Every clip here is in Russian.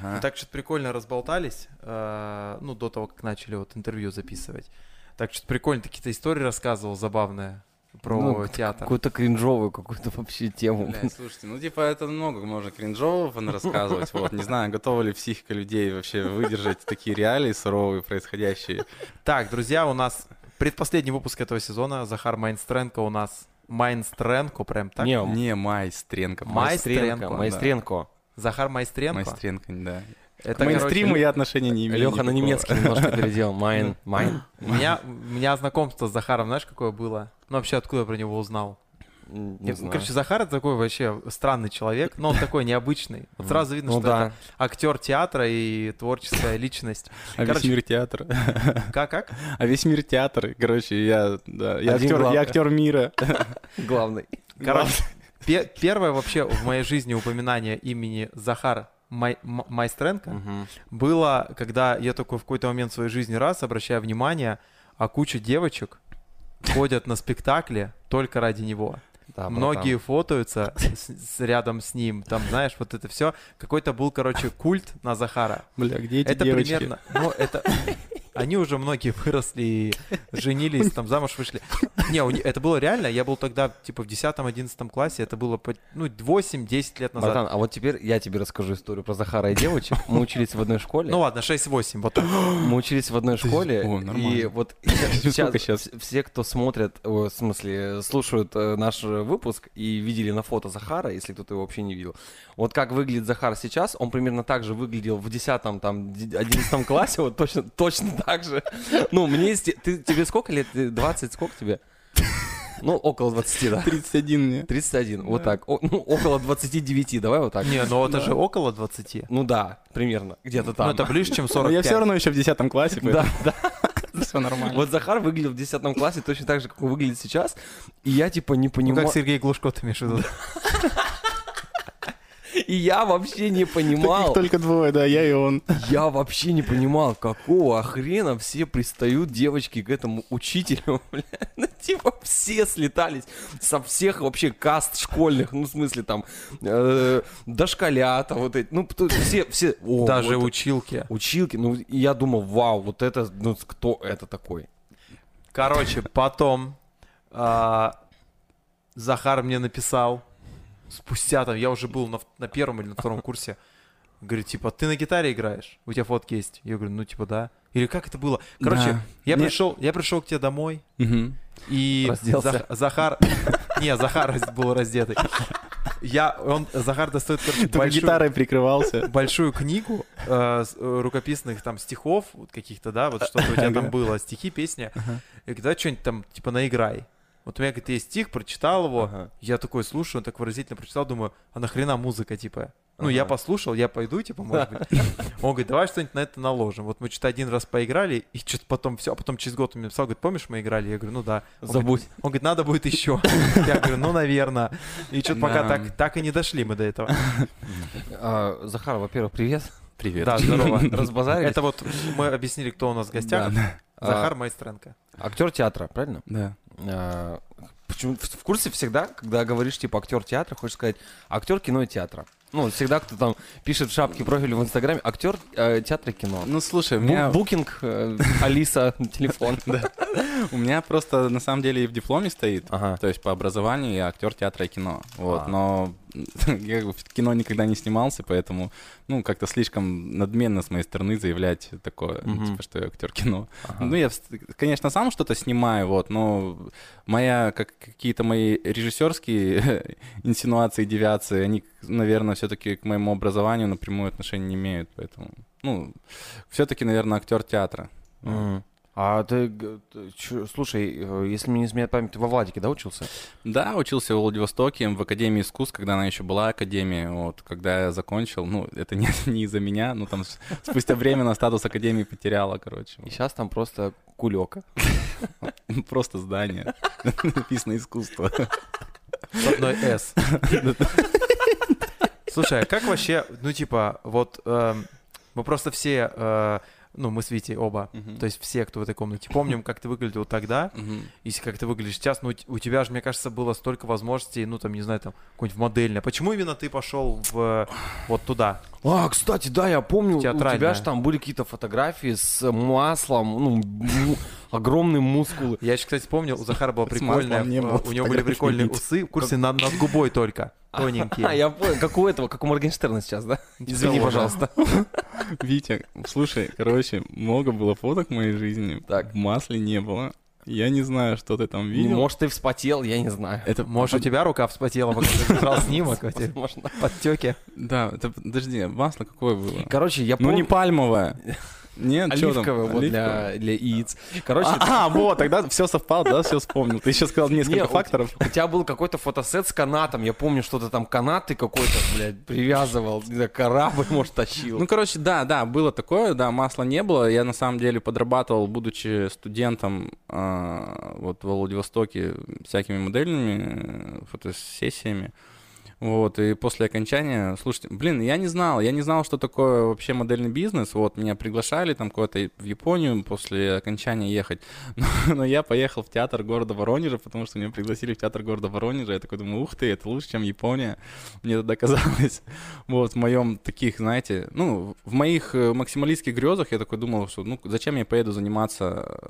Ага. Мы так что-то прикольно разболтались, э, ну, до того, как начали вот интервью записывать. Так что прикольно, какие-то истории рассказывал забавные про Ну, театр. Какую-то кринжовую какую-то вообще тему. Блядь, слушайте, ну типа это много можно кринжового рассказывать. Вот, не знаю, готова ли психика людей вообще выдержать такие реалии суровые, происходящие. Так, друзья, у нас предпоследний выпуск этого сезона. Захар Майнстренко у нас. Майнстренко, прям так? Не, Не Майстренко. Майстренко, Майстренко. Майстренко. Захар Майстренко. Майстренко, да. Это, К мейнстриму короче, я отношения не имею. Леха на немецкий немножко переделал. Mein. Mein? у меня, у меня знакомство с Захаром, знаешь, какое было? Ну, вообще, откуда я про него узнал? Не Нет, знаю. Короче, Захар это такой вообще странный человек, но он такой необычный. Вот сразу видно, Ну что да. это актер театра и творческая личность. А весь Короче- мир театр. Как, как? А весь мир театр. Короче, я, да, я, актер, глав- я актер мира. Главный. Короче, первое вообще в моей жизни упоминание имени Захар Май- Майстренко Мгм. было, когда я такой в какой-то момент в своей жизни раз обращаю внимание, а куча девочек ходят на спектакли только ради него. Да, братан. Многие фотаются с- с- рядом с ним, там, знаешь, вот это все. Какой-то был, короче, культ на Захара. Бля, где эти это девочки? примерно, ну, это... Они уже многие выросли и женились, там замуж вышли. Не, это было реально, я был тогда, типа, в 10-11 классе, это было, ну, 8-10 лет назад. Братан, а вот теперь я тебе расскажу историю про Захара и девочек. Мы учились в одной школе. Ну ладно, 6-8, вот так. Мы учились в одной школе, О, и вот сейчас все, кто смотрят, о, в смысле, слушают э, наш выпуск и видели на фото Захара, если кто-то его вообще не видел, вот как выглядит Захар сейчас, он примерно так же выглядел в 10 там, ди- 11 классе, вот точно, точно так же. Ну, мне, есть- ты, тебе сколько лет? Ты 20, сколько тебе? Ну, около 20, да. 31 мне. 31, вот так. О, ну, около 29, давай вот так. Не, ну это же около 20. Ну да, примерно, где-то там. Ну это ближе, чем Но 45. я все равно еще в 10 классе, Да, да. все нормально. Вот Захар выглядел в 10 классе точно так же, как он выглядит сейчас. И я типа не Ну понимаю. как Сергей Глушко ты имеешь в виду? И я вообще не понимал. Таких только двое, да, я и он. Я вообще не понимал, какого хрена все пристают девочки к этому учителю, бля. Ну, типа, все слетались со всех вообще каст школьных, ну, в смысле, там, э, дошколята, вот эти, ну, все, все, о, Даже вот училки. училки, ну, я думал, вау, вот это, ну, кто это такой? Короче, потом а, Захар мне написал, спустя там, я уже был на, на первом или на втором курсе, говорит, типа, ты на гитаре играешь? У тебя фотки есть? Я говорю, ну, типа, да. Или как это было? Короче, Да. я пришел, я пришел к тебе домой, Мгм. и Разделся. Зах- Захар... Не, Захар был раздетый. Я, он, Захар достает, короче, Только большую, гитарой прикрывался. большую книгу э, э, рукописных там стихов вот каких-то, да, вот что-то у тебя там было, стихи, песни. И когда что-нибудь там, типа, наиграй. Вот у меня, говорит, есть стих, прочитал его, Ага. я такой слушаю, он так выразительно прочитал, думаю, а нахрена музыка, типа? Ну, я Ага. послушал, я пойду, типа, может быть. Он говорит, давай что-нибудь на это наложим. Вот мы что-то один раз поиграли, и что-то потом все, а потом через год он мне написал, говорит, помнишь, мы играли? Я говорю, ну да. Он говорит, Забудь. он говорит, надо будет еще. Я говорю, ну, наверное. И что-то пока так, так и не дошли мы до этого. А, Захар, во-первых, привет. Привет. Да, здорово. Разбазарились. Это вот мы объяснили, кто у нас в гостях. Да, Захар Майстренко. Актер театра, правильно? да. А, Почему в в курсе всегда, когда говоришь типа актер театра, хочешь сказать актер кино и театра. Ну, всегда кто там пишет в шапке профиля в Инстаграме актер э, театра и кино. Ну, слушай, у Бу- меня, Букинг, э, Алиса, телефон. у меня просто на самом деле и в дипломе стоит. То есть по образованию я актер театра и кино. Вот, А. но я в кино никогда не снимался, поэтому, ну, как-то слишком надменно с моей стороны заявлять такое, Мгм. типа, что я актер кино. Ага. Ну, я, конечно, сам что-то снимаю, вот, но моя, как, какие-то мои режиссерские инсинуации, девиации, они, наверное, все-таки к моему образованию напрямую отношения не имеют, поэтому, ну, все-таки, наверное, актер театра. Мгм. А ты, ты слушай, э, если мне не изменяет память, ты во Владике, да, учился? Да, учился в Владивостоке, в Академии искусств, когда она еще была Академия. Вот, когда я закончил, ну, это не, не из-за меня, ну, там спустя время на статус Академии потеряла, короче. И сейчас там просто кулека. Ну, Просто здание. Написано искусство. С одной «С». Слушай, а как вообще, ну, типа, вот эм, мы просто все э, ну, мы с Витей оба, Мгм. то есть все, кто в этой комнате, помним, как ты выглядел тогда, Мгм. и как ты выглядишь сейчас, ну, у тебя же, мне кажется, было столько возможностей, ну, там, не знаю, там, какой-нибудь модельное. Почему именно ты пошел в вот туда? А, кстати, да, я помню, у тебя же там были какие-то фотографии с маслом, ну, огромные мускулы. Я еще, кстати, помнил, у Захара была прикольная, э, было у него были прикольные усы, в курсе, над, над губой только, А, тоненькие. я понял, как у этого, как у Моргенштерна сейчас, да? Извини, пожалуйста. Витя, слушай, короче, много было фоток в моей жизни. Так. В масле не было. Я не знаю, что ты там Ну, видел. Может, ты вспотел, я не знаю. Это Может, у тебя рука вспотела, пока ты брал снимок, эти Возможно. подтеки. Да, это подожди, масло какое было? Короче, я Ну помню... не пальмовое. Нет, что там? Оливковое вот Оливковое. для, для яиц. Короче, А, а, вот, тогда все совпало, да, все вспомнил. Ты еще сказал несколько факторов. У тебя был какой-то фотосет с канатом. Я помню, что ты там канат ты какой-то, блядь, привязывал. Не знаю, корабль, может, тащил. Ну, короче, да, да, было такое, да, масла не было. Я на самом деле подрабатывал, будучи студентом а, вот во Владивостоке всякими модельными э, фотосессиями. Вот, и после окончания, слушайте, блин, я не знал, я не знал, что такое вообще модельный бизнес, вот, меня приглашали там куда-то в Японию после окончания ехать, но, но я поехал в театр города Воронежа, потому что меня пригласили в театр города Воронежа, я такой думаю, ух ты, это лучше, чем Япония, мне тогда казалось, вот, в моем таких, знаете, ну, в моих э, максималистских грезах я такой думал, что, ну, зачем я поеду заниматься, э,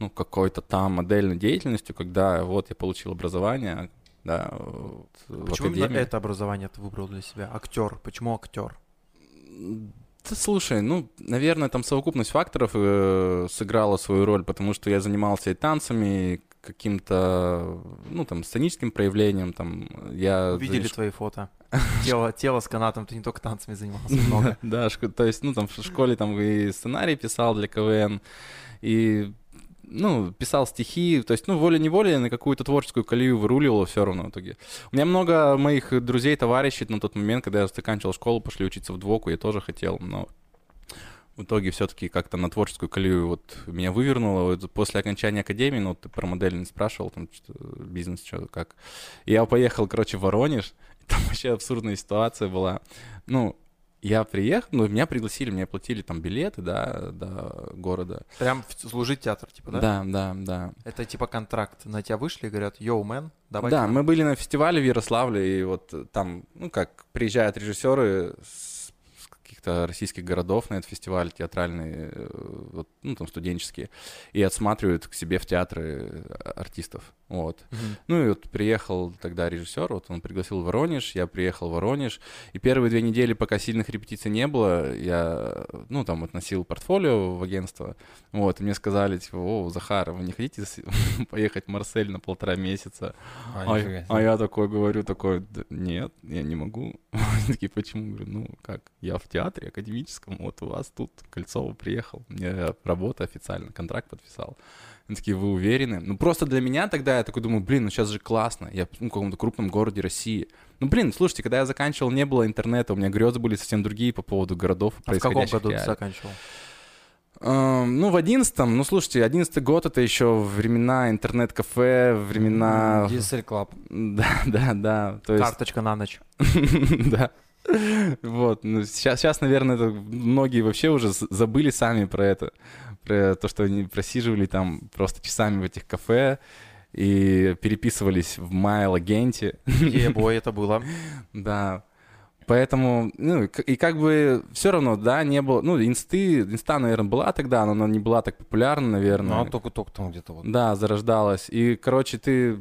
ну, какой-то там модельной деятельностью, когда вот я получил образование, да, вот, в Почему именно академии. это образование ты выбрал для себя? Актер. Почему актер? Да слушай, ну, наверное, там совокупность факторов э, сыграла свою роль, потому что я занимался и танцами, и каким-то, ну, там, сценическим проявлением, там, я... Увидели занят- твои фото. Тело, тело с канатом, ты не только танцами занимался много. Да, то есть, ну, там, в школе там и сценарий писал для КВН, и, ну, писал стихи, то есть, ну, волей-неволей на какую-то творческую колею выруливало все равно в итоге. У меня много моих друзей, товарищей на тот момент, когда я заканчивал школу, пошли учиться в двоку, я тоже хотел, но в итоге все-таки как-то на творческую колею вот меня вывернуло. Вот после окончания академии, ну, ты про модельный спрашивал, там, что, бизнес, что, как. Я поехал, короче, в Воронеж, там вообще абсурдная ситуация была. Ну, я приехал, ну, меня пригласили, мне оплатили там билеты, да, до города. Прям в- служить театр, типа, да? Да, да, да. Это типа контракт. На тебя вышли и говорят, йоу, мэн, давай. Да, мы были на фестивале в Ярославле, и вот там, ну, как приезжают режиссеры с с каких-то российских городов на этот фестиваль театральный, э, вот, ну, там, студенческие, и отсматривают к себе в театры э, артистов, вот. Ну, и вот приехал тогда режиссер, вот он пригласил в Воронеж, я приехал в Воронеж, и первые две недели, пока сильных репетиций не было, я, ну, там, относил портфолио в агентство, вот, и мне сказали, типа, о, Захар, вы не хотите поехать в Марсель на полтора месяца? А, нифига а я такой говорю, такой, «Да нет, я не могу. Такие, почему? Говорю, ну как, я в театре академическом, вот у вас тут Кольцово приехал, мне работа официально, контракт подписал. Они такие, вы уверены? Ну просто для меня тогда я такой думаю, блин, ну сейчас же классно, я ну, в каком-то крупном городе России. Ну блин, слушайте, когда я заканчивал, не было интернета, у меня грезы были совсем другие по поводу городов, А в каком году ты реалий. заканчивал? Эм, Ну, в одиннадцатом, ну, слушайте, одиннадцатый год — это еще времена интернет-кафе, времена... DSL Club. Да, да, да. То есть, Карточка на ночь. да. Вот, ну, сейчас, сейчас, наверное, это многие вообще уже забыли сами про это, про то, что они просиживали там просто часами в этих кафе и переписывались в майл-агенте, Ебой, это было. да. Поэтому, ну, и как бы все равно, да, не было, ну, инсты, инста, наверное, была тогда, но она не была так популярна, наверное. Ну, а только-только там где-то вот. Да, зарождалась. И, короче, ты,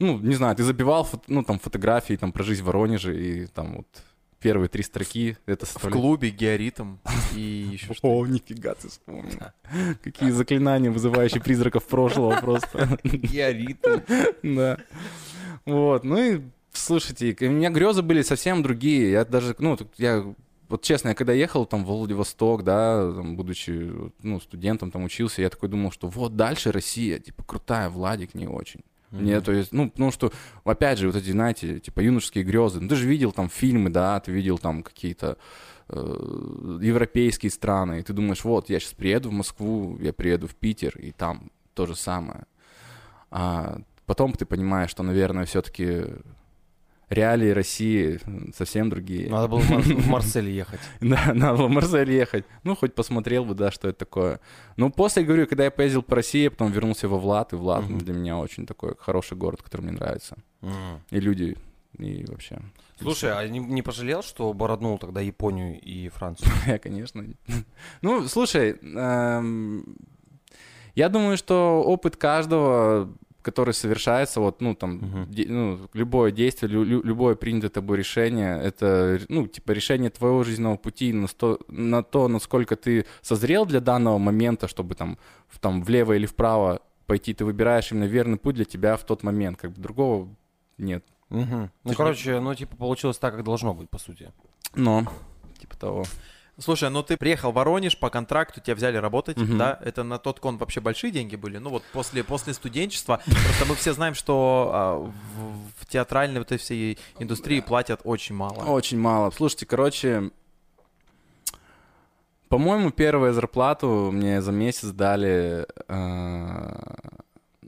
ну, не знаю, ты забивал, ну, там, фотографии, там, про жизнь в Воронеже, и там вот первые три строки, это В клубе георитм и еще что О, нифига ты вспомнил. Какие заклинания, вызывающие призраков прошлого просто. Георитм. Да. Вот, ну и слушайте, у меня грезы были совсем другие. Я даже, ну, я вот честно, я когда ехал там в Владивосток, да, там, будучи, ну, студентом там учился, я такой думал, что вот дальше Россия, типа, крутая, Владик не очень. Мне, то есть, ну, потому что, опять же, вот эти, знаете, типа, юношеские грезы. Ну, ты же видел там фильмы, да, ты видел там какие-то э, европейские страны, и ты думаешь, вот, я сейчас приеду в Москву, я приеду в Питер, и там то же самое. А потом ты понимаешь, что, наверное, все-таки реалии России совсем другие. Надо было в Мар- в Марсель ехать. Да, надо было в Марсель ехать. Ну, хоть посмотрел бы, да, что это такое. Ну, после, говорю, когда я поездил по России, потом вернулся во Влад, и Влад для меня очень такой хороший город, который мне нравится. И люди, и вообще. Слушай, а не, не пожалел, что бороднул тогда Японию и Францию? Я, конечно. Ну, слушай, эм, я думаю, что опыт каждого, который совершается, вот, ну, там, Мгм. де- ну, любое действие, лю- лю- любое принятое тобой решение, это, ну, типа, решение твоего жизненного пути на, сто- на то, насколько ты созрел для данного момента, чтобы там, в, там, влево или вправо пойти, ты выбираешь именно верный путь для тебя в тот момент, как бы другого нет. Мгм. Ну, короче, ну, типа, получилось так, как должно быть, по сути. Но, типа того. Слушай, ну ты приехал в Воронеж по контракту, тебя взяли работать, Мгм. да? Это на тот кон вообще большие деньги были? Ну вот после, после студенчества, просто мы все знаем, что а, в, в театральной вот этой всей индустрии платят очень мало. Очень мало. Слушайте, короче, по-моему, первую зарплату мне за месяц дали... э,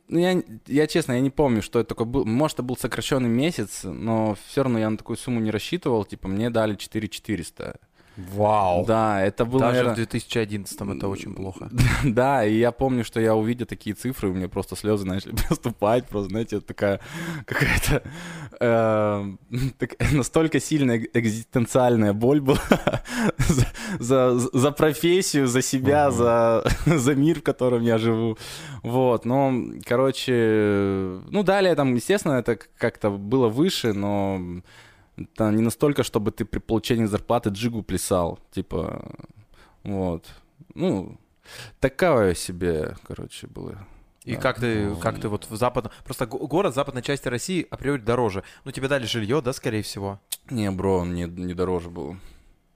Ну, я, я честно, я не помню, что это такое был. Может, это был сокращенный месяц, но все равно я на такую сумму не рассчитывал. Типа, мне дали 4400. Вау. Да, это было, Даже наверное, в 2011 это очень плохо. Да, и я помню, что я увидел такие цифры, у меня просто слезы начали поступать, просто, знаете, такая какая-то э, так- настолько сильная эк- экзистенциальная боль была за, за, за профессию, за себя, за, за мир, в котором я живу. Вот, но, короче, ну, далее там, естественно, это как-то было выше, но это не настолько, чтобы ты при получении зарплаты джигу плясал, типа, вот. Ну, такое себе, короче, было. И Да. как ты, Ну, как ты вот в западном... Просто го- город в западной части России априори дороже. Ну, тебе дали жилье, да, скорее всего? Не, бро, он не, не дороже был.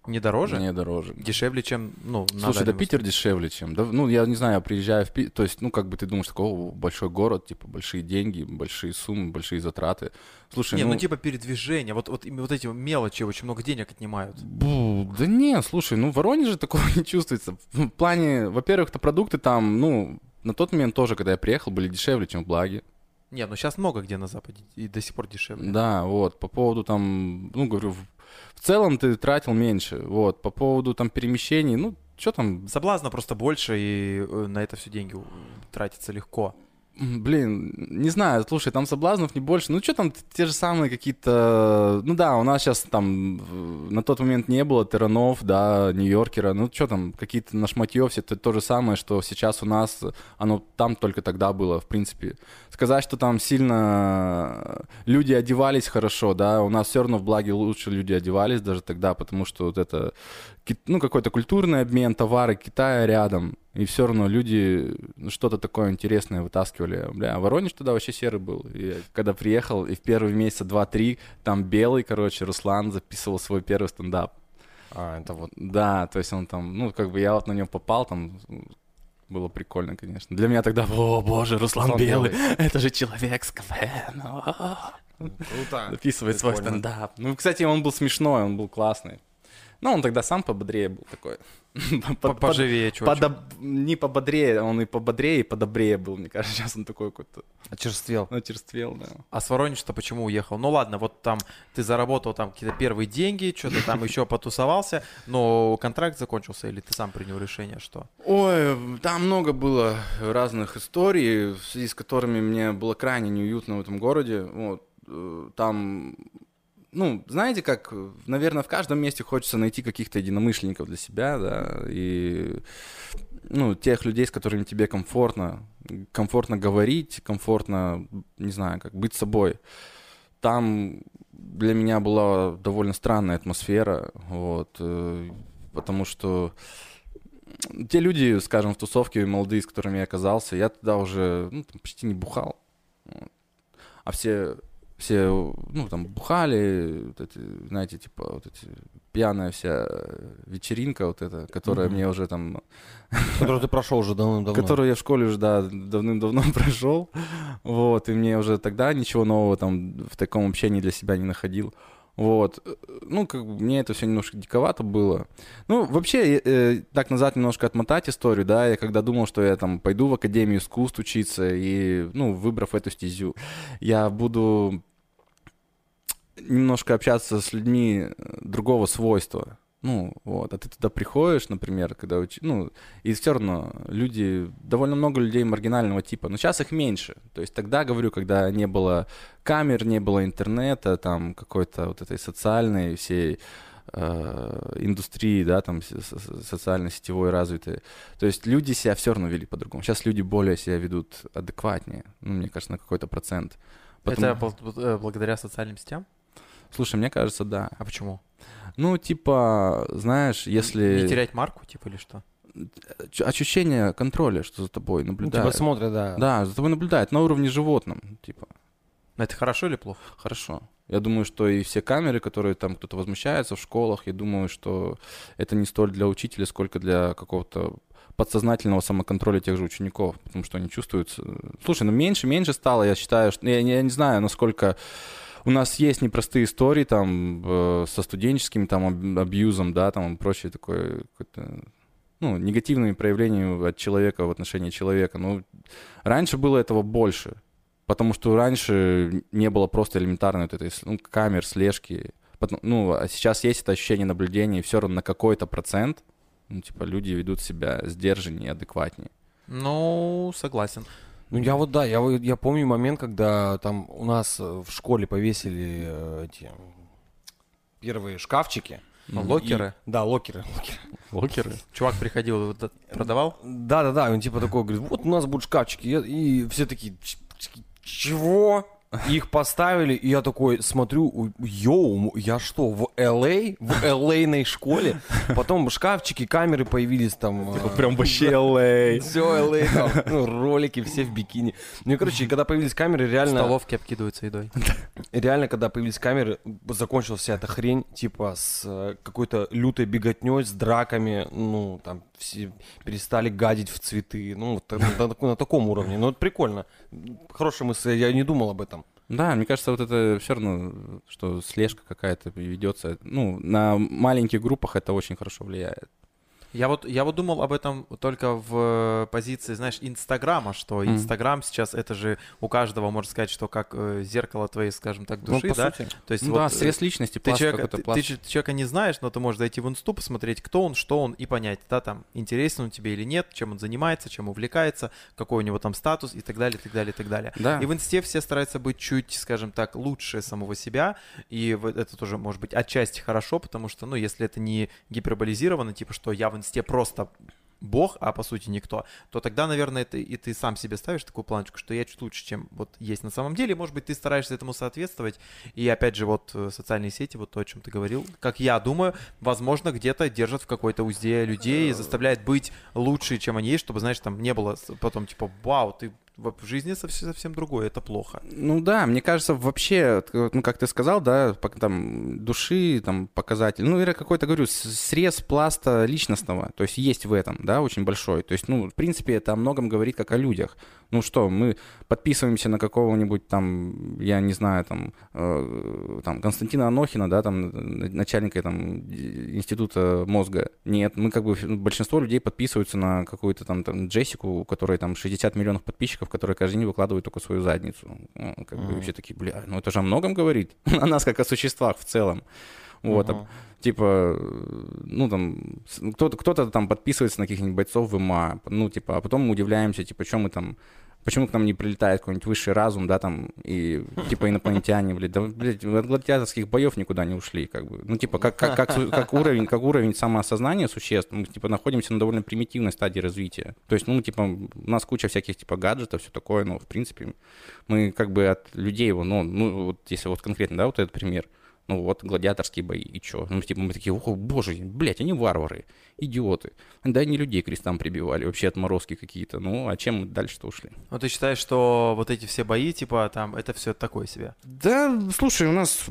Не дороже? Не дороже. Дешевле, чем, ну, на Слушай, да Питер дешевле, чем... Да, ну, я не знаю, я приезжаю в Питер, то есть, ну, как бы ты думаешь, такой, большой город, типа, большие деньги, большие суммы, большие затраты. Слушай, Не, ну... ну, типа передвижение, вот, вот, вот эти мелочи очень много денег отнимают. Бу, Да не, слушай, ну в Воронеже такого не чувствуется. В плане, во-первых, то продукты там, ну, на тот момент тоже, когда я приехал, были дешевле, чем в Благе. Не, ну сейчас много где на Западе и до сих пор дешевле. Да, вот, по поводу там, ну, говорю, в, целом ты тратил меньше, вот, по поводу там перемещений, ну, что там, Соблазна просто больше, и э, на это все деньги тратятся легко. Блин, не знаю, слушай, там соблазнов не больше. Ну, что там, те же самые какие-то... Ну да, у нас сейчас там в- на тот момент не было Терранов, да, Нью-Йоркера. Ну, что там, какие-то на шматье, все это то же самое, что сейчас у нас, оно там только тогда было, в принципе. Сказать, что там сильно люди одевались хорошо, да, у нас все равно в благе лучше люди одевались даже тогда, потому что вот это, ну, какой-то культурный обмен, товары Китая рядом, и все равно люди ну, что-то такое интересное вытаскивали. Бля, а Воронеж тогда вообще серый был. И когда приехал, и в первые месяца два-три, там белый, короче, Руслан записывал свой первый стендап. А, это вот. Да, то есть он там, ну, как бы я вот на него попал, там было прикольно, конечно. Для меня тогда, о боже, Руслан, Руслан Белый, Белый. это же человек с кафе. ну, Круто. Записывает свой стендап. Ну, кстати, он был смешной, он был классный. Ну, он тогда сам пободрее был такой. Поживее, чувачок. подоб- Не пободрее, он и пободрее, и подобрее был, мне кажется. Сейчас он такой какой-то Очерствел. начерствел, да. А с Воронежа-то почему уехал? Ну ладно, вот там ты заработал там какие-то первые деньги, что-то там еще потусовался, но контракт закончился, или ты сам принял решение, что? Ой, там много было разных историй, в связи с которыми мне было крайне неуютно в этом городе. Вот, э, там, ну, знаете, как, наверное, в каждом месте хочется найти каких-то единомышленников для себя, да, и, ну, тех людей, с которыми тебе комфортно, комфортно говорить, комфортно, не знаю, как быть собой. Там для меня была довольно странная атмосфера, вот, э, потому что те люди, скажем, в тусовке молодые, с которыми я оказался, я тогда уже ну, почти не бухал. Вот. А все, все, ну, там, бухали, вот эти, знаете, типа, вот эти, пьяная вся вечеринка вот эта, которая Мгм. мне уже там, Который ты прошел уже давным-давно. которую я в школе уже, да, давным-давно прошел, вот, и мне уже тогда ничего нового там в таком общении для себя не находил. Вот. Ну, как бы мне это все немножко диковато было. Ну, вообще, э, так назад немножко отмотать историю, да, я когда думал, что я там пойду в Академию искусств учиться, и, ну, выбрав эту стезю, я буду немножко общаться с людьми э, другого свойства. Ну, вот, а ты туда приходишь, например, когда уч... ну, и все равно люди, довольно много людей маргинального типа, но сейчас их меньше. То есть тогда, говорю, когда не было камер, не было интернета, там, какой-то вот этой социальной всей э, индустрии, да, там, со- со- социально-сетевой развитой. То есть люди себя все равно вели по-другому. Сейчас люди более себя ведут адекватнее, ну, мне кажется, на какой-то процент. Потому- Это э, благодаря социальным сетям? Слушай, мне кажется, да. А почему? Ну, типа, знаешь, если... Не терять марку, типа, или что? Ощущение контроля, что за тобой Ну, наблюдают. типа смотрят, да. Да, за тобой наблюдают на уровне животном, типа. Но это хорошо или плохо? Хорошо. Я думаю, что и все камеры, которые там кто-то возмущается в школах, я думаю, что это не столь для учителя, сколько для какого-то подсознательного самоконтроля тех же учеников, потому что они чувствуют... Слушай, ну меньше, меньше стало, я считаю, что... Я, я не знаю, насколько... У нас есть непростые истории там э, со студенческим там аб- абьюзом, да, там и прочее такое, ну, негативными проявлениями от человека в отношении человека. Ну, раньше было этого больше, потому что раньше не было просто элементарной вот этой ну, камер, слежки. Ну, а сейчас есть это ощущение наблюдения, и все равно на какой-то процент, ну, типа, люди ведут себя сдержаннее, адекватнее. Ну, согласен. Ну, я вот, да, я, вот- я помню момент, когда там у нас э, в школе повесили э, эти первые шкафчики. Ну, локеры. И- да, локеры. локеры. Локеры? Чувак приходил, продавал? Да-да-да, он типа такой говорит, вот у нас будут шкафчики. И, все такие, «Ч- ч- чего? Их поставили, и я такой смотрю, йоу, я что, в LA? В LA школе? Потом шкафчики, камеры появились там. э, Прям вообще LA. Все там, ну, ролики все в бикини. Ну и, короче, когда появились камеры, реально... столовке обкидываются едой. реально, когда появились камеры, закончилась вся эта хрень, типа, с э, какой-то лютой беготней, с драками, ну, там, все перестали гадить в цветы, ну, на, на на таком уровне. Ну, это прикольно. Хорошая мысль, я не думал об этом. Да, мне кажется, вот это все равно, что слежка какая-то ведется. Ну, на маленьких группах это очень хорошо влияет. Я вот, я вот думал об этом только в позиции, знаешь, Инстаграма, что. Инстаграм сейчас, это же у каждого, можно сказать, что как э, зеркало твоей, скажем так, Ну, души, по да? сути. То есть Ну вот, да, э, срез личности, ты человека, ты, пласт. ты ч- человека не знаешь, но ты можешь зайти в инсту, посмотреть, кто он, что он, и понять, да, там, интересен он тебе или нет, чем он занимается, чем увлекается, какой у него там статус и так далее, и так далее, и так далее. Да. И в инсте все стараются быть чуть, скажем так, лучше самого себя, и это тоже может быть отчасти хорошо, потому что, ну, если это не гиперболизировано, типа, что я в инсте просто бог, а по сути никто, то тогда, наверное, это и ты сам себе ставишь такую планочку, что я чуть лучше, чем вот есть на самом деле. Может быть, ты стараешься этому соответствовать. И опять же, вот э, социальные сети, вот то, о чем ты говорил, как я думаю, возможно, где-то держат в какой-то узде людей и заставляет быть лучше, чем они есть, чтобы, знаешь, там не было потом типа, вау, ты в жизни совсем, совсем другое, это плохо. Ну да, мне кажется, вообще, ну как ты сказал, да, там души, там показатель, ну или какой-то, говорю, срез пласта личностного, то есть есть в этом, да, очень большой. То есть, ну, в принципе, это о многом говорит как о людях. Ну что, мы подписываемся на какого-нибудь там, я не знаю, там, э, там Константина Анохина, да, там, начальника там института мозга. Нет, мы как бы, ну, большинство людей подписываются на какую-то там, там Джессику, у которой там 60 миллионов подписчиков, которая каждый день выкладывает только свою задницу. Ну, как бы Мгм. все такие, бля, ну это же о многом говорит. о нас как о существах в целом. Вот, Мгм. типа, ну там, кто-то, кто-то там подписывается на каких-нибудь бойцов ВМА, ну типа, а потом мы удивляемся, типа, что мы там, почему к нам не прилетает какой-нибудь высший разум, да, там, и типа инопланетяне, блядь, да, блядь, от гладиаторских боев никуда не ушли, как бы, ну типа, как, как, как, как уровень, как уровень самоосознания существ, мы типа находимся на довольно примитивной стадии развития, то есть, ну типа, у нас куча всяких типа гаджетов, все такое, но в принципе мы как бы от людей ну, ну вот если вот конкретно, да, вот этот пример, ну вот, гладиаторские бои, и чё? Ну, типа, мы такие, о, боже, блядь, они варвары, идиоты. Да, не людей крестам прибивали, вообще отморозки какие-то. Ну, а чем мы дальше-то ушли? Ну, ты считаешь, что вот эти все бои, типа, там, это все такое себе? Да, слушай, у нас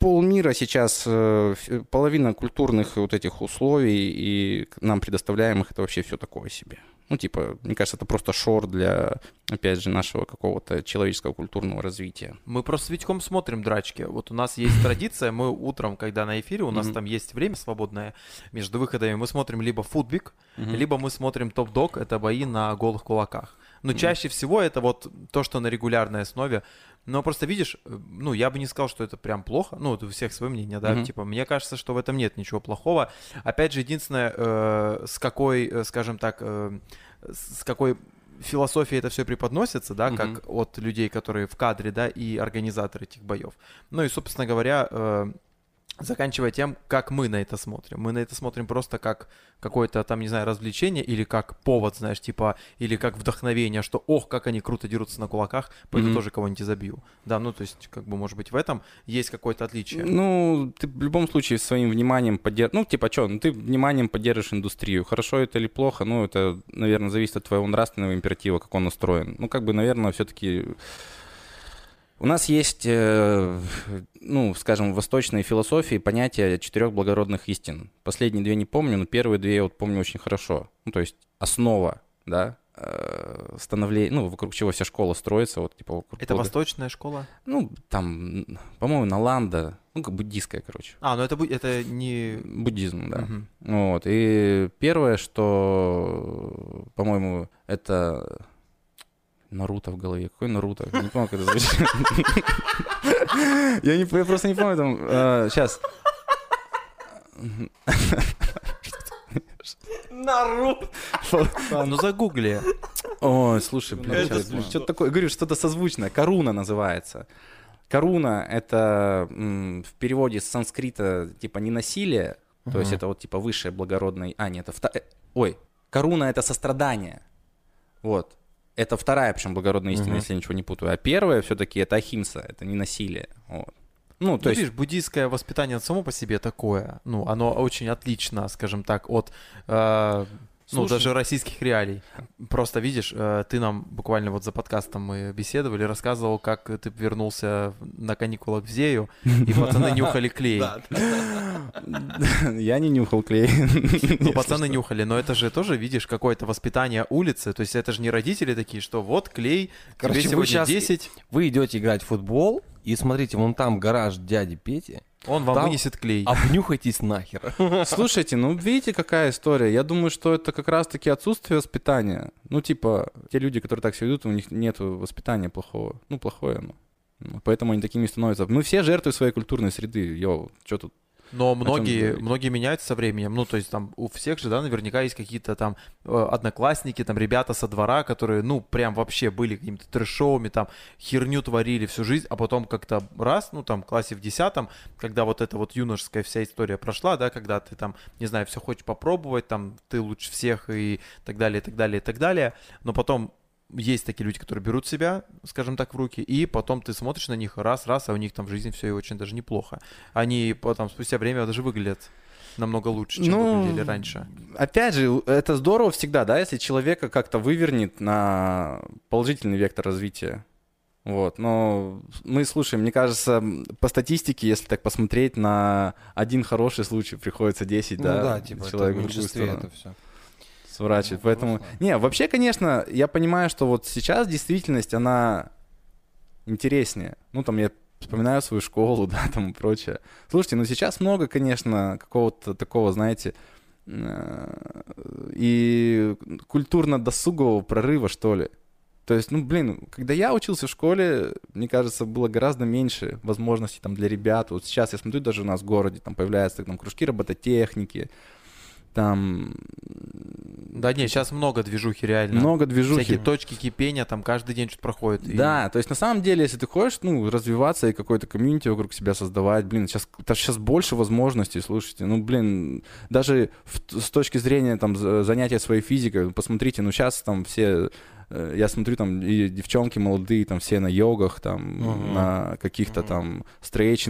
полмира сейчас, э, половина культурных вот этих условий и нам предоставляемых, это вообще все такое себе. Ну, типа, мне кажется, это просто шор для, опять же, нашего какого-то человеческого культурного развития. Мы просто с Витьком смотрим драчки. Вот у нас есть традиция, мы утром, когда на эфире, у нас там есть время свободное между выходами, мы смотрим либо футбик, либо мы смотрим топ-дог, это бои на голых кулаках. Но чаще всего это вот то, что на регулярной основе Но просто видишь, э, ну, я бы не сказал, что это прям плохо. Ну, у всех свое мнение, да. Мгм. Типа, мне кажется, что в этом нет ничего плохого. Опять же, единственное, э, с какой, э, скажем так, э, с какой философией это все преподносится, да, Мгм. как от людей, которые в кадре, да, и организаторы этих боев. Ну и, собственно говоря, э, заканчивая тем, как мы на это смотрим. Мы на это смотрим просто как какое-то там, не знаю, развлечение или как повод, знаешь, типа, или как вдохновение, что, ох, как они круто дерутся на кулаках, пойду Мгм. тоже кого-нибудь изобью. Да, ну, то есть, как бы, может быть, в этом есть какое-то отличие. Ну, ты в любом случае своим вниманием поддерживаешь... Ну, типа, что, ну, ты вниманием поддерживаешь индустрию. Хорошо это или плохо, ну, это, наверное, зависит от твоего нравственного императива, как он устроен. Ну, как бы, наверное, все-таки... У нас есть, э, ну, скажем, в восточной философии понятие четырех благородных истин. Последние две не помню, но первые две я вот помню очень хорошо. Ну, то есть основа, да, э, становление, ну, вокруг чего вся школа строится, вот, типа, вокруг Это восточная школа? Ну, там, по-моему, Наланда, ну, как буддийская, короче. А, ну это, это не... Буддизм, да. Мгм. Вот. И первое, что, по-моему, это Наруто в голове. Какой Наруто? Не помню, как это звучит. Я не я просто не помню там. Сейчас. Наруто. Ну загугли. Ой, слушай, блин, щас, смешно. что-то такое. Говорю, что-то созвучное. Коруна называется. Коруна — это в переводе с санскрита типа не насилие, то есть это вот типа высшее благородное... А, нет, это... э, Ой, коруна — это сострадание. Вот. Это вторая, причем, благородная истина, Мгм. если я ничего не путаю. А первая все-таки это ахимса, это не насилие. Вот. Ну, то Ну, есть... видишь, буддийское воспитание само по себе такое, ну, оно очень отлично, скажем так, от, э, ну, даже российских реалий. Просто видишь, э, ты нам буквально вот за подкастом мы беседовали, рассказывал, как ты вернулся на каникулах в Зею, и пацаны нюхали клей. Я не нюхал клей. Ну, пацаны нюхали, но это же тоже, видишь, какое-то воспитание улицы, то есть это же не родители такие, что вот клей, Короче, тебе вы сегодня щас- 10, Вы идете играть в футбол, и смотрите, вон там гараж дяди Пети. Он вам Там- вынесет клей. Обнюхайтесь нахер. Слушайте, ну видите, какая история? Я думаю, что это как раз-таки отсутствие воспитания. Ну, типа, те люди, которые так себя ведут, у них нет воспитания плохого. Ну, плохое оно. Поэтому они такими становятся. Мы все жертвы своей культурной среды. Йоу, что тут? Но многие, многие меняются со временем. Ну, то есть там у всех же, да, наверняка есть какие-то там э, одноклассники, там ребята со двора, которые, ну, прям вообще были какими-то трэшовыми, там херню творили всю жизнь, а потом как-то раз, ну, там, в классе в десятом, когда вот эта вот юношеская вся история прошла, да, когда ты там, не знаю, все хочешь попробовать, там, ты лучше всех и так далее, и так далее, и так далее, но потом есть такие люди, которые берут себя, скажем так, в руки, и потом ты смотришь на них раз-раз, а у них там в жизни все и очень даже неплохо. Они потом спустя время даже выглядят намного лучше, чем Ну, выглядели раньше. Опять же, это здорово всегда, да, если человека как-то вывернет на положительный вектор развития. Вот, но мы слушаем, мне кажется, по статистике, если так посмотреть, на один хороший случай приходится 10, Ну да, да, типа, это в человек в другую меньшинстве сторону. это все. Сворачивает. Ну, Поэтому. просто. Не, вообще, конечно, я понимаю, что вот сейчас действительность, она интереснее. Ну, там я вспоминаю свою школу, да, там и прочее. Слушайте, ну сейчас много, конечно, какого-то такого, знаете, э, и культурно-досугового прорыва, что ли. То есть, ну, блин, когда я учился в школе, мне кажется, было гораздо меньше возможностей там для ребят. Вот сейчас я смотрю, даже у нас в городе там появляются там кружки робототехники, там Да не, сейчас много движухи реально. много движухи. Всякие точки кипения, там каждый день что-то проходит. и- Да, то есть на самом деле, если ты хочешь, ну, развиваться и какой-то комьюнити вокруг себя создавать, блин, сейчас, сейчас больше возможностей, слушайте, ну, блин, даже в- с точки зрения там за- занятия своей физикой, посмотрите, ну, сейчас там все, э, я смотрю, там и девчонки молодые, там все на йогах, там, Мгм. на каких-то Мгм. там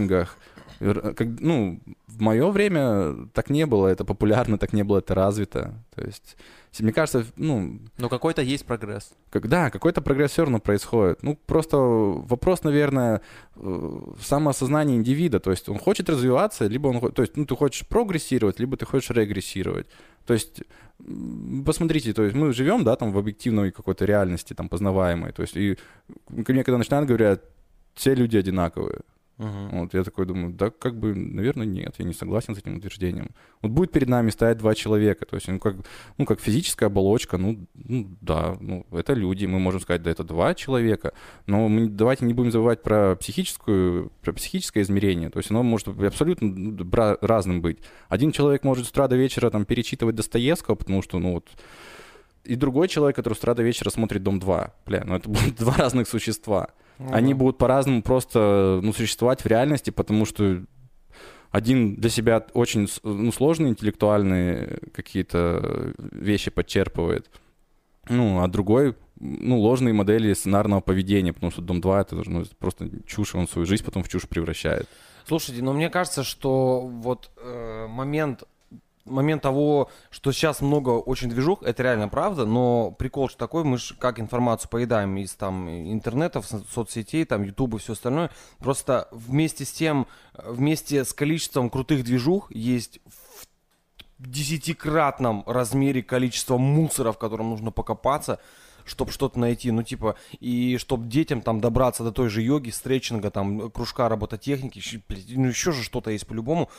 как- ну, в мое время так не было, это популярно, так не было, это развито, то есть, мне кажется, ну, Но какой-то есть прогресс. как, да, какой-то прогресс все равно происходит. Ну, просто вопрос, наверное, э, в самоосознании индивида. То есть он хочет развиваться, либо он... То есть, ну, ты хочешь прогрессировать, либо ты хочешь регрессировать. То есть, посмотрите, то есть мы живем, да, там в объективной какой-то реальности, там, познаваемой. То есть, и ко мне когда начинают говорят, все люди одинаковые. Мгм. Вот я такой думаю, да, как бы, наверное, нет, я не согласен с этим утверждением. Вот будет перед нами стоять два человека, то есть, ну, как, ну, как физическая оболочка, ну, ну, да, ну, это люди, мы можем сказать, да, это два человека, но мы давайте не будем забывать про психическую, про психическое измерение, то есть оно может абсолютно ну, разным быть. Один человек может с утра до вечера там перечитывать Достоевского, потому что, ну, вот, и другой человек, который с утра до вечера смотрит «Дом 2». Бля, ну это будут два разных существа. Ну Они да. будут по-разному просто ну, существовать в реальности, потому что один для себя очень ну, сложные интеллектуальные какие-то вещи подчерпывает, ну, а другой ну, ложные модели сценарного поведения, потому что Дом 2 это ну, просто чушь, он свою жизнь потом в чушь превращает. Слушайте, но мне кажется, что вот э, момент момент того, что сейчас много очень движух, это реально правда, но прикол же такой, мы же как информацию поедаем из там интернетов, со- соцсетей, там ютуба и все остальное, просто вместе с тем, э, вместе с количеством крутых движух есть в десятикратном размере количество мусора, в котором нужно покопаться, чтобы что-то найти, ну типа, и чтобы детям там добраться до той же йоги, стретчинга, там, кружка робототехники, ну еще же что-то есть по-любому,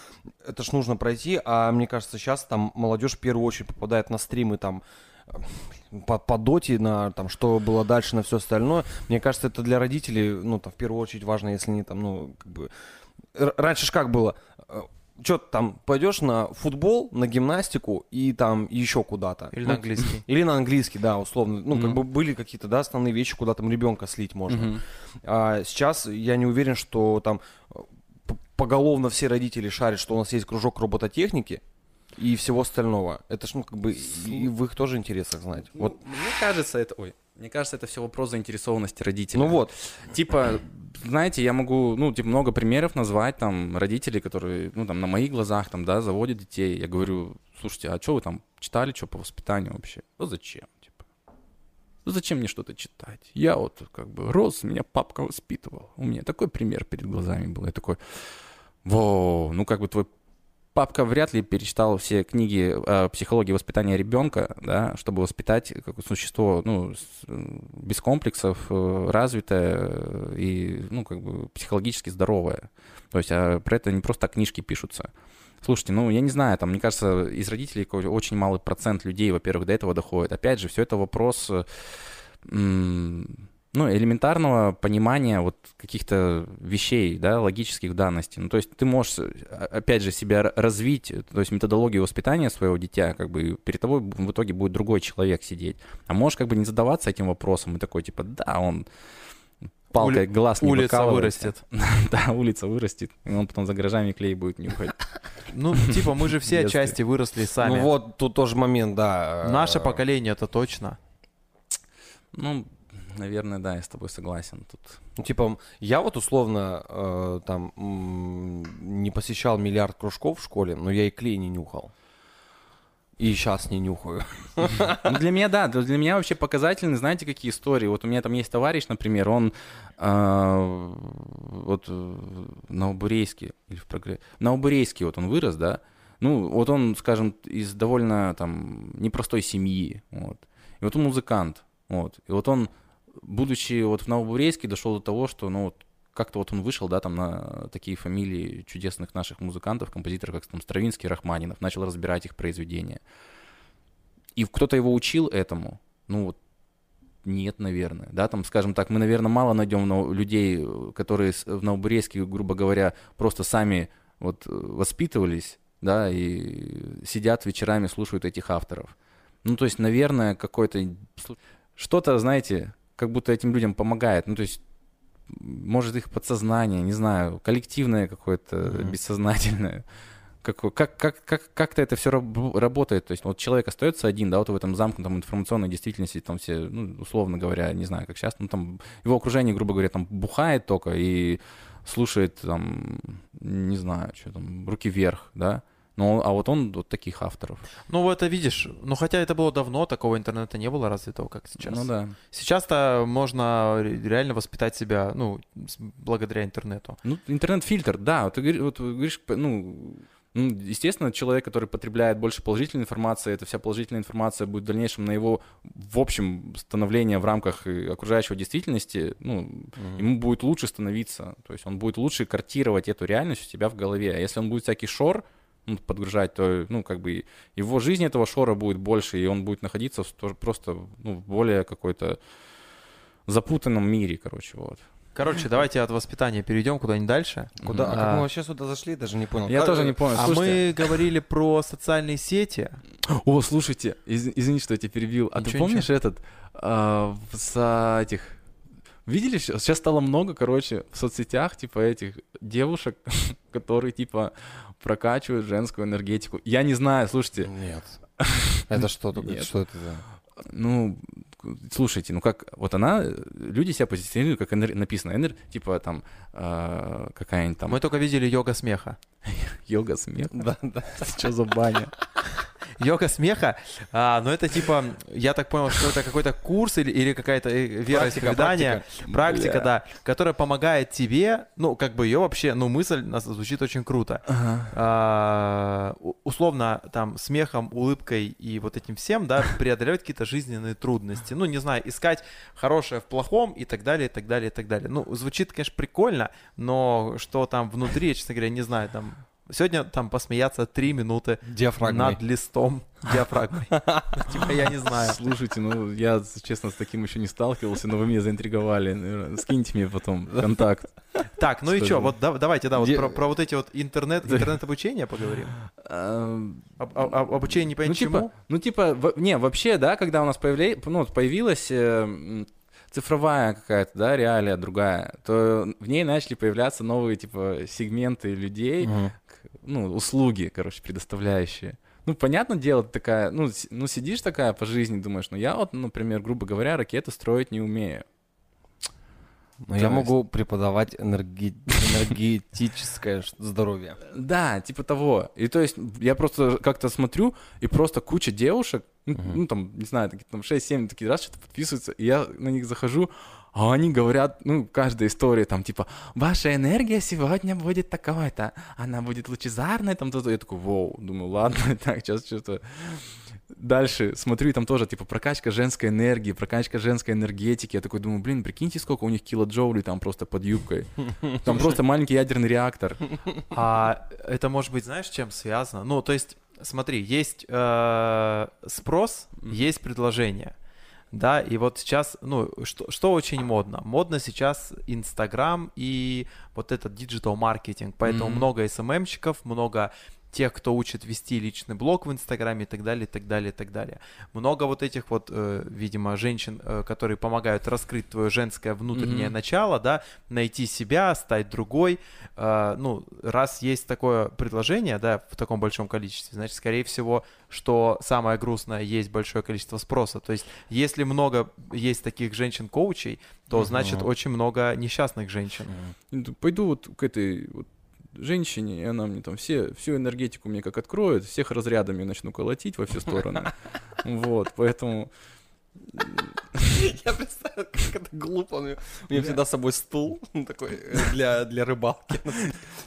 это ж нужно пройти, а мне кажется, сейчас там молодежь в первую очередь попадает на стримы там по, по доте, на там, что было дальше, на все остальное. Мне кажется, это для родителей, ну, там, в первую очередь важно, если они там, ну, как бы... Раньше ж как было? Что там, пойдешь на футбол, на гимнастику и там еще куда-то. Или Ну, на английский. или на английский, да, условно. Ну, как бы были какие-то, да, основные вещи, куда там ребенка слить можно. А сейчас я не уверен, что там э, поголовно все родители шарят, что у нас есть кружок робототехники и всего остального. Это ж, ну, как бы и в их тоже интересах знать. Вот. Вот мне кажется, это, ой, мне кажется, это все вопрос заинтересованности родителей. Ну вот. Типа, знаете, я могу, ну, типа, много примеров назвать, там, родителей, которые, ну, там, на моих глазах, там, да, заводят детей. Я говорю, слушайте, а что вы там читали, что по воспитанию вообще? Ну, зачем, типа? Ну, зачем мне что-то читать? Я вот, как бы, рос, меня папка воспитывал. У меня такой пример перед глазами был. Я такой, во, ну, как бы, твой папка вряд ли перечитал все книги о психологии воспитания ребенка, да, чтобы воспитать как существо, ну, э, без комплексов, э, развитое э, и, ну, как бы психологически здоровое. То есть а про это не просто книжки пишутся. Слушайте, ну, я не знаю, там, мне кажется, из родителей очень малый процент людей, во-первых, до этого доходит. Опять же, все это вопрос, э, м, ну, элементарного понимания вот каких-то вещей, да, логических данностей. Ну, то есть ты можешь, э, опять же, себя развить, то есть методологию воспитания своего дитя, как бы перед тобой в итоге будет другой человек сидеть. А можешь как бы не задаваться этим вопросом и такой, типа, да, он палкой глаз не Улица вырастет. Да, улица вырастет, и он потом за гаражами клей будет нюхать. Ну, типа, мы же все отчасти выросли сами. Ну вот, тут тоже момент, да. Наше поколение это точно. Ну, наверное, да, я с тобой согласен тут. Ну, типа, я вот условно э, там не посещал миллиард кружков в школе, но я и клей не нюхал. И сейчас не нюхаю. Ну, для меня, да, для меня вообще показательны, знаете, какие истории. Вот у меня там есть товарищ, например, он а, вот э, на Убурейске, или в Прогре... на Убурейске вот он вырос, да, ну, вот он, скажем, из довольно там непростой семьи, вот. И вот он музыкант, вот. И вот он, будучи вот в Новобурейске, дошел до того, что, ну, вот как-то вот он вышел, да, там на такие фамилии чудесных наших музыкантов, композиторов, как там Стравинский, Рахманинов, начал разбирать их произведения. И кто-то его учил этому? Ну вот нет, наверное. Да, там, скажем так, мы, наверное, мало найдем людей, которые в Новобурейске, грубо говоря, просто сами вот э, воспитывались, да, и сидят вечерами, слушают этих авторов. Ну, то есть, наверное, какой-то... Что-то, знаете, как будто этим людям помогает. Ну, то есть, может, их подсознание, не знаю, коллективное какое-то, Мгм. бессознательное. Как, как, как, как, как-то это все работает. То есть вот человек остается один, да, вот в этом замкнутом информационной действительности, там все, ну, условно говоря, не знаю, как сейчас, ну, там его окружение, грубо говоря, там бухает только и слушает, там, не знаю, что там, руки вверх, да. Ну, а вот он вот таких авторов. Ну, это видишь, ну хотя это было давно, такого интернета не было развитого, как сейчас. Ну да. Сейчас-то можно ре- реально воспитать себя, ну, благодаря интернету. Ну, интернет-фильтр, да, вот ты говори- вот говоришь, ну, Ну, естественно, человек, который потребляет больше положительной информации, эта вся положительная информация будет в дальнейшем на его, в общем, становление в рамках э, окружающего действительности, ну, Мгм. ему будет лучше становиться, то есть он будет лучше картировать эту реальность у себя в голове. А если он будет всякий шор подгружать, то, ну, как бы его жизнь этого шора будет больше, и он будет находиться в просто, ну, в более какой-то запутанном мире, короче, вот. Короче, давайте от воспитания перейдем куда-нибудь дальше. Куда? А А, как мы вообще сюда зашли, даже не понял. Я Как- тоже не понял. А Слушайте, мы говорили про социальные сети. О, слушайте, из- извини, что я тебя перебил. А ты Ничего, помнишь этот, а, с этих... Видели, сейчас стало много, короче, в соцсетях, типа, этих девушек, которые, типа, прокачивают женскую энергетику. Я не знаю, слушайте, Нет. Это что? Нет. Что это за... ну, слушайте, ну как, вот она, э, люди себя позиционируют, как энер- написано, энер, типа, там, а, какая-нибудь там Мы только видели йога смеха. йога, смех. Да, да. Что за баня? Йога смеха, а, но это типа, я так понял, что это какой-то курс или, или какая-то э, вероисповедание, практика, Бля. да, которая помогает тебе, ну, как бы ее вообще, ну, мысль звучит очень круто. Ага. А, условно, там, смехом, улыбкой и вот этим всем, да, преодолевать какие-то жизненные трудности. Ну, не знаю, искать хорошее в плохом и так далее, и так далее, и так далее. Ну, звучит, конечно, прикольно, но что там внутри, я, честно говоря, не знаю, там... Сегодня там посмеяться три минуты Диафрагмой. над листом диафрагмой. Типа, я не знаю. Слушайте, ну я, честно, с таким еще не сталкивался, но вы меня заинтриговали. Скиньте мне потом контакт. Так, ну и Что вот да- давайте, да, вот про, вот эти вот интернет, интернет-обучение поговорим. Об- об- об- обучение не Ну понятно типа, чему. ну типа, не, вообще, да, когда у нас ну, появилась э, цифровая какая-то, да, реалия другая, то в ней начали появляться новые, типа, сегменты людей, Мгм. Ну, услуги, короче, предоставляющие. Ну, понятное дело, ты такая, ну, ну, сидишь такая по жизни, думаешь, ну, я вот, например, грубо говоря, ракеты строить не умею. Но я То есть- могу преподавать энерги- энергетическое здоровье. Да, типа того. И то есть я просто как-то смотрю, и просто куча девушек, ну, Мгм. ну, там, не знаю, такие, там 6-7 такие раз что-то подписываются, и я на них захожу, а они говорят, ну, каждая история, там, типа, ваша энергия сегодня будет такой-то, она будет лучезарной, там, то-то. Я такой, воу, думаю, ладно, так, сейчас что-то... Дальше смотрю, и там тоже, типа, прокачка женской энергии, прокачка женской энергетики. Я такой думаю, блин, прикиньте, сколько у них килоджоулей там просто под юбкой. Там просто маленький ядерный реактор. А это может быть, знаешь, чем связано? Ну, то есть, смотри, есть э, спрос, есть предложение. Да, и вот сейчас, ну, что, что очень модно? Модно сейчас Инстаграм и вот этот digital маркетинг. Поэтому Мгм. много СММщиков, много тех, кто учит вести личный блог в Инстаграме и так далее, и так далее, и так далее. Много вот этих вот, э, видимо, женщин, э, которые помогают раскрыть твое женское внутреннее Мгм. начало, да, найти себя, стать другой. Э, ну, раз есть такое предложение, да, в таком большом количестве, значит, скорее всего, что самое грустное, есть большое количество спроса. То есть, если много есть таких женщин-коучей, то, Мгм. значит, очень много несчастных женщин. Т- Пойду вот к этой вот женщине, и она мне там все, всю энергетику мне как откроет, всех разрядами начну колотить во все стороны. Вот, поэтому... Я представляю, как это глупо. У меня- всегда с собой стул такой э, для, для рыбалки.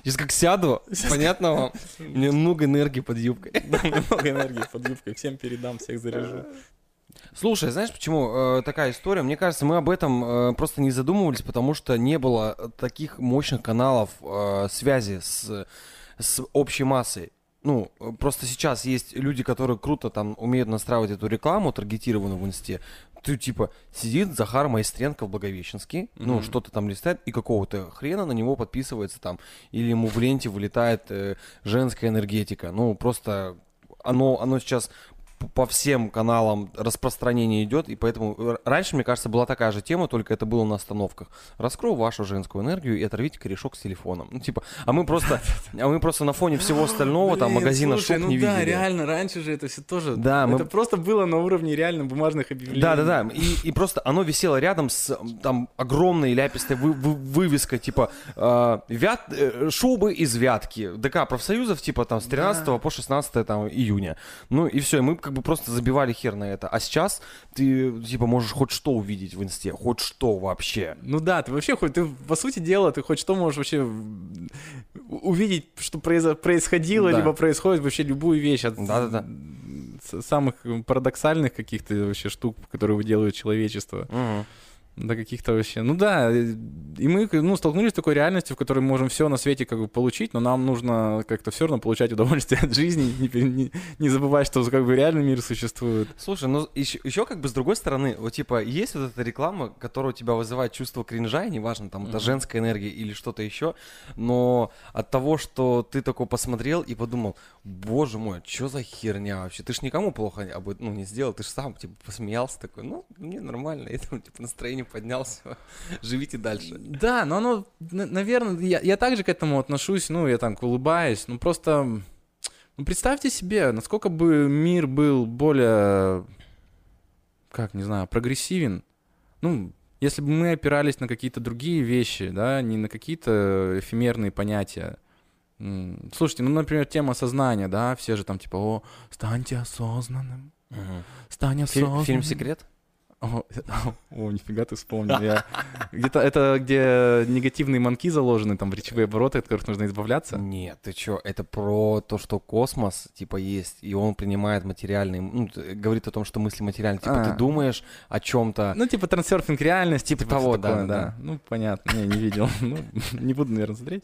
Сейчас как сяду, понятно вам? У меня много энергии под юбкой. Много энергии под юбкой, всем передам, всех заряжу. Слушай, знаешь, почему э, такая история? Мне кажется, мы об этом э, просто не задумывались, потому что не было э, таких мощных каналов э, связи с, с общей массой. Ну, э, просто сейчас есть люди, которые круто там умеют настраивать эту рекламу, таргетированную в инсте. Ты типа сидит Захар Майстренко в Благовещенске, ну, Мгм. что-то там листает, и какого-то хрена на него подписывается там, или ему в ленте вылетает э, женская энергетика. Ну, просто оно, оно сейчас по всем каналам распространение идет, и поэтому раньше, мне кажется, была такая же тема, только это было на остановках. Раскрою вашу женскую энергию и оторвите корешок с телефоном. Ну, типа, а мы просто, а мы просто на фоне всего остального, там, магазина шоп ну не да, видели. реально, раньше же это все тоже... Да, мы- Это просто было на уровне реально бумажных объявлений. Да, да, да. И, и просто оно висело рядом с там огромной ляпистой вы- вы- вывеской, типа э, вят, э, шубы из Вятки, ДК профсоюзов, типа там с 13 по 16 там, июня. Ну и все, и мы как бы просто забивали хер на это. А сейчас ты, типа, можешь хоть что увидеть в инсте, хоть что вообще. Ну да, ты вообще хоть, ты, по сути дела, ты хоть что можешь вообще увидеть, что произо- происходило, Да. либо происходит вообще любую вещь от Да-да-да. самых парадоксальных каких-то вообще штук, которые выделывает человечество, Мгм. До каких-то вообще... Ну да, э, и мы ну, столкнулись с такой реальностью, в которой мы можем все на свете как бы получить, но нам нужно как-то все равно получать удовольствие от жизни, не, не, не забывать, что как бы реальный мир существует. Слушай, ну еще, как бы с другой стороны, вот типа есть вот эта реклама, которая у тебя вызывает чувство кринжа, и неважно, там это Мгм. женская энергия или что-то еще, но от того, что ты такой посмотрел и подумал, боже мой, что за херня вообще, ты ж никому плохо об ну, не сделал, ты же сам типа посмеялся такой, ну мне нормально, и там типа настроение поднялся, живите дальше. Да, но оно, наверное, я, я также к этому отношусь, ну, я так улыбаюсь, ну, просто, ну, представьте себе, насколько бы мир был более, как, не знаю, прогрессивен, ну, если бы мы опирались на какие-то другие вещи, да, не на какие-то эфемерные понятия. Слушайте, ну, например, тема сознания, да, все же там типа, о, станьте осознанным, стань Фильм, осознанным. фильм «Секрет»? О, о, нифига ты вспомнил. Я... Где-то это где негативные манки заложены, там, в речевые обороты, от которых нужно избавляться. Нет, ты чё, это про то, что космос, типа, есть, и он принимает материальный, ну, говорит о том, что мысли материальны. Типа, А. ты думаешь о чем-то. Ну, типа трансерфинг реальности. Типа всё того, да, да. Ну, понятно, не, не видел. Ну, не буду, наверное, смотреть.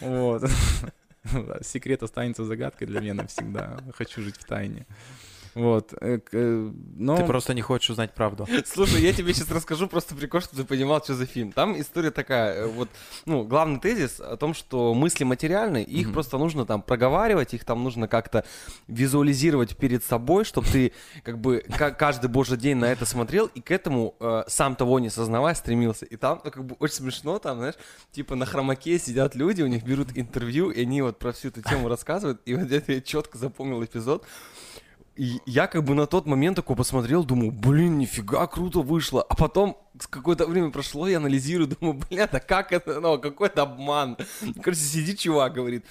Вот. Секрет останется загадкой для меня навсегда. Хочу жить в тайне. Вот. э, э, Но... Ты просто не хочешь узнать правду. Слушай, я тебе сейчас расскажу просто прикол, чтобы ты понимал, что за фильм. Там история такая, э, вот, ну, главный тезис о том, что мысли материальны, их Мгм. просто нужно там проговаривать, их там нужно как-то визуализировать перед собой, чтобы ты как бы ка- каждый божий день на это смотрел и к этому, э, сам того не сознавая, стремился. И там, ну, как бы очень смешно, там, знаешь, типа на хромаке сидят люди, у них берут интервью, и они вот про всю эту тему рассказывают, и вот это я четко запомнил эпизод, и я как бы на тот момент такой посмотрел, думаю, блин, нифига круто вышло. А потом какое-то время прошло, я анализирую, думаю, блин, а как это, ну, какой-то обман. Короче, сидит чувак, говорит,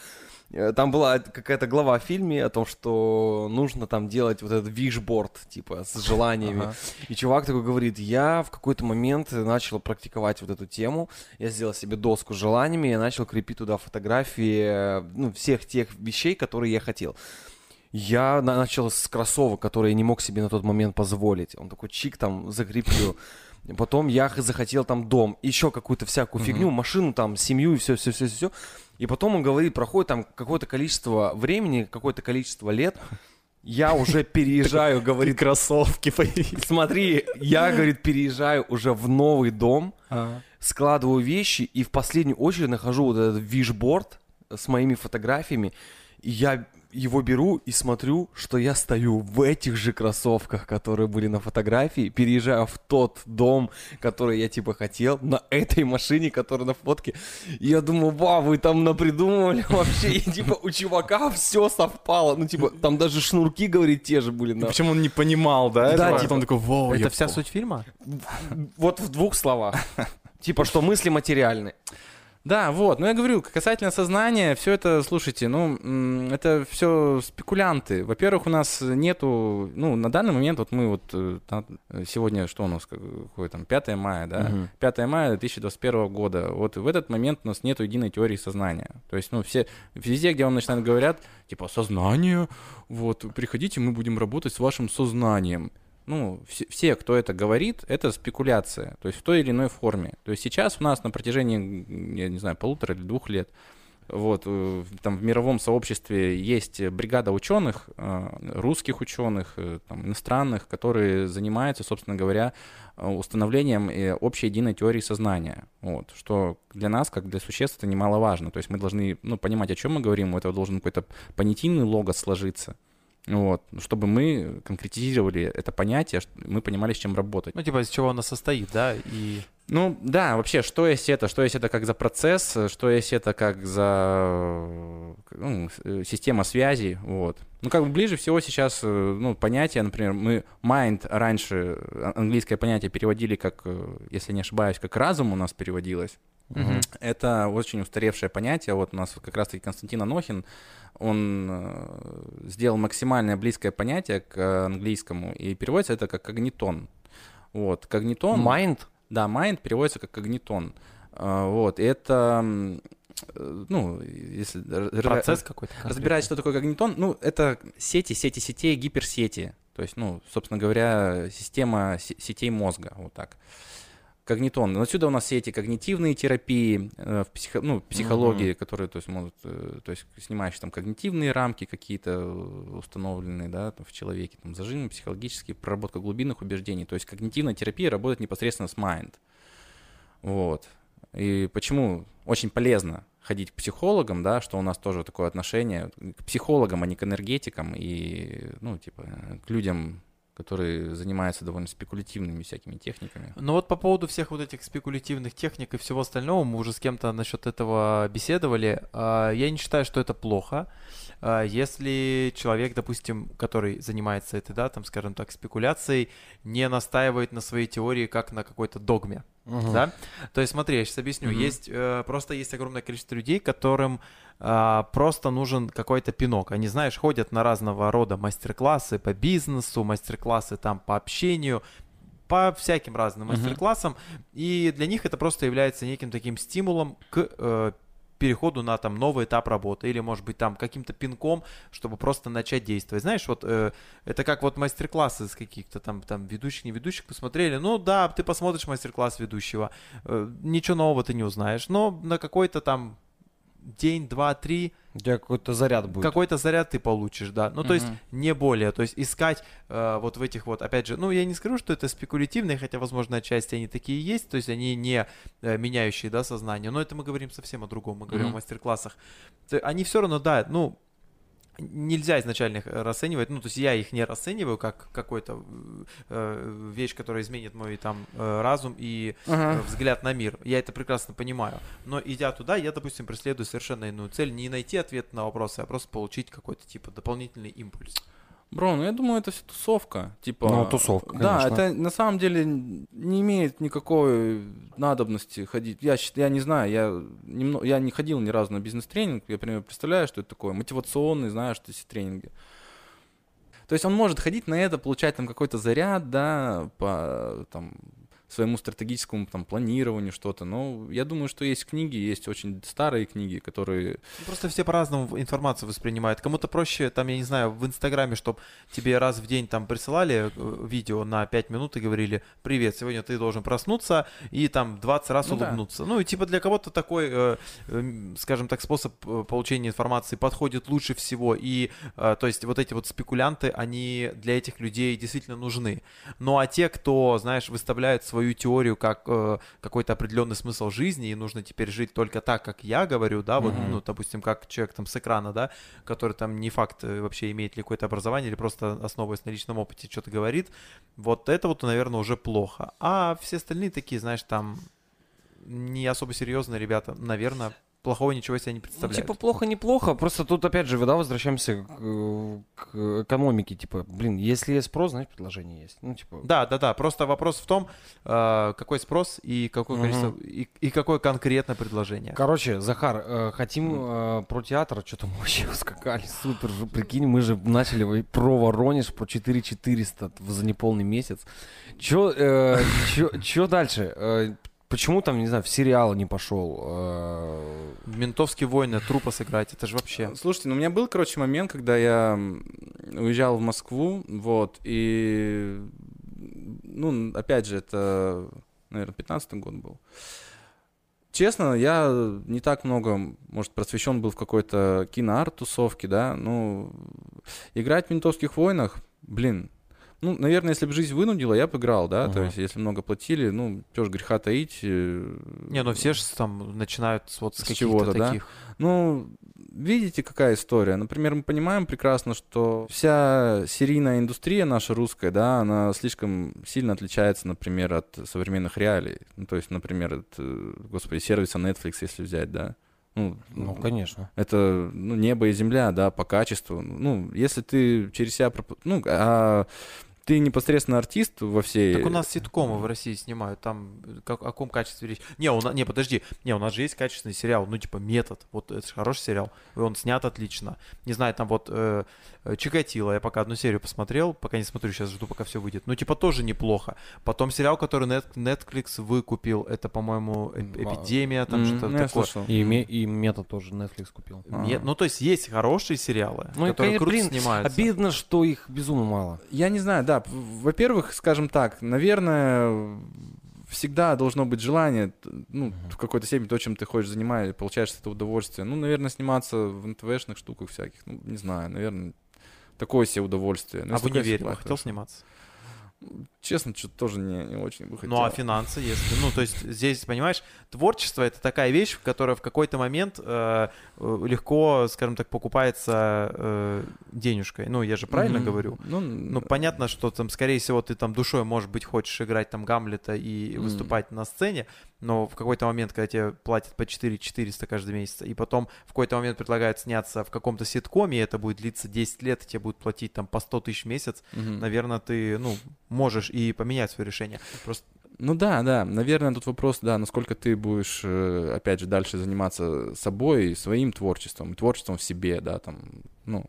э, там была какая-то глава в фильме о том, что нужно там делать вот этот вишборд, типа, с желаниями. Ага. И чувак такой говорит, я в какой-то момент начал практиковать вот эту тему, я сделал себе доску с желаниями, я начал крепить туда фотографии, э, ну, всех тех вещей, которые я хотел. Я на- начал с кроссовок, которые я не мог себе на тот момент позволить. Он такой чик там закреплю. Потом я захотел там дом, еще какую-то всякую фигню, машину там, семью и все, все, все, все. И потом он говорит, проходит там какое-то количество времени, какое-то количество лет, я уже переезжаю, говорит, кроссовки появились. смотри, я, говорит, переезжаю уже в новый дом, А. складываю вещи и в последнюю очередь нахожу вот этот вишборд с моими фотографиями, и я его беру и смотрю, что я стою в этих же кроссовках, которые были на фотографии, переезжаю в тот дом, который я типа хотел, на этой машине, которая на фотке. И я думаю, вау, вы там напридумывали вообще, и типа у чувака все совпало. Ну типа там даже шнурки, говорит, те же были. на- Причем он не понимал, да? Да, этого? типа, Потом такой, вау, Это вся по- суть фильма? Вот в двух словах. Типа, что мысли материальны. Да, вот. Но я говорю, касательно сознания, все это, слушайте, ну, это все спекулянты. Во-первых, у нас нету, ну, на данный момент, вот мы вот э, сегодня, что у нас, как- какое там, 5 мая, да? Мгм. 5 мая 2021 года. Вот в этот момент у нас нету единой теории сознания. То есть, ну, все, везде, где вам начинают говорят, типа, сознание, вот, приходите, мы будем работать с вашим сознанием. Ну, все, все, кто это говорит, это спекуляция, то есть в той или иной форме. То есть сейчас у нас на протяжении, я не знаю, полутора или двух лет, вот, э, там в мировом сообществе есть бригада ученых, э, русских ученых, э, там, иностранных, которые занимаются, собственно говоря, установлением общей единой теории сознания. Вот, что для нас, как для существ, это немаловажно. То есть мы должны ну, понимать, о чем мы говорим, у этого должен какой-то понятийный логос сложиться. Вот, чтобы мы конкретизировали это понятие, мы понимали, с чем работать. Ну, типа, из чего она состоит, да? И Ну, да, вообще, что есть это? Что есть это как за процесс? Что есть это как за ну, система связи? Вот. Ну, как бы ближе всего сейчас, э, ну, понятие, например, мы mind раньше, английское понятие переводили как, э, если не ошибаюсь, как разум у нас переводилось. Мгм. Это очень устаревшее понятие. Вот у нас как раз-таки Константин Анохин, он э, сделал максимальное близкое понятие к э, английскому, и переводится это как когнитон. Вот, когнитон... Майнд? Да, mind переводится как когнитон. А, Вот, и это, э, ну, если Процесс какой-то. разбирать, что такое когнитон, ну, это сети, сети сетей, гиперсети. То есть, ну, собственно говоря, система се- сетей мозга, вот так. Когнитон. Но Отсюда у нас все эти когнитивные терапии э, в психо- ну, психологии, которые, то есть, могут, э, то есть, снимающие там когнитивные рамки какие-то э, установленные, да, там, в человеке, там, зажимы психологические, проработка глубинных убеждений. То есть, когнитивная терапия работает непосредственно с mind. Вот. И почему очень полезно ходить к психологам, да, что у нас тоже такое отношение к психологам, а не к энергетикам и, ну, типа, к людям, которые занимаются довольно спекулятивными всякими техниками. Ну вот по поводу всех вот этих спекулятивных техник и всего остального, мы уже с кем-то насчет этого беседовали. А, Я не считаю, что это плохо. А, Если человек, допустим, который занимается этой, да, там, скажем так, спекуляцией, не настаивает на своей теории как на какой-то догме, да? То есть смотри, я сейчас объясню. Мгм. Есть э, просто есть огромное количество людей, которым а, просто нужен какой-то пинок. Они, знаешь, ходят на разного рода мастер-классы по бизнесу, мастер-классы там по общению, по всяким разным мастер-классам, и для них это просто является неким таким стимулом к э, переходу на там новый этап работы или может быть там каким-то пинком, чтобы просто начать действовать. Знаешь, вот э, это как вот мастер-классы с каких-то там там ведущих, не ведущих посмотрели. Ну да, ты посмотришь мастер-класс ведущего, э, ничего нового ты не узнаешь, но на какой-то там день, два, три У тебя какой-то заряд будет. какой-то заряд ты получишь, да. Ну, то есть Мгм. не более. То есть искать э, вот в этих вот, опять же, ну, я не скажу, что это спекулятивные, хотя, возможно, отчасти они такие есть, то есть они не э, меняющие, да, сознание. Но это мы говорим совсем о другом, мы говорим Мгм. о мастер-классах. Они все равно, да, ну, нельзя изначально их расценивать, ну, то есть я их не расцениваю как какой-то э, вещь, которая изменит мой там э, разум и э, взгляд на мир. Я это прекрасно понимаю. Но идя туда, я, допустим, преследую совершенно иную цель. Не найти ответ на вопросы, а просто получить какой-то типа дополнительный импульс. Бро, ну я думаю, это все тусовка. Типа, Ну, тусовка, Да, конечно. это на самом деле не имеет никакой надобности ходить. Я, я не знаю, я, немно- я не ходил ни разу на бизнес-тренинг. Я, например, представляю, что это такое. Мотивационный, знаешь, есть тренинги. То есть он может ходить на это, получать там какой-то заряд, да, по там, своему стратегическому там планированию что-то. Но я думаю, что есть книги, есть очень старые книги, которые Просто все по-разному информацию воспринимают. Кому-то проще, там, я не знаю, в Инстаграме, чтобы тебе раз в день там присылали э, видео на 5 минут и говорили, привет, сегодня ты должен проснуться и там 20 раз Ну да. улыбнуться. Ну и типа для кого-то такой, э, э, скажем так, способ э, получения информации подходит лучше всего. И, э, то есть вот эти вот спекулянты, они для этих людей действительно нужны. Ну а те, кто, знаешь, выставляют свою теорию как э, какой-то определенный смысл жизни, и нужно теперь жить только так, как я говорю, да, вот, Мгм. ну, допустим, как человек там с экрана, да, который там не факт э, вообще имеет ли какое-то образование или просто основываясь на личном опыте что-то говорит, вот это вот, наверное, уже плохо. А все остальные такие, знаешь, там не особо серьезные ребята, наверное, плохого ничего себе не Ну, представляют. типа, плохо-неплохо, просто тут, опять же, да, возвращаемся к, э, к экономике, типа, блин, если есть спрос, значит, предложение есть. Ну, типа, Да, да, да. Просто вопрос в том, э, какой спрос и какое количество и, и какое конкретное предложение. Короче, Захар, э, хотим э, про театр, что-то мы вообще ускакали, супер же, прикинь, мы же начали про Воронеж, про 4400 в- за неполный месяц. Чё, э, чё, чё дальше? Почему там, не знаю, в сериал не пошел? Э, Ментовские войны, трупа сыграть, это же вообще. Слушайте, ну у меня был, короче, момент, когда я уезжал в Москву, вот, и, ну, опять же, это, наверное, 15 год был. Честно, я не так много, может, просвещен был в какой-то киноарт-тусовке, да, ну, играть в «Ментовских войнах», блин, ну, наверное, если бы жизнь вынудила, я бы играл, да, то Ага. есть если много платили, ну, ж греха таить. э, Не, ну все же там начинают с вот с, С каких-то чего-то, да? таких. Ну, видите, какая история. Например, мы понимаем прекрасно, что вся серийная индустрия наша русская, да, она слишком сильно отличается, например, от современных реалий. Ну, то есть, например, от, э, господи, сервиса Netflix, если взять, да. Ну, ну, конечно. это ну, небо и земля, да, по качеству. Ну, если ты через себя... проп- Ну, а ты непосредственно артист во всей... Так у нас ситкомы в России снимают, там э, как, о каком качестве речь? Не, у нас, не, подожди, не, у нас же есть качественный сериал, ну типа «Метод», вот это же хороший сериал, и он снят отлично. Не знаю, там вот э, э, «Чикатило», я пока одну серию посмотрел, пока не смотрю, сейчас жду, пока все выйдет. Ну типа тоже неплохо. Потом сериал, который Net- Netflix выкупил, это, по-моему, М, а, «Эпидемия», там М, что-то ну, такое. слышал. И, и мета тоже Netflix купил. Ме- А. Ну, то есть есть хорошие сериалы, Ну, и, которые конечно, круто блин, снимаются. Обидно, что их безумно мало. Я не знаю, да. П- Во-первых, скажем так, наверное, всегда должно быть желание, ну, в какой-то степени то, чем ты хочешь заниматься, получаешь это удовольствие. Ну, наверное, сниматься в НТВшных штуках всяких, ну, не знаю, наверное, такое себе удовольствие. Ну, А в универе хотел сниматься? Честно, что-то тоже не, не очень бы хотел. Ну а финансы, если, ну то есть здесь, понимаешь, творчество это такая вещь, которая в какой-то момент э, э, легко, скажем так, покупается э, денежкой. Ну я же правильно Мгм. говорю? Ну, Ну понятно, что там, скорее всего, ты там душой, может быть, хочешь играть там Гамлета и Мгм. выступать на сцене, но в какой-то момент, когда тебе платят по 4 400 каждый месяц, и потом в какой-то момент предлагают сняться в каком-то ситкоме, и это будет длиться 10 лет, и тебе будут платить там по 100 тысяч в месяц, Мгм. наверное, ты, ну, можешь и поменять свое решение. Просто Ну да, да, наверное, тут вопрос, да, насколько ты будешь, э, опять же, дальше заниматься собой, своим творчеством, творчеством в себе, да, там, ну,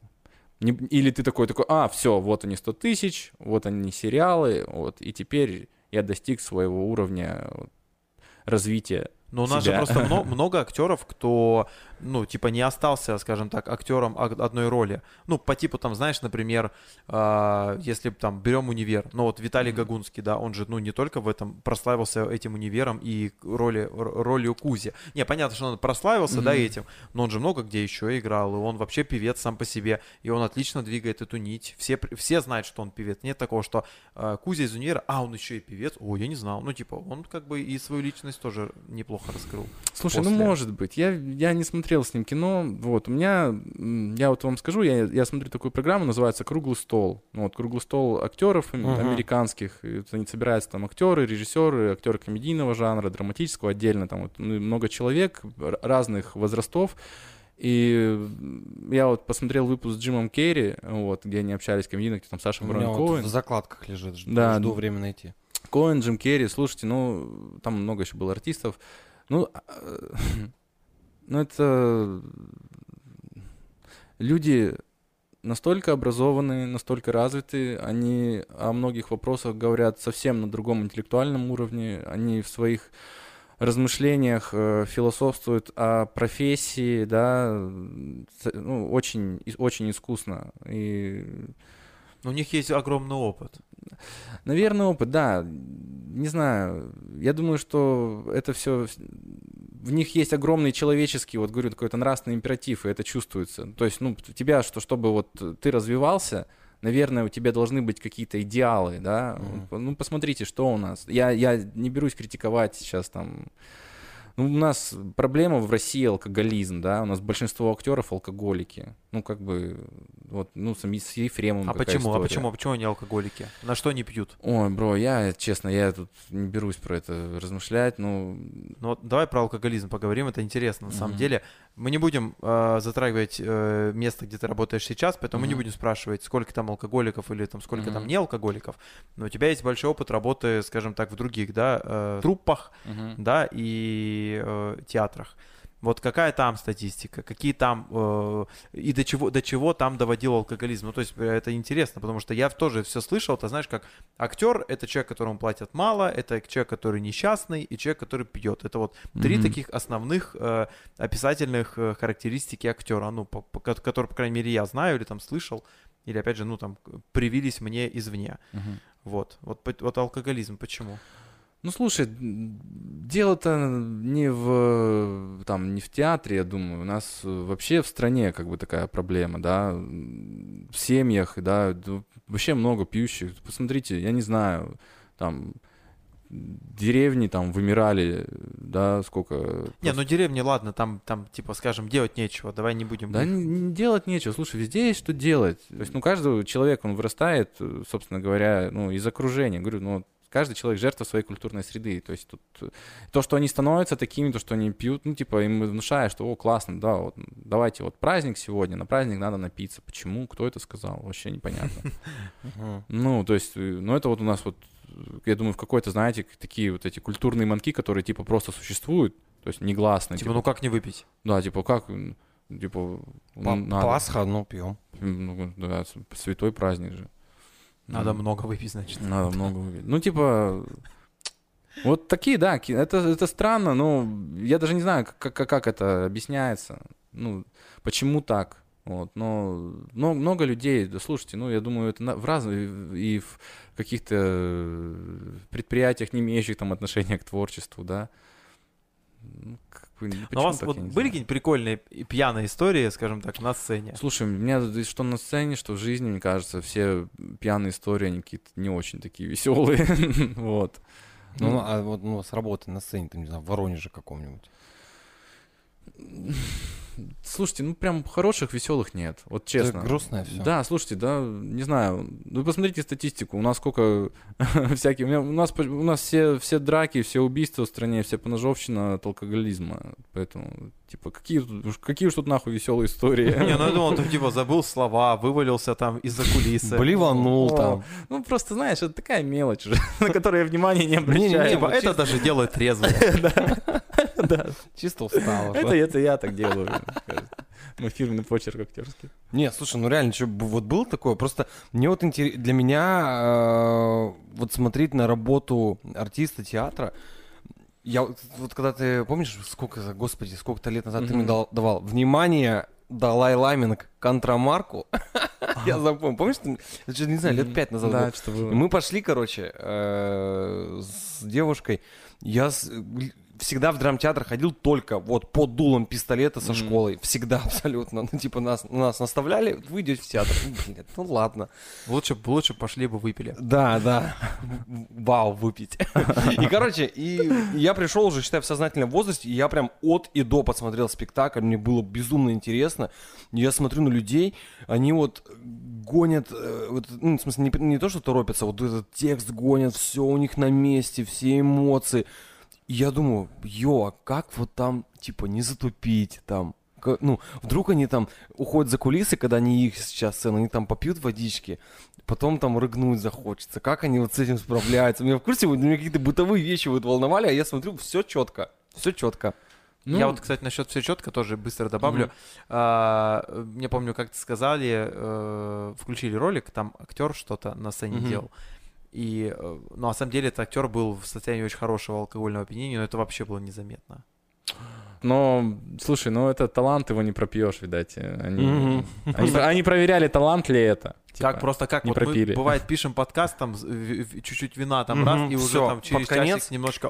не- или ты такой, такой, а, все, вот они 100 тысяч, вот они сериалы, вот, и теперь я достиг своего уровня развития. Но у нас себя. же просто мно- много актеров, кто, ну, типа, не остался, скажем так, актером одной роли. Ну, по типу, там, знаешь, например, а, если там берем универ, ну, вот Виталий Гагунский, да, он же, ну, не только в этом прославился этим универом и роли, ролью Кузи. Не, понятно, что он прославился, да, Мгм. этим, но он же много где еще играл, и он вообще певец сам по себе, и он отлично двигает эту нить. Все, все знают, что он певец. Нет такого, что а, Кузя из универа, а, он еще и певец, о, я не знал. Ну, типа, он как бы и свою личность тоже неплохо раскрыл. Слушай, ну После. может быть. Я, я не смотрел с ним кино. Вот, у меня, я вот вам скажу, я, я смотрю такую программу, называется «Круглый стол». Ну, Вот, круглый стол актеров Мгм. американских. И вот они собираются там актеры, режиссеры, актеры комедийного жанра, драматического отдельно. Там вот ну, много человек р- разных возрастов. И я вот посмотрел выпуск с Джимом Керри, вот, где они общались, комедийно, где там Саша У меня Барон вот Коэн. в закладках лежит. Жду, Да. жду время найти. Коэн, Джим Керри, слушайте, ну, там много еще было артистов. Ну, а, э, ну это люди настолько образованные, настолько развитые, они о многих вопросах говорят совсем на другом интеллектуальном уровне, они в своих размышлениях э, философствуют о профессии, да, ну, очень, очень искусно. И у них есть огромный опыт. Наверное, опыт, да. Не знаю. Я думаю, что это все... В них есть огромный человеческий, вот говорю, какой-то нравственный императив, и это чувствуется. То есть, ну, у тебя, что, чтобы вот ты развивался, наверное, у тебя должны быть какие-то идеалы, да. Вот, Ну, посмотрите, что у нас. Я, я не берусь критиковать сейчас там... Ну, у нас проблема в России алкоголизм, да, у нас большинство актеров алкоголики. Ну, как бы, вот, ну, с, с Ефремовым А почему? А история. почему? Почему они алкоголики? На что они пьют? Ой, бро, я, честно, я тут не берусь про это размышлять, ну... Ну вот давай про алкоголизм поговорим, это интересно. На самом Мгм. деле мы не будем э, затрагивать э, место, где ты работаешь сейчас, поэтому мы не будем спрашивать, сколько там алкоголиков или там сколько там Мгм. не алкоголиков. Но у тебя есть большой опыт работы, скажем так, в других, да, э, труппах, да, и э, театрах. Вот какая там статистика, какие там э, и до чего до чего там доводил алкоголизм. Ну то есть э, это интересно, потому что я тоже все слышал. Ты знаешь, как актер это человек, которому платят мало, это человек, который несчастный и человек, который пьет. Это вот три Мгм. таких основных э, описательных э, характеристики актера, ну по, по- ко- которые по крайней мере я знаю или там слышал, или опять же ну там привились мне извне. Мгм. Вот вот вот алкоголизм почему? Ну, слушай, дело-то не в, там, не в театре, я думаю. У нас э, вообще в стране как бы такая проблема, да, в семьях, да, вообще много пьющих. Посмотрите, я не знаю, там, деревни там вымирали, да, сколько... Не, ну деревни, ладно, там, там, типа, скажем, делать нечего, давай не будем. Да не, не делать нечего. Слушай, везде есть что делать. То есть, ну, каждый человек, он вырастает, э, собственно говоря, ну, из окружения. Говорю, ну, каждый человек жертва своей культурной среды. То есть тут э, то, что они становятся такими, то, что они пьют, ну, типа, им внушаешь, что, о, классно, да, вот, давайте, вот праздник сегодня, на праздник надо напиться. Почему? Кто это сказал? Вообще непонятно. Ну, то есть, э, ну, это вот у нас вот, э, я думаю, в какой-то, знаете, такие вот эти культурные манки, которые, типа, просто существуют, то есть негласные. Типа, ну как не выпить? Да, типа, как, типа, надо. Пасха, ну, пьем. Ну, да, святой праздник же. Надо М, много выпить, значит. Надо много выпить. Ну, типа, вот такие, да, это, это странно, но я даже не знаю, как, как, как это объясняется, ну, почему так, вот, но, но много людей, да, слушайте, ну, я думаю, это на- в разных, и в каких-то э, предприятиях, не имеющих там отношения к творчеству, да. Ну, бы, Но у почему вас так, вот были знаю. какие-нибудь прикольные и пьяные истории, скажем так, на сцене? Слушай, у меня здесь что на сцене, что в жизни, мне кажется, все пьяные истории, они какие-то не очень такие веселые. Вот. Ну, а вот ну, с работы на сцене, там, не знаю, в Воронеже каком-нибудь. Слушайте, ну прям хороших, веселых нет. Вот Это честно. грустное все. Да, слушайте, да, не знаю. Вы посмотрите статистику. У нас сколько всяких. У, меня- у нас у нас все, все драки, все убийства в стране, вся поножовщина от алкоголизма. Поэтому, типа, какие, какие уж тут нахуй веселые истории. Не, ну я думал, ты типа забыл слова, вывалился там из-за кулисы. Блеванул там. Ну, просто, знаешь, это такая мелочь уже, на которую я внимания не обращаю. Типа, это даже делает трезвым. Да. Чисто устал. Это, это я так делаю. Мой фирменный почерк актерский. Не, слушай, ну реально, что, вот было такое, просто мне вот интерес, для меня э, вот смотреть на работу артиста театра, я вот когда ты, помнишь, сколько, господи, сколько-то лет назад ты мне дал- давал, внимание, Далай Ламинг контрамарку, я запомнил, помнишь, ты- это же, не знаю, лет пять назад. Да, что было. мы пошли, короче, э, с девушкой. Я всегда в драмтеатр ходил только вот под дулом пистолета со школой. Всегда абсолютно. Ну, типа нас, нас наставляли, вы идете в театр. Ну, Блин, ну ладно. Лучше, лучше пошли бы выпили. Да, да. Вау, выпить. И, короче, и я пришел уже, считай, в сознательном возрасте, и я прям от и до посмотрел спектакль, мне было безумно интересно. Я смотрю на людей, они вот гонят, э, вот, ну, в смысле, не, не то, что торопятся, вот этот текст гонят, все у них на месте, все эмоции. Я думаю, ё, а как вот там, типа, не затупить там? Ну, вдруг они там уходят за кулисы, когда они их сейчас сцена, они там попьют водички, потом там рыгнуть захочется. Как они вот с этим справляются? Меня в курсе, вот меня какие-то бытовые вещи вот волновали, а я смотрю, все четко, все четко. Ну, Я вот, кстати, насчет все четко тоже быстро добавлю. А, мне помню, как ты сказали, э, включили ролик, там актер что-то на сцене Мгм. делал. И, э, ну, на самом деле, этот актер был в состоянии очень хорошего алкогольного опьянения, но это вообще было незаметно. Но, слушай, ну это талант, его не пропьешь, видать. Они, Мгм. они, они проверяли, талант ли это. Типа, как просто как не вот мы, пропили. бывает пишем подкаст там чуть-чуть вина там Мгм, раз и уже всё, там через конец. часик немножко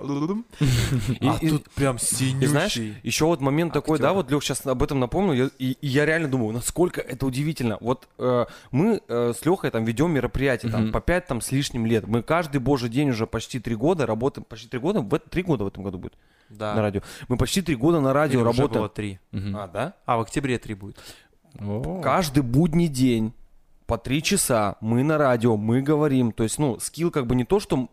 И- а и- тут прям И синющий знаешь, еще вот момент такой, да, актер. вот Лех сейчас об этом напомнил, я- и, и я реально думаю, насколько это удивительно. Вот э, мы э, с Лехой там ведем мероприятия там Мгм. по пять там с лишним лет. Мы каждый божий день уже почти три года работаем, почти три года, в, три года в этом году будет да на радио. Мы почти три года на радио Или уже работаем. было три Мгм. А, да? а в октябре три будет О. Каждый будний день по три часа мы на радио, мы говорим. То есть, ну, скилл как бы не то, что,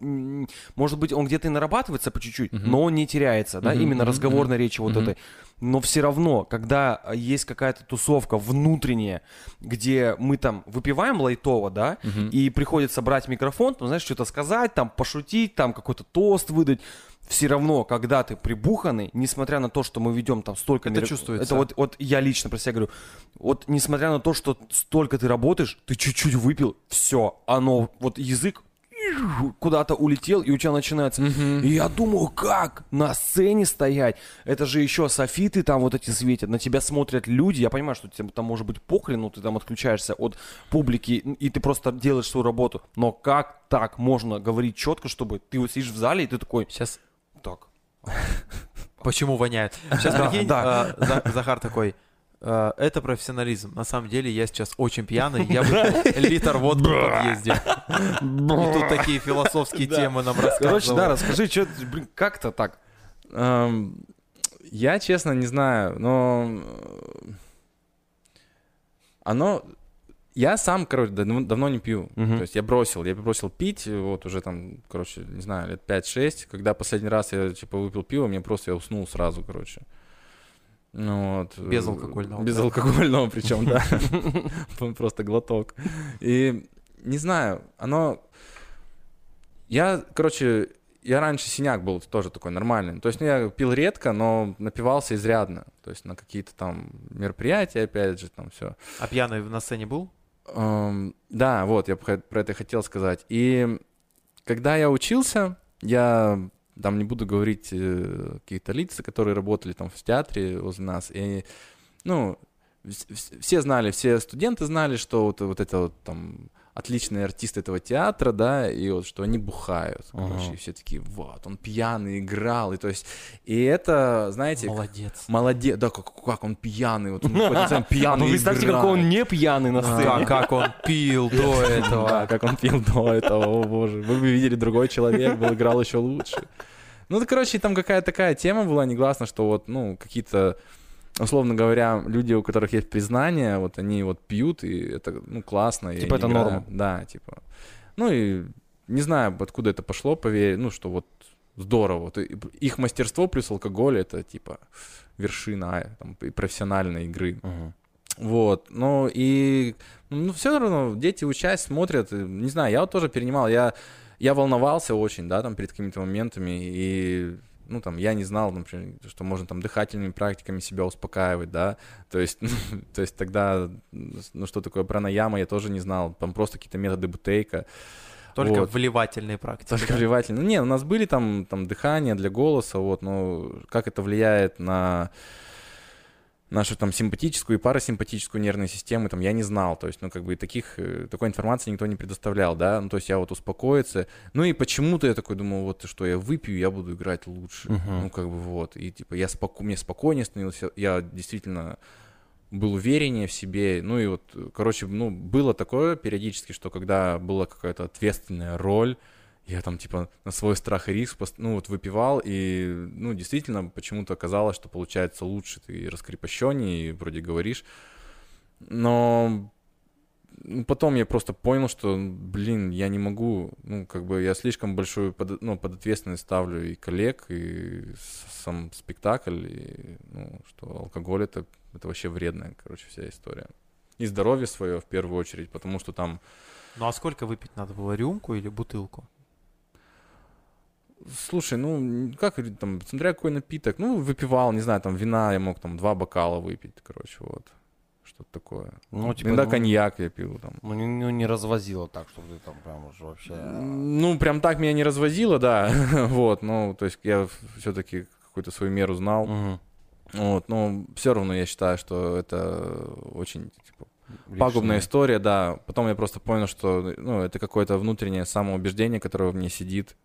может быть, он где-то и нарабатывается по чуть-чуть, Мгм. но он не теряется, да, Мгм, именно мгм, разговорной речи вот Мгм. этой. Но все равно, когда а, есть какая-то тусовка внутренняя, где мы там выпиваем лайтово, да, Мгм. и приходится брать микрофон, там, знаешь, что-то сказать, там, пошутить, там, какой-то тост выдать. Все равно, когда ты прибуханный, несмотря на то, что мы ведем там столько... Это мероп- чувствуется. Это вот, вот я лично про себя говорю. Вот несмотря на то, что столько ты работаешь, ты чуть-чуть выпил, все, оно, вот язык куда-то улетел, и у тебя начинается... Мгм. И я думаю, как на сцене стоять? Это же еще софиты там вот эти светят, на тебя смотрят люди. Я понимаю, что тебе там может быть похрен, ну ты там отключаешься от публики, и ты просто делаешь свою работу. Но как так можно говорить четко, чтобы ты вот сидишь в зале, и ты такой, сейчас Почему воняет? Сейчас прикинь, э, За- Захар такой, э, это профессионализм. На самом деле я сейчас очень пьяный, я выпил литр водки в подъезде. И тут такие философские темы нам Короче, да, расскажи, что, блин, как-то так. Эм, Я, честно, не знаю, но э, оно Я сам, короче, дав- давно не пью. Мгм. То есть я бросил, я бросил пить, вот уже там, короче, не знаю, лет 5-6. Когда последний раз я, типа, выпил пиво, мне просто я уснул сразу, короче. Ну вот. э, Безалкогольного, да? Безалкогольного причем, да. Просто глоток. И не знаю, оно... Я, короче, я раньше синяк был тоже такой нормальный. То есть ну, я пил редко, но напивался изрядно. То есть на какие-то там мероприятия, опять же, там все. А пьяный на сцене был? Эм, да, вот, я про это хотел сказать. И когда я учился, я там не буду говорить э, какие-то лица, которые работали там в театре возле нас. И, они, ну, вс- вс- все знали, все студенты знали, что вот, вот это вот там отличные артисты этого театра, да, и вот что они бухают, короче, Ага. и все такие, вот, он пьяный играл, и то есть, и это, знаете, Молодец. молодец, да, как, как он пьяный, вот он сцену, пьяный Ну, представьте, какой он не пьяный на сцене. Как, как он пил до этого. как он пил до этого, о боже. Вы бы видели, другой человек был, играл еще лучше. Ну, короче, там какая-то такая тема была негласно, что вот, ну, какие-то, условно говоря, люди, у которых есть признание, вот они вот пьют, и это, ну, классно. Типа это норма. Да, типа. Ну, и не знаю, откуда это пошло, поверь, ну, что вот здорово. Вот их мастерство плюс алкоголь, это, типа, вершина а, там, и профессиональной игры. Мгм. Вот, ну и, ну, все равно дети учась, смотрят, и, не знаю, я вот тоже перенимал, я, я волновался очень, да, там, перед какими-то моментами, и, ну, там, я не знал, например, что можно там дыхательными практиками себя успокаивать, да, то есть, то есть тогда, ну, что такое пранаяма, я тоже не знал, там просто какие-то методы бутейка, Только Вот. вливательные практики. только да? вливательно. Ну, не, у нас были там, там дыхание для голоса, вот, но как это влияет на нашу там симпатическую и парасимпатическую нервную систему, там, я не знал, то есть, ну, как бы таких, э, такой информации никто не предоставлял, да, ну, то есть я вот успокоиться, ну, и почему-то я такой думал, вот, что я выпью, я буду играть лучше, Мгм. ну, как бы вот, и, типа, я споко... мне спокойнее становился, я действительно был увереннее в себе, ну, и вот, короче, ну, было такое периодически, что когда была какая-то ответственная роль, я там, типа, на свой страх и риск, ну, вот выпивал, и, ну, действительно, почему-то оказалось, что получается лучше, ты раскрепощеннее, и вроде говоришь. Но ну, потом я просто понял, что, блин, я не могу, ну, как бы я слишком большую под, ну, под ответственность ставлю и коллег, и сам спектакль, и, ну, что алкоголь это, это вообще вредная, короче, вся история. И здоровье свое в первую очередь, потому что там Ну а сколько выпить надо было? Рюмку или бутылку? Слушай, ну, как там, смотря какой напиток, ну, выпивал, не знаю, там, вина я мог там два бокала выпить, короче, вот, что-то такое. Ну, типа, Иногда ну, коньяк я пил там. Ну, не, ну, не развозило так, чтобы ты там прям уже вообще... Ну, прям так меня не развозило, да, вот, ну, то есть я все-таки какую-то свою меру знал, Мгм. вот, но все равно я считаю, что это очень, типа, пагубная Лишнее. история, да. Потом я просто понял, что ну, это какое-то внутреннее самоубеждение, которое в мне сидит,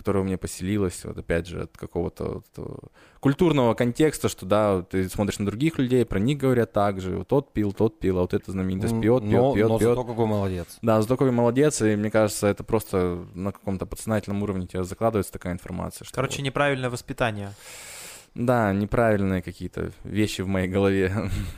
которое у меня поселилось, вот опять же, от какого-то вот культурного контекста, что да, ты смотришь на других людей, про них говорят так же, вот тот пил, тот пил, а вот это знаменитость пьет, пьет, но, пьет, но пьет. зато какой молодец. Да, зато какой молодец, и мне кажется, это просто на каком-то подсознательном уровне тебе закладывается такая информация. Что Короче, неправильное воспитание. вот- да, неправильные какие-то вещи в моей голове.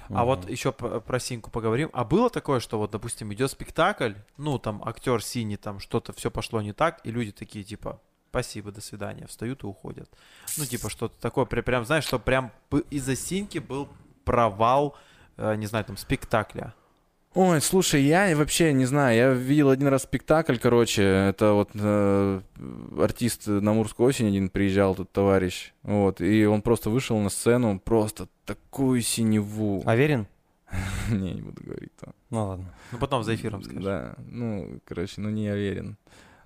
А вот еще про Синьку поговорим. А было такое, что вот, допустим, идет спектакль, ну, там, актер синий, там, что-то, все пошло не так, и люди такие, типа, спасибо, до свидания, встают и уходят. Ну, типа, что-то такое, прям, прям знаешь, что прям из-за Синьки был провал, э, не знаю, там, спектакля. Ой, слушай, я вообще не знаю, я видел один раз спектакль, короче, это вот э, артист на Мурскую осень один приезжал, тут товарищ, вот, и он просто вышел на сцену, просто такую синеву. Аверин? Не, не буду говорить то. Ну ладно. Ну, потом за эфиром скажешь. Да, ну, короче, ну не уверен.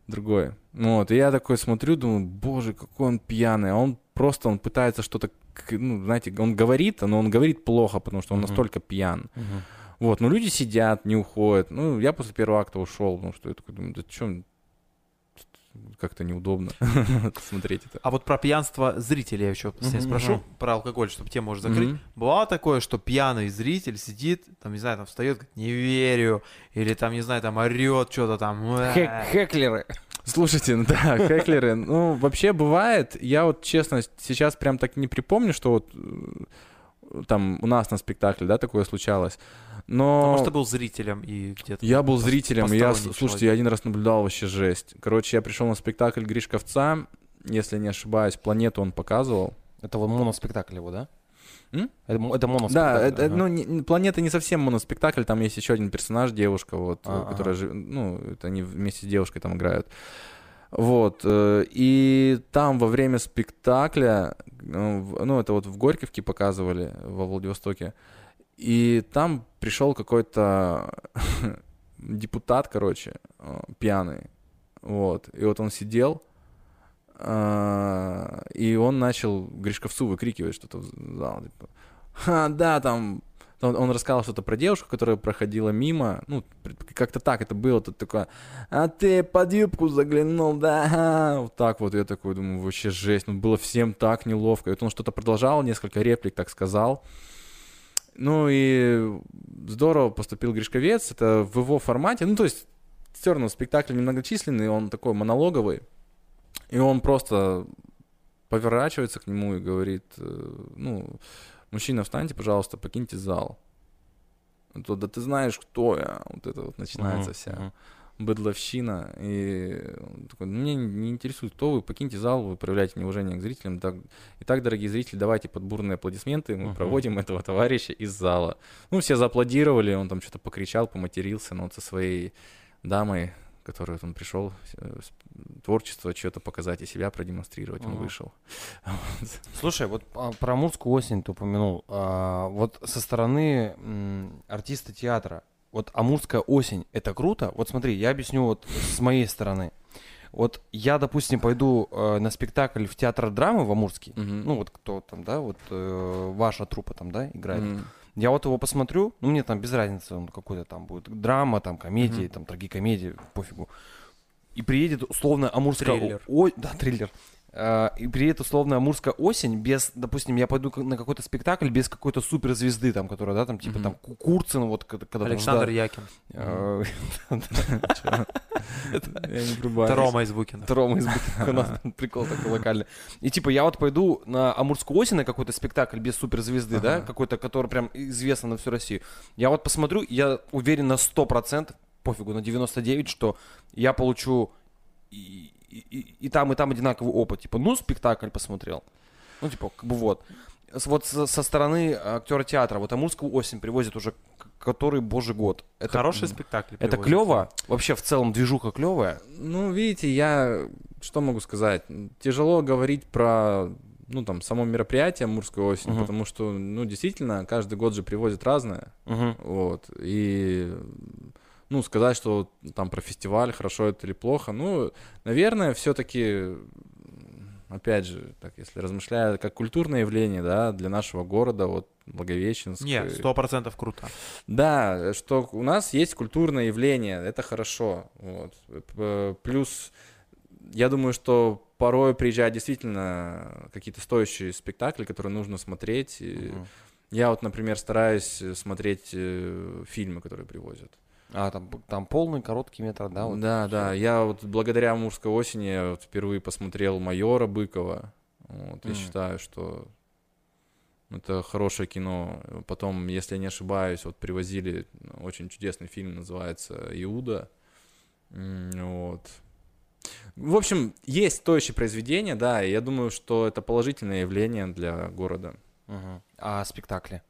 Другой. Ну вот, и я такой смотрю, думаю, боже, какой он пьяный, а он просто, он пытается что-то, ну, знаете, он говорит, но он говорит плохо, потому что он Мгм. настолько пьян. Вот, ну люди сидят, не уходят. Ну, я после первого акта ушел, потому что я такой думаю, да что, как-то неудобно смотреть это. А вот про пьянство зрителей я еще Мгм, спрошу, про алкоголь, чтобы тему уже закрыть. Бывало такое, что пьяный зритель сидит, там, не знаю, там встает, говорит, не верю, или там, не знаю, там орет что-то там. Хек- Хеклеры. Слушайте, ну да, хеклеры, ну вообще бывает, я вот честно сейчас прям так не припомню, что вот э, там у нас на спектакле, да, такое случалось. Но... Потому что был зрителем и где-то... Я был зрителем, и я, слушайте, я один раз наблюдал вообще жесть. Короче, я пришел на спектакль Гришковца, если не ошибаюсь, планету он показывал. Это вот моноспектакль его, да? М? Это, это моноспектакль. Да, это, ага. ну, не- не- планета не совсем моноспектакль, там есть еще один персонаж, девушка, вот, э, А, которая, ну, это они вместе с девушкой там играют. Вот, э, и там во время спектакля, э, ну, это вот в Горьковке показывали, во Владивостоке, и там пришел какой-то депутат, короче, э, пьяный, вот, и вот он сидел, а, и он начал Гришковцу выкрикивать что-то в зал, типа, «Ха, да, там, он рассказал что-то про девушку, которая проходила мимо, ну, как-то так это было, тут такое, а ты под юбку заглянул, да, ха». вот так вот, я такой думаю, вообще жесть, ну, было всем так неловко, и вот он что-то продолжал, несколько реплик так сказал, ну, и здорово поступил Гришковец, это в его формате, ну, то есть, все равно спектакль немногочисленный, он такой монологовый, и он просто поворачивается к нему и говорит, э, ну, мужчина, встаньте, пожалуйста, покиньте зал. То, да ты знаешь, кто я. Вот это вот начинается Мгм, вся мгм. Быдловщина. И он такой, «Ну, мне не интересует, кто вы, покиньте зал, вы проявляете неуважение к зрителям. Так, итак, дорогие зрители, давайте под бурные аплодисменты мы Мгм. проводим этого товарища из зала. Ну, все зааплодировали, он там что-то покричал, поматерился, но вот со своей дамой, которую он пришел, э, творчество, что-то показать и себя продемонстрировать, он Мгм. вышел. Слушай, вот а, про Амурскую осень ты упомянул. А, вот со стороны артиста театра, вот Амурская осень, это круто? Вот смотри, я объясню вот с моей стороны. Вот я, допустим, пойду э, на спектакль в театр драмы в Амурский. Мгм. Ну вот кто там, да, вот э, ваша труппа там, да, играет. Мгм. Я вот его посмотрю, ну мне там без разницы, он какой-то там будет драма, там комедия, Мгм. там трагикомедия, пофигу. И приедет условно Амурская... Триллер. О... Да, триллер. А, и приедет условно Амурская осень без, допустим, я пойду на какой-то спектакль без какой-то суперзвезды, там, которая, да, там, типа, Мгм. там, Ку- Курцин, вот, когда Александр. Якин. Э, Я не врубаюсь. Это Рома из Букина. Рома из Бутырка, у нас прикол такой локальный. И типа я вот пойду на Амурскую осень на какой-то спектакль без суперзвезды, да, какой-то, который прям известен на всю Россию. Я вот посмотрю, я уверен на 100%, пофигу, на 99%, что я получу и, и- и- там, и там одинаковый опыт. Типа, ну, спектакль посмотрел. Ну, типа, как бы вот. Вот со, стороны актера театра, вот Амурскую осень привозят уже который божий год. Это, Хороший спектакль. Это клево? Вообще в целом движуха клевая? Ну, видите, я что могу сказать? Тяжело говорить про ну, там, само мероприятие Мурской осени, Мгм. потому что, ну, действительно, каждый год же привозят разное, Мгм. вот, и, ну, сказать, что там про фестиваль, хорошо это или плохо, ну, наверное, все-таки, опять же, так, если размышляя, как культурное явление, да, для нашего города, вот, Благовещенск. Не, сто процентов круто. Да, что у нас есть культурное явление, это хорошо. Вот. Плюс, я думаю, что порой приезжают действительно какие-то стоящие спектакли, которые нужно смотреть. Мгм. Я вот, например, стараюсь смотреть э, фильмы, которые привозят. А, там, там полный, короткий метр, да? вот да, да. Я вот благодаря Мурской осени я вот впервые посмотрел майора Быкова. Вот, я М. считаю, что это хорошее кино. Потом, если я не ошибаюсь, вот привозили очень чудесный фильм, называется Иуда. Вот. В общем, есть стоящие произведения, да, и я думаю, что это положительное явление для города. Мгм. А спектакли?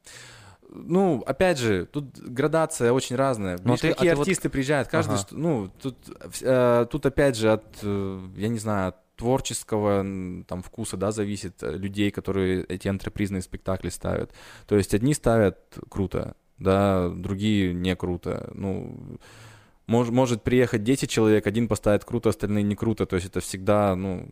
Ну, опять же, тут градация очень разная. Ну, а Видишь, ты- а какие ты вот- артисты приезжают, каждый, Ага. ну, тут, э, тут опять же от, э, я не знаю, от творческого там вкуса, да, зависит э, людей, которые эти антрепризные спектакли ставят. То есть одни ставят круто, да, другие не круто. Ну, мож, может приехать 10 человек, один поставит круто, остальные не круто. То есть это всегда, ну,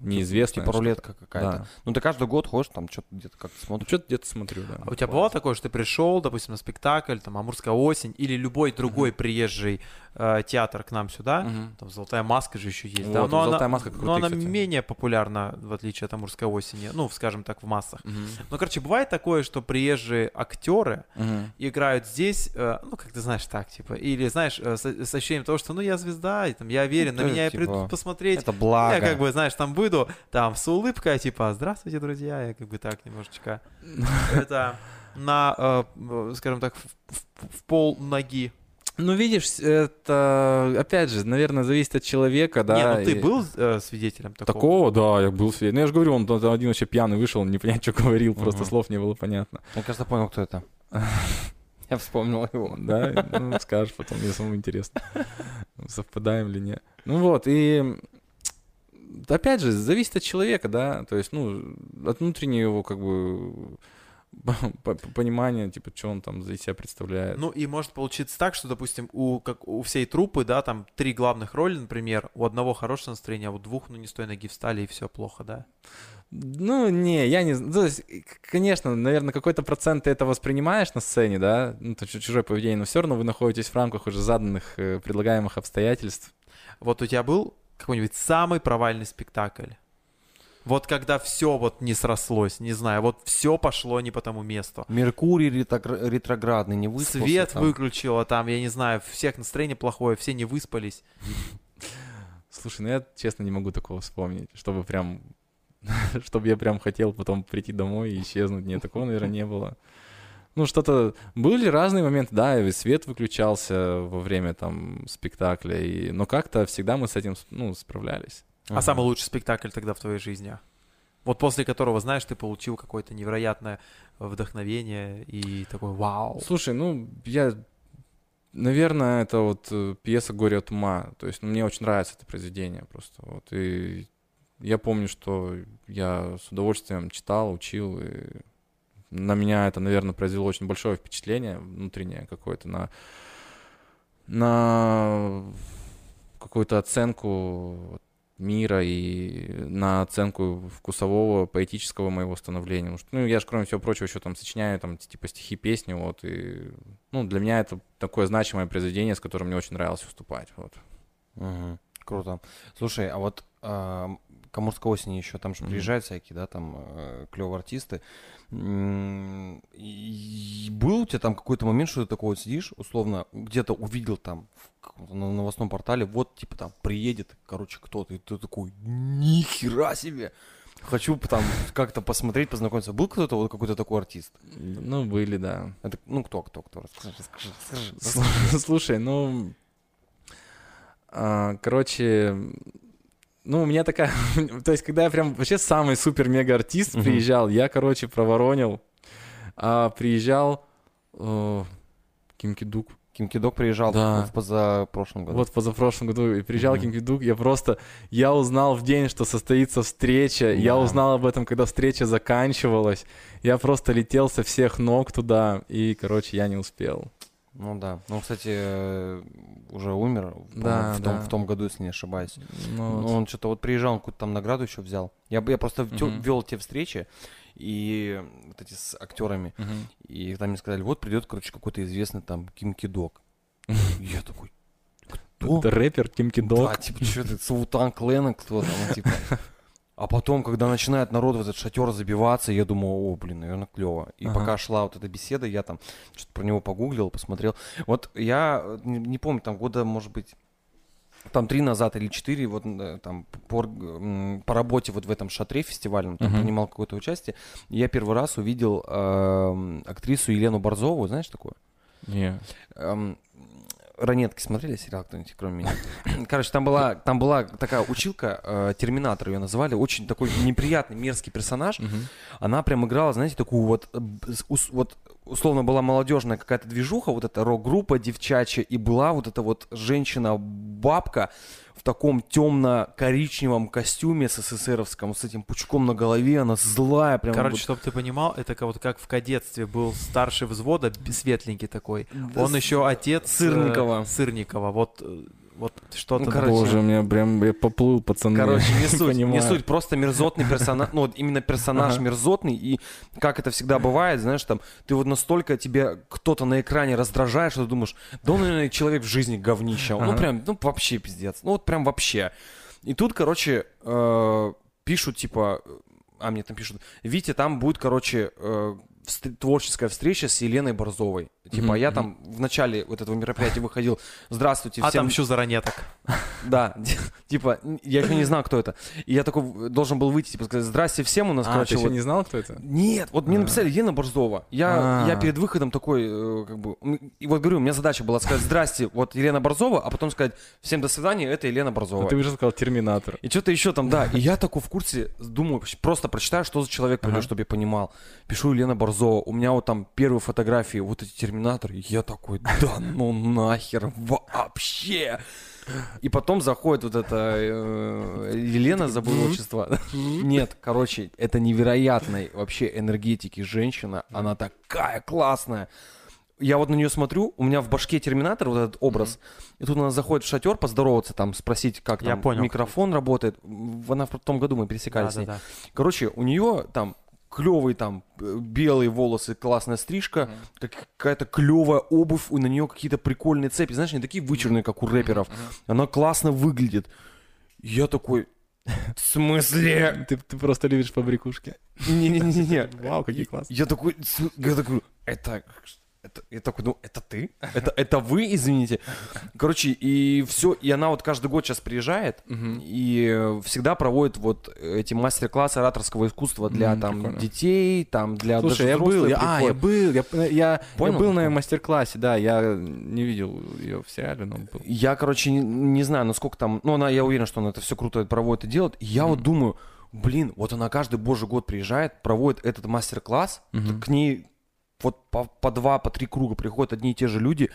неизвестно. Типа рулетка какая-то. Да. Ну, ты каждый год ходишь, там что-то где-то как-то Ну, смотришь. что-то где-то смотрю, да. А у тебя бывало такое, что ты пришел, допустим, на спектакль, там, Амурская осень, или любой другой приезжий э, театр к нам сюда, Мгм. там «Золотая маска» же еще есть, Вот, да, но «Золотая она, маска» но крутые, она кстати. менее популярна, в отличие от Амурской осени, ну, скажем так, в массах. Мгм. Ну, короче, бывает такое, что приезжие актеры Мгм. играют здесь, э, ну, как ты знаешь, так, типа, или, знаешь, э, с, с ощущением того, что, ну, я звезда, и, там, я верен, на Это меня типа, придут посмотреть. Это благо. Я как бы, знаешь, там будет буду там с улыбкой, типа, здравствуйте, друзья, я как бы так немножечко, это на, э, скажем так, в, пол ноги. Ну, видишь, это, опять же, наверное, зависит от человека, да. Не, ну ты и- был э, свидетелем такого? Такого, да, я был свидетелем. Ну, я же говорю, он там один вообще пьяный вышел, не понять, что говорил, просто Мгм. слов не было понятно. Я, кажется, понял, кто это. Я вспомнил его. Да, ну, скажешь потом, мне самому интересно, совпадаем ли нет. Ну вот, и опять же, зависит от человека, да, то есть, ну, от внутреннего его, как бы, по- по- понимания, типа, что он там за себя представляет. Ну и может получиться так, что, допустим, у, как у всей трупы, да, там три главных роли, например, у одного хорошее настроение, а у двух, ну, не с той ноги встали, и все плохо, да. Ну, не, я не знаю. То есть, конечно, наверное, какой-то процент ты это воспринимаешь на сцене, да, ну, то чу- чужое поведение, но все равно вы находитесь в рамках уже заданных э, предлагаемых обстоятельств. Вот у тебя был какой-нибудь самый провальный спектакль? Вот когда все вот не срослось, не знаю, вот все пошло не по тому месту. Меркурий ретрогра- ретроградный, не выспался. Свет там. выключило там, я не знаю, всех настроение плохое, все не выспались. Слушай, ну я честно не могу такого вспомнить, чтобы прям, чтобы я прям хотел потом прийти домой и исчезнуть. Нет, такого, наверное, не было. Ну, что-то... Были разные моменты, да, и свет выключался во время там спектакля, и... но как-то всегда мы с этим, ну, справлялись. А Ага. самый лучший спектакль тогда в твоей жизни? Вот после которого, знаешь, ты получил какое-то невероятное вдохновение и такой вау. Слушай, ну, я... Наверное, это вот э, пьеса «Горе от ума». То есть ну, мне очень нравится это произведение просто. Вот. И я помню, что я с удовольствием читал, учил. И на меня это, наверное, произвело очень большое впечатление внутреннее какое-то на, на какую-то оценку мира и на оценку вкусового, поэтического моего становления. Что, ну, я же, кроме всего прочего, еще там сочиняю, там, типа, стихи, песни, вот, и, ну, для меня это такое значимое произведение, с которым мне очень нравилось выступать, вот. Мгм. Круто. Слушай, а вот а, Камурская осень еще, там же Мгм. приезжают всякие, да, там клевые артисты. И был у тебя там какой-то момент, что ты такой вот сидишь, условно, где-то увидел там в на новостном портале, вот, типа, там, приедет, короче, кто-то, и ты такой, нихера себе! Хочу там как-то посмотреть, познакомиться. Был кто-то, вот какой-то такой артист? Ну, были, да. Это, ну, кто, кто, кто? Расскажи, расскажи, расскажи. Слу- Слушай, ну, а, короче, ну, у меня такая, то есть, когда я прям вообще самый супер-мега-артист приезжал, я, короче, проворонил, а приезжал э, Ким Кидук, Ким Кидок приезжал Да. в позапрошлом году. вот в позапрошлом году, и приезжал Мгм. Ким Кидук, я просто, я узнал в день, что состоится встреча, я Да. узнал об этом, когда встреча заканчивалась, я просто летел со всех ног туда, и, короче, я не успел. Ну да. Ну, кстати, э, уже умер Да, в, том, да. в том году, если не ошибаюсь. Ну, Ну, он что-то вот приезжал, он какую-то там награду еще взял. Я, я просто Мгм. вел те встречи, и вот эти с актерами, мгм. и там мне сказали, вот придет, короче, какой-то известный там Ким Кидок. Я такой, кто? Это рэпер Ким Кидок. Да, типа, что ты, Саутан Клена кто там, типа. А потом, когда начинает народ в этот шатер забиваться, я думаю, о, блин, наверное, клево. И Ага. пока шла вот эта беседа, я там что-то про него погуглил, посмотрел. Вот я э, не, не помню, там года, может быть, там три назад или четыре, вот э, там по, по работе вот в этом шатре фестивальном, там Мгм. принимал какое-то участие, я первый раз увидел эм, актрису Елену Борзову, знаешь такое? Не. Эм, Ранетки смотрели сериал кто-нибудь, кроме меня? Короче, там была, там была такая училка, э, Терминатор ее называли, очень такой неприятный, мерзкий персонаж. Она прям играла, знаете, такую вот, э, вот условно была молодежная какая-то движуха, вот эта рок-группа девчачья, и была вот эта вот женщина-бабка в таком темно-коричневом костюме СССРовском, с этим пучком на голове, она злая, прям Короче, вот- чтобы ты понимал, это как, вот как в кадетстве был старший взвода, светленький такой. Да Он с- еще отец э, Сырникова. Сырникова. Вот, э, вот что-то. Ну, короче, Боже, у меня прям я поплыл, пацаны. Короче, не суть, не суть, просто мерзотный персонаж, ну вот именно персонаж Ага. мерзотный, и как это всегда бывает, знаешь, там, ты вот настолько тебе кто-то на экране раздражает, что ты думаешь, да он, наверное, человек в жизни говнище, ну Ага. прям, ну вообще пиздец, ну вот прям вообще. И тут, короче, э, пишут, типа, а мне там пишут, Витя, там будет, короче, э, встр- творческая встреча с Еленой Борзовой. Типа, Мгм, я там в начале вот этого мероприятия выходил, здравствуйте, А всем там еще за ранеток. Да, типа, я еще не знал, кто это. И я такой должен был выйти, типа, сказать, здрасте всем, у нас, А, короче, ты еще не знал, кто это? Нет, вот мне А. написали Елена Борзова. Я, А. я перед выходом такой, э, как бы, и вот говорю, у меня задача была сказать, здрасте, вот Елена Борзова, а потом сказать, всем до свидания, это Елена Борзова. А ты уже сказал Терминатор. И что-то еще там, да. И я такой в курсе, думаю, просто прочитаю, что за человек чтобы я понимал. Пишу Елена Борзова. У меня вот там первые фотографии, вот эти терминаторы. Я такой, да ну нахер вообще. И потом заходит вот эта э, Елена, забыл отчество. Нет, короче, это невероятной вообще энергетики женщина. Она такая классная. Я вот на нее смотрю, у меня в башке терминатор, вот этот образ, и тут она заходит в шатер поздороваться, там, спросить, как Я там понял. микрофон работает. Она в том году мы пересекались с ней. Да-да-да. Короче, у нее там клевые там э, белые волосы, классная стрижка, как- какая-то клевая обувь, и на нее какие-то прикольные цепи, знаешь, не такие вычурные, как у рэперов. Она классно выглядит. Я такой, в смысле? Ты, ты просто любишь фабрикушки. Не-не-не-не. Вау, какие классные. Я такой, «См- я такой, это, это, я такой, ну, это ты? Это, это вы, извините? Короче, и все, и она вот каждый год сейчас приезжает, и э, всегда проводит вот эти мастер-классы ораторского искусства для М, там прикольно. детей, там для Слушай, я был, я, а, я был, я, я, я Понял? был на её мастер-классе, да, я не видел ее в сериале, но был. Я, короче, не, не знаю, насколько там... Ну, она, я уверен, что она это все круто проводит и делает. И я вот думаю, блин, вот она каждый божий год приезжает, проводит этот мастер-класс, Мгм. к ней вот по, по два, по три круга приходят одни и те же люди,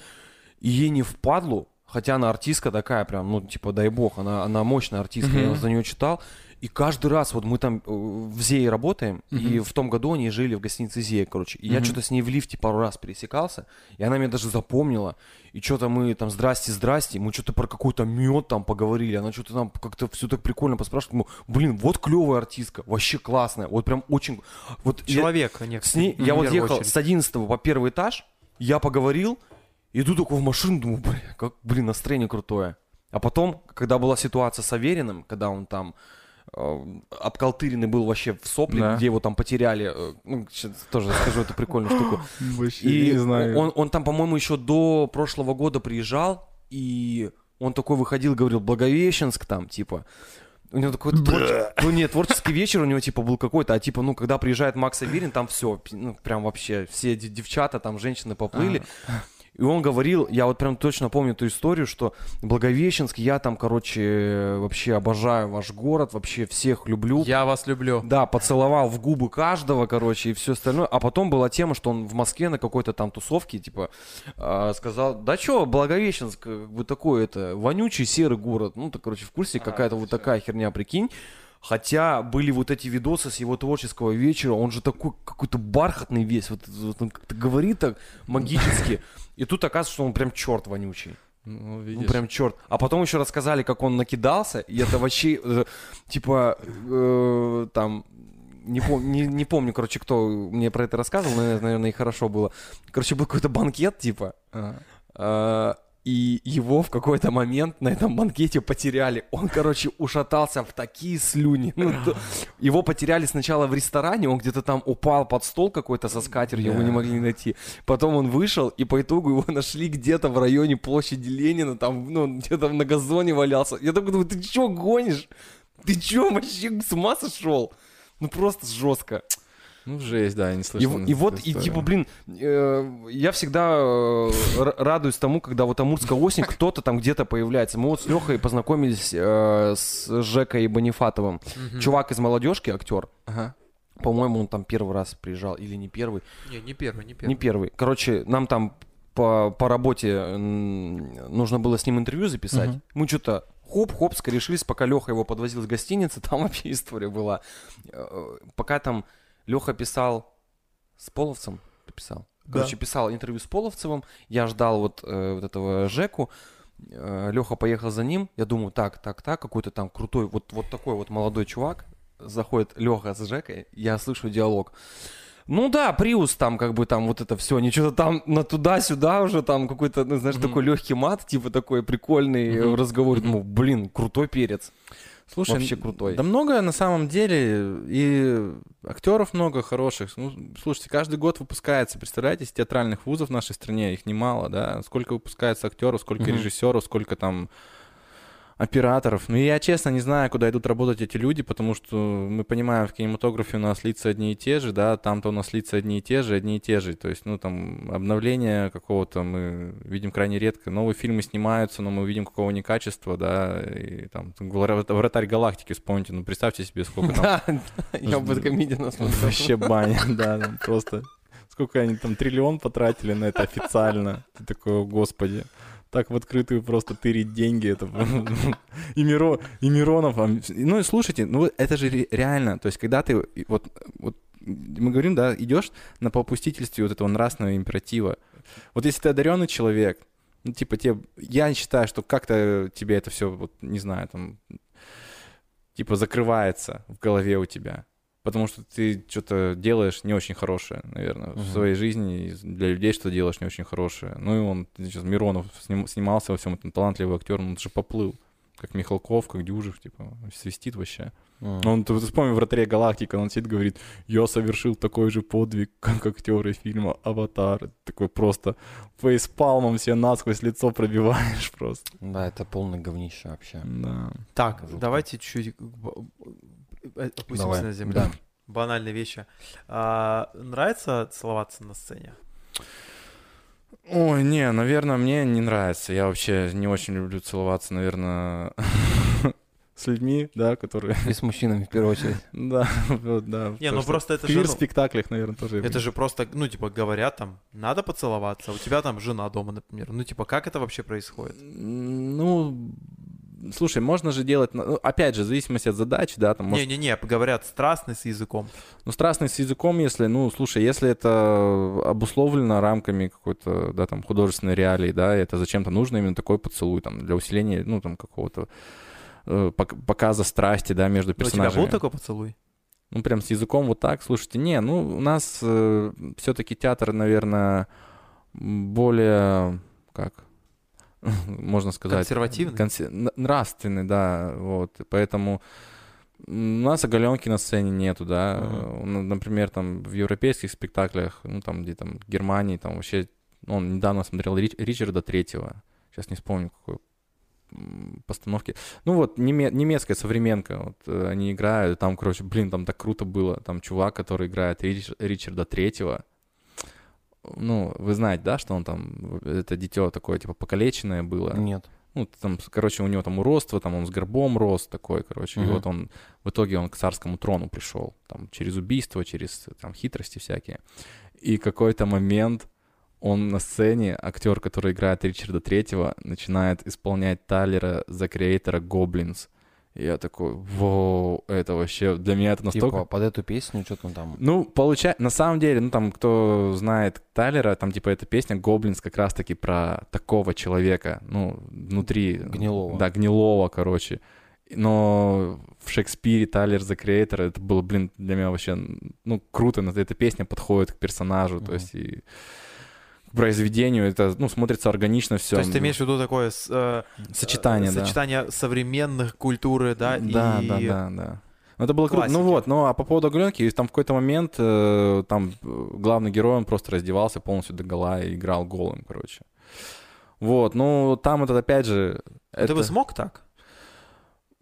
и ей не впадлу, хотя она артистка такая прям, ну, типа, дай бог, она, она мощная артистка, я Мгм. за нее читал, и каждый раз, вот мы там э, в Зее работаем, и в том году они жили в гостинице Зея, короче, и я Мгм. что-то с ней в лифте пару раз пересекался, и она меня даже запомнила, и что-то мы там, здрасте, здрасте, мы что-то про какой-то мед там поговорили, она что-то там как-то все так прикольно поспрашивает, думаю, блин, вот клевая артистка, вообще классная, вот прям очень, вот я- Человек, а не с ней, я вот ехал очередь. с 11 по первый этаж, я поговорил, иду такой в машину, думаю, блин, как, блин, настроение крутое. А потом, когда была ситуация с Авериным, когда он там э, обколтыренный был вообще в сопли, Да. где его там потеряли, э, ну, сейчас тоже скажу эту прикольную штуку. Вообще, И не знаю. Он, он там, по-моему, еще до прошлого года приезжал, и он такой выходил, говорил, Благовещенск там, типа. У него такой твор- ну нет, творческий вечер у него типа был какой-то, а типа, ну, когда приезжает Макс Аверин, там все, ну, прям вообще, все де- девчата, там, женщины поплыли. И он говорил, я вот прям точно помню эту историю, что Благовещенск, я там, короче, вообще обожаю ваш город, вообще всех люблю. Я вас люблю. Да, поцеловал в губы каждого, короче, и все остальное. А потом была тема, что он в Москве на какой-то там тусовке, типа, а, сказал, да чё, Благовещенск, как бы такой это, вонючий серый город. Ну, так, короче, в курсе, какая-то вот такая херня, прикинь. Хотя были вот эти видосы с его творческого вечера, он же такой какой-то бархатный весь, вот, вот он как-то говорит так магически. И тут оказывается, что он прям черт вонючий. Ну, Ну, видишь. прям черт. А потом еще рассказали, как он накидался, и это вообще, э, типа, э, там, не, пом- не, не помню, короче, кто мне про это рассказывал, но, наверное, и хорошо было. Короче, был какой-то банкет, типа, Ага. э, и его в какой-то момент на этом банкете потеряли. Он, короче, ушатался в такие слюни. Ну, то- его потеряли сначала в ресторане, он где-то там упал под стол какой-то со скатерью, его не могли найти. Потом он вышел, и по итогу его нашли где-то в районе площади Ленина, там, ну, где-то на газоне валялся. Я такой думаю, ты чё гонишь? Ты чё вообще с ума сошел? Ну просто жестко. Ну, жесть, да, я не И, слышал. в- и вот, и типа, блин, э, я всегда э, радуюсь тому, когда вот Амурская осень, кто-то там где-то появляется. Мы вот с Лехой познакомились э, с Жекой Бонифатовым. Чувак из молодежки, актер. Ага. По-моему, он там первый раз приезжал, или не первый. Не, не первый, не первый. Не первый. Короче, нам там по, по работе нужно было с ним интервью записать. Мгм. Мы что-то хоп-хоп скорешились, пока Леха его подвозил с гостиницы. Там вообще история была. Э, Пока там Леха писал с Половцем, ты писал? Короче, писал интервью с Половцевым. Я ждал вот, э, вот этого Жеку. Леха поехал за ним. Я думаю, так, так, так, какой-то там крутой, вот, вот такой вот молодой чувак. Заходит Леха с Жекой, я слышу диалог. Ну да, Приус там как бы там вот это все, они что-то там на туда-сюда уже там какой-то, ну, знаешь, такой легкий мат, типа такой прикольный э, разговор. Думаю, блин, крутой перец. Слушай, Вообще крутой. Да много на самом деле, и актеров много хороших. Ну, слушайте, каждый год выпускается, представляете, из театральных вузов в нашей стране, их немало, да, сколько выпускается актеров, сколько Мгм. режиссеров, сколько там операторов. Ну, я честно не знаю, куда идут работать эти люди, потому что мы понимаем, в кинематографе у нас лица одни и те же, да, там-то у нас лица одни и те же, одни и те же. То есть, ну, там, обновление какого-то мы видим крайне редко. Новые фильмы снимаются, но мы видим какого некачества, да, и там, «Вра- «Вратарь галактики», вспомните, ну, представьте себе, сколько там Да, я Бэткомедиана смотрел. вообще баня, да, там просто сколько они там триллион потратили на это официально. Ты такой, «О, господи. Так в открытую просто тырить деньги, это и, Миро, и Миронов. а, Ну и слушайте, ну это же ре- реально, то есть когда ты вот, вот мы говорим, да, идешь на попустительстве вот этого нравственного императива. Вот если ты одаренный человек, ну типа тебе, я считаю, что как-то тебе это все, вот не знаю, там типа закрывается в голове у тебя. Потому что ты что-то делаешь не очень хорошее, наверное, в Мгм. своей жизни, для людей что делаешь не очень хорошее. Ну и он, сейчас Миронов сним- снимался во всем этом, талантливый актер, он же поплыл. Как Михалков, как Дюжев, типа, свистит вообще. М. Он, ты вспомни «Вратаре галактики», он сидит, говорит, я совершил такой же подвиг, как актеры фильма «Аватар». Такой просто фейспалмом себе насквозь лицо пробиваешь просто. Да, это полное говнище вообще. Да. Так, Жутко. давайте э, опустимся Давай. на землю. Да. Банальные вещи. А, нравится целоваться на сцене? Ой, не, наверное, мне не нравится. Я вообще не очень люблю целоваться, наверное, с людьми, да, которые... И с мужчинами в первую очередь. Да, вот, да. Не, ну просто это В же... ну, квир-спектаклях, наверное, тоже... Это же просто, ну, типа, говорят там, надо поцеловаться, а у тебя там жена дома, например. Ну, типа, как это вообще происходит? Ну, слушай, можно же делать... ну, Опять же, в зависимости от задачи, да, там... может- Не-не-не, говорят, страстный с языком. Ну, страстный с языком, если, ну, слушай, если это обусловлено рамками какой-то, да, там, художественной реалии, да, это зачем-то нужно именно такой поцелуй, там, для усиления, ну, там, какого-то э, пок- показа страсти, да, между Ну, У тебя персонажами. был такой поцелуй? Ну, прям с языком вот так, слушайте, не, ну, у нас все-таки театр, наверное, более, как, можно сказать... Консервативный? консе- н- нравственный, да, вот, поэтому у нас оголенки на сцене нету, да, ну, например, там в европейских спектаклях, ну, там, где там, Германии, там вообще, он недавно смотрел Рич- Ричарда Третьего, сейчас не вспомню, какой постановки. Ну вот, неме- немецкая современка, вот э, они играют, там, короче, блин, там так круто было. Там чувак, который играет Рич- Ричарда Третьего. Ну, вы знаете, да, что он там, это дитё такое, типа, покалеченное было. Нет. Ну, там, короче, у него там уродство, там он с горбом рос такой, короче. И Мгм. вот он, в итоге он к царскому трону пришел. Там, через убийство, через там хитрости всякие. И какой-то момент он на сцене, актер, который играет Ричарда Третьего, начинает исполнять Тайлера за креатора Гоблинс. И я такой, вау, это вообще, для меня это настолько... Типа, под эту песню что-то там... Ну, получается, на самом деле, ну там, кто знает Тайлера, там, типа, эта песня Гоблинс как раз-таки про такого человека, ну, внутри... Гнилого. Да, гнилого, короче. Но в Шекспире Тайлер за Creator это было, блин, для меня вообще, ну, круто, но эта песня подходит к персонажу, то Мгм. есть и произведению, это, ну, смотрится органично все. То есть ты имеешь в виду такое э, Сочетание, э, да. сочетание современных культуры, да, Да, и... да, да, да. Ну, это было круто. Классики. Ну вот, ну а по поводу оголенки, там в какой-то момент э, там э, главный герой, он просто раздевался полностью до гола и играл голым, короче. Вот, ну там этот опять же... Ты это- бы смог так?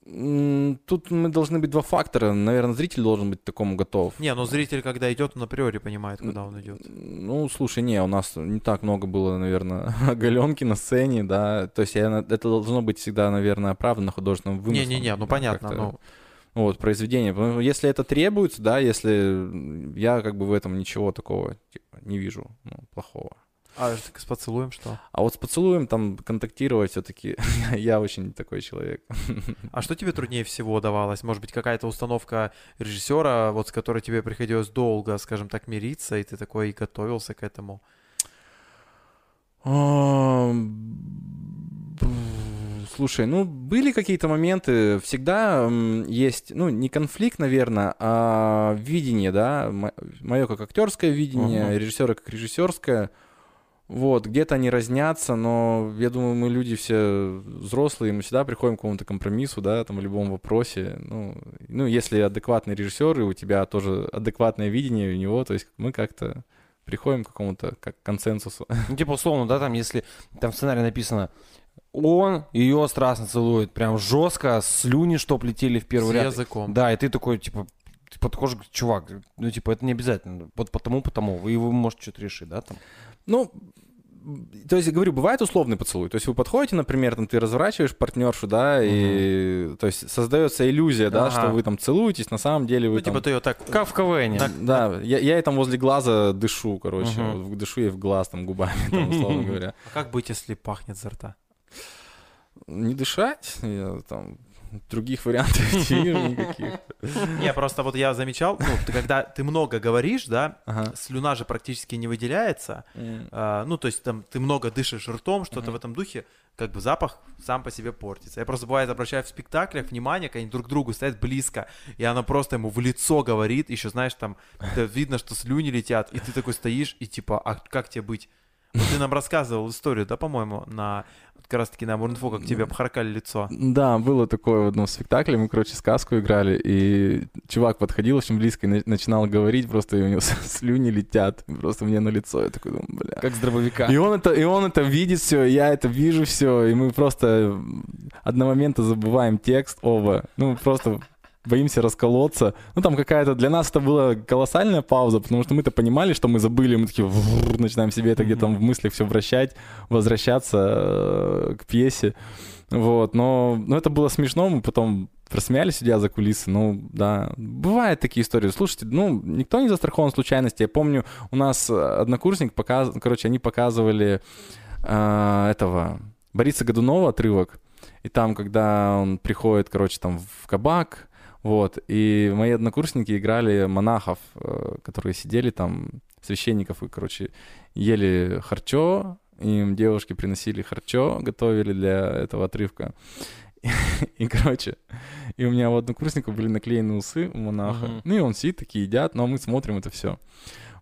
Тут мы должны быть два фактора. Наверное, зритель должен быть к такому готов. Не, ну зритель, когда идет, он априори понимает, куда он идет. Ну, слушай, не, у нас не так много было, наверное, оголенки на сцене, да. То есть я, это должно быть всегда, наверное, оправдано художественным вымыслом. Не-не-не, ну да, понятно, как-то. ну... Вот, произведение. Потому Если это требуется, да, если я как бы в этом ничего такого типа, не вижу ну, плохого. А так с поцелуем что? А вот с поцелуем там контактировать все-таки я очень такой человек. А что тебе труднее всего давалось? Может быть, какая-то установка режиссера, вот с которой тебе приходилось долго, скажем так, мириться, и ты такой и готовился к этому? Слушай, ну были какие-то моменты, всегда есть, ну не конфликт, наверное, а видение, да, мое как актерское видение, Мгм. режиссера как режиссерское. Вот, где-то они разнятся, но я думаю, мы люди все взрослые, мы всегда приходим к какому-то компромиссу, да, там в любом вопросе. Ну, ну, если адекватный режиссер, и у тебя тоже адекватное видение у него, то есть мы как-то приходим к какому-то как консенсусу. Ну, типа, условно, да, там, если там в сценарии написано он ее страстно целует, прям жестко, слюни, чтоб летели в первый С ряд. языком. Да, и ты такой, типа, ты подходишь, чувак, ну, типа, это не обязательно. Вот потому, потому. Вы, вы можете что-то решить, да, там? Ну, то есть, говорю, бывает условный поцелуй. То есть вы подходите, например, там ты разворачиваешь партнершу, да, и то есть создается иллюзия, да, Ага. что вы там целуетесь, на самом деле вы Ну, там... типа ты ее так... Как в КВН. Да, я, я ей там возле глаза дышу, короче, вот дышу ей в глаз там губами, там, условно говоря. А как быть, если пахнет изо рта? Не дышать, я там других вариантов не вижу никаких. Не, просто вот я замечал, ну, ты когда ты много говоришь, да, Ага. слюна же практически не выделяется. А, ну, то есть там ты много дышишь ртом, что-то в этом духе, как бы запах сам по себе портится. Я просто бывает обращаю в спектаклях внимание, когда они друг к другу стоят близко, и она просто ему в лицо говорит, еще знаешь, там видно, что слюни летят, и ты такой стоишь, и типа, а как тебе быть? Вот ты нам рассказывал историю, да, по-моему, на как раз таки на Мурнфо, как тебе обхаркали лицо. Да, было такое в одном спектакле, мы, короче, сказку играли, и чувак подходил очень близко и на- начинал говорить, просто и у него слюни летят, просто мне на лицо, я такой думаю, бля. Как с дробовика. И он это, и он это видит все, я это вижу все, и мы просто одномоментно забываем текст оба. Ну, просто боимся расколоться. Ну, там какая-то... Для нас это была колоссальная пауза, потому что мы-то понимали, что мы забыли, мы такие «вррр», начинаем себе это где-то в мыслях все вращать, возвращаться э, к пьесе. Вот, но, но это было смешно, мы потом просмеялись, сидя за кулисы, ну, да, бывают такие истории. Слушайте, ну, никто не застрахован случайности. Я помню, у нас однокурсник показ... короче, они показывали э, этого Бориса Годунова отрывок, и там, когда он приходит, короче, там в кабак, вот, и мои однокурсники играли монахов, э, которые сидели там, священников, и, короче, ели харчо, им девушки приносили харчо, готовили для этого отрывка. И, короче, и у меня у однокурсника были наклеены усы у монаха. Мгм. Ну и он сидит, такие едят, но мы смотрим это все.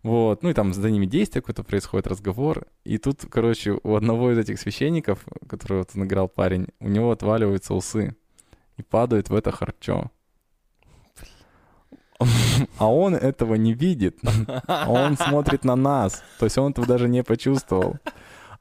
Вот, ну и там за ними действие какое-то происходит, разговор. И тут, короче, у одного из этих священников, который вот он играл парень, у него отваливаются усы и падают в это харчо. А он этого не видит. А он смотрит на нас. То есть он этого даже не почувствовал.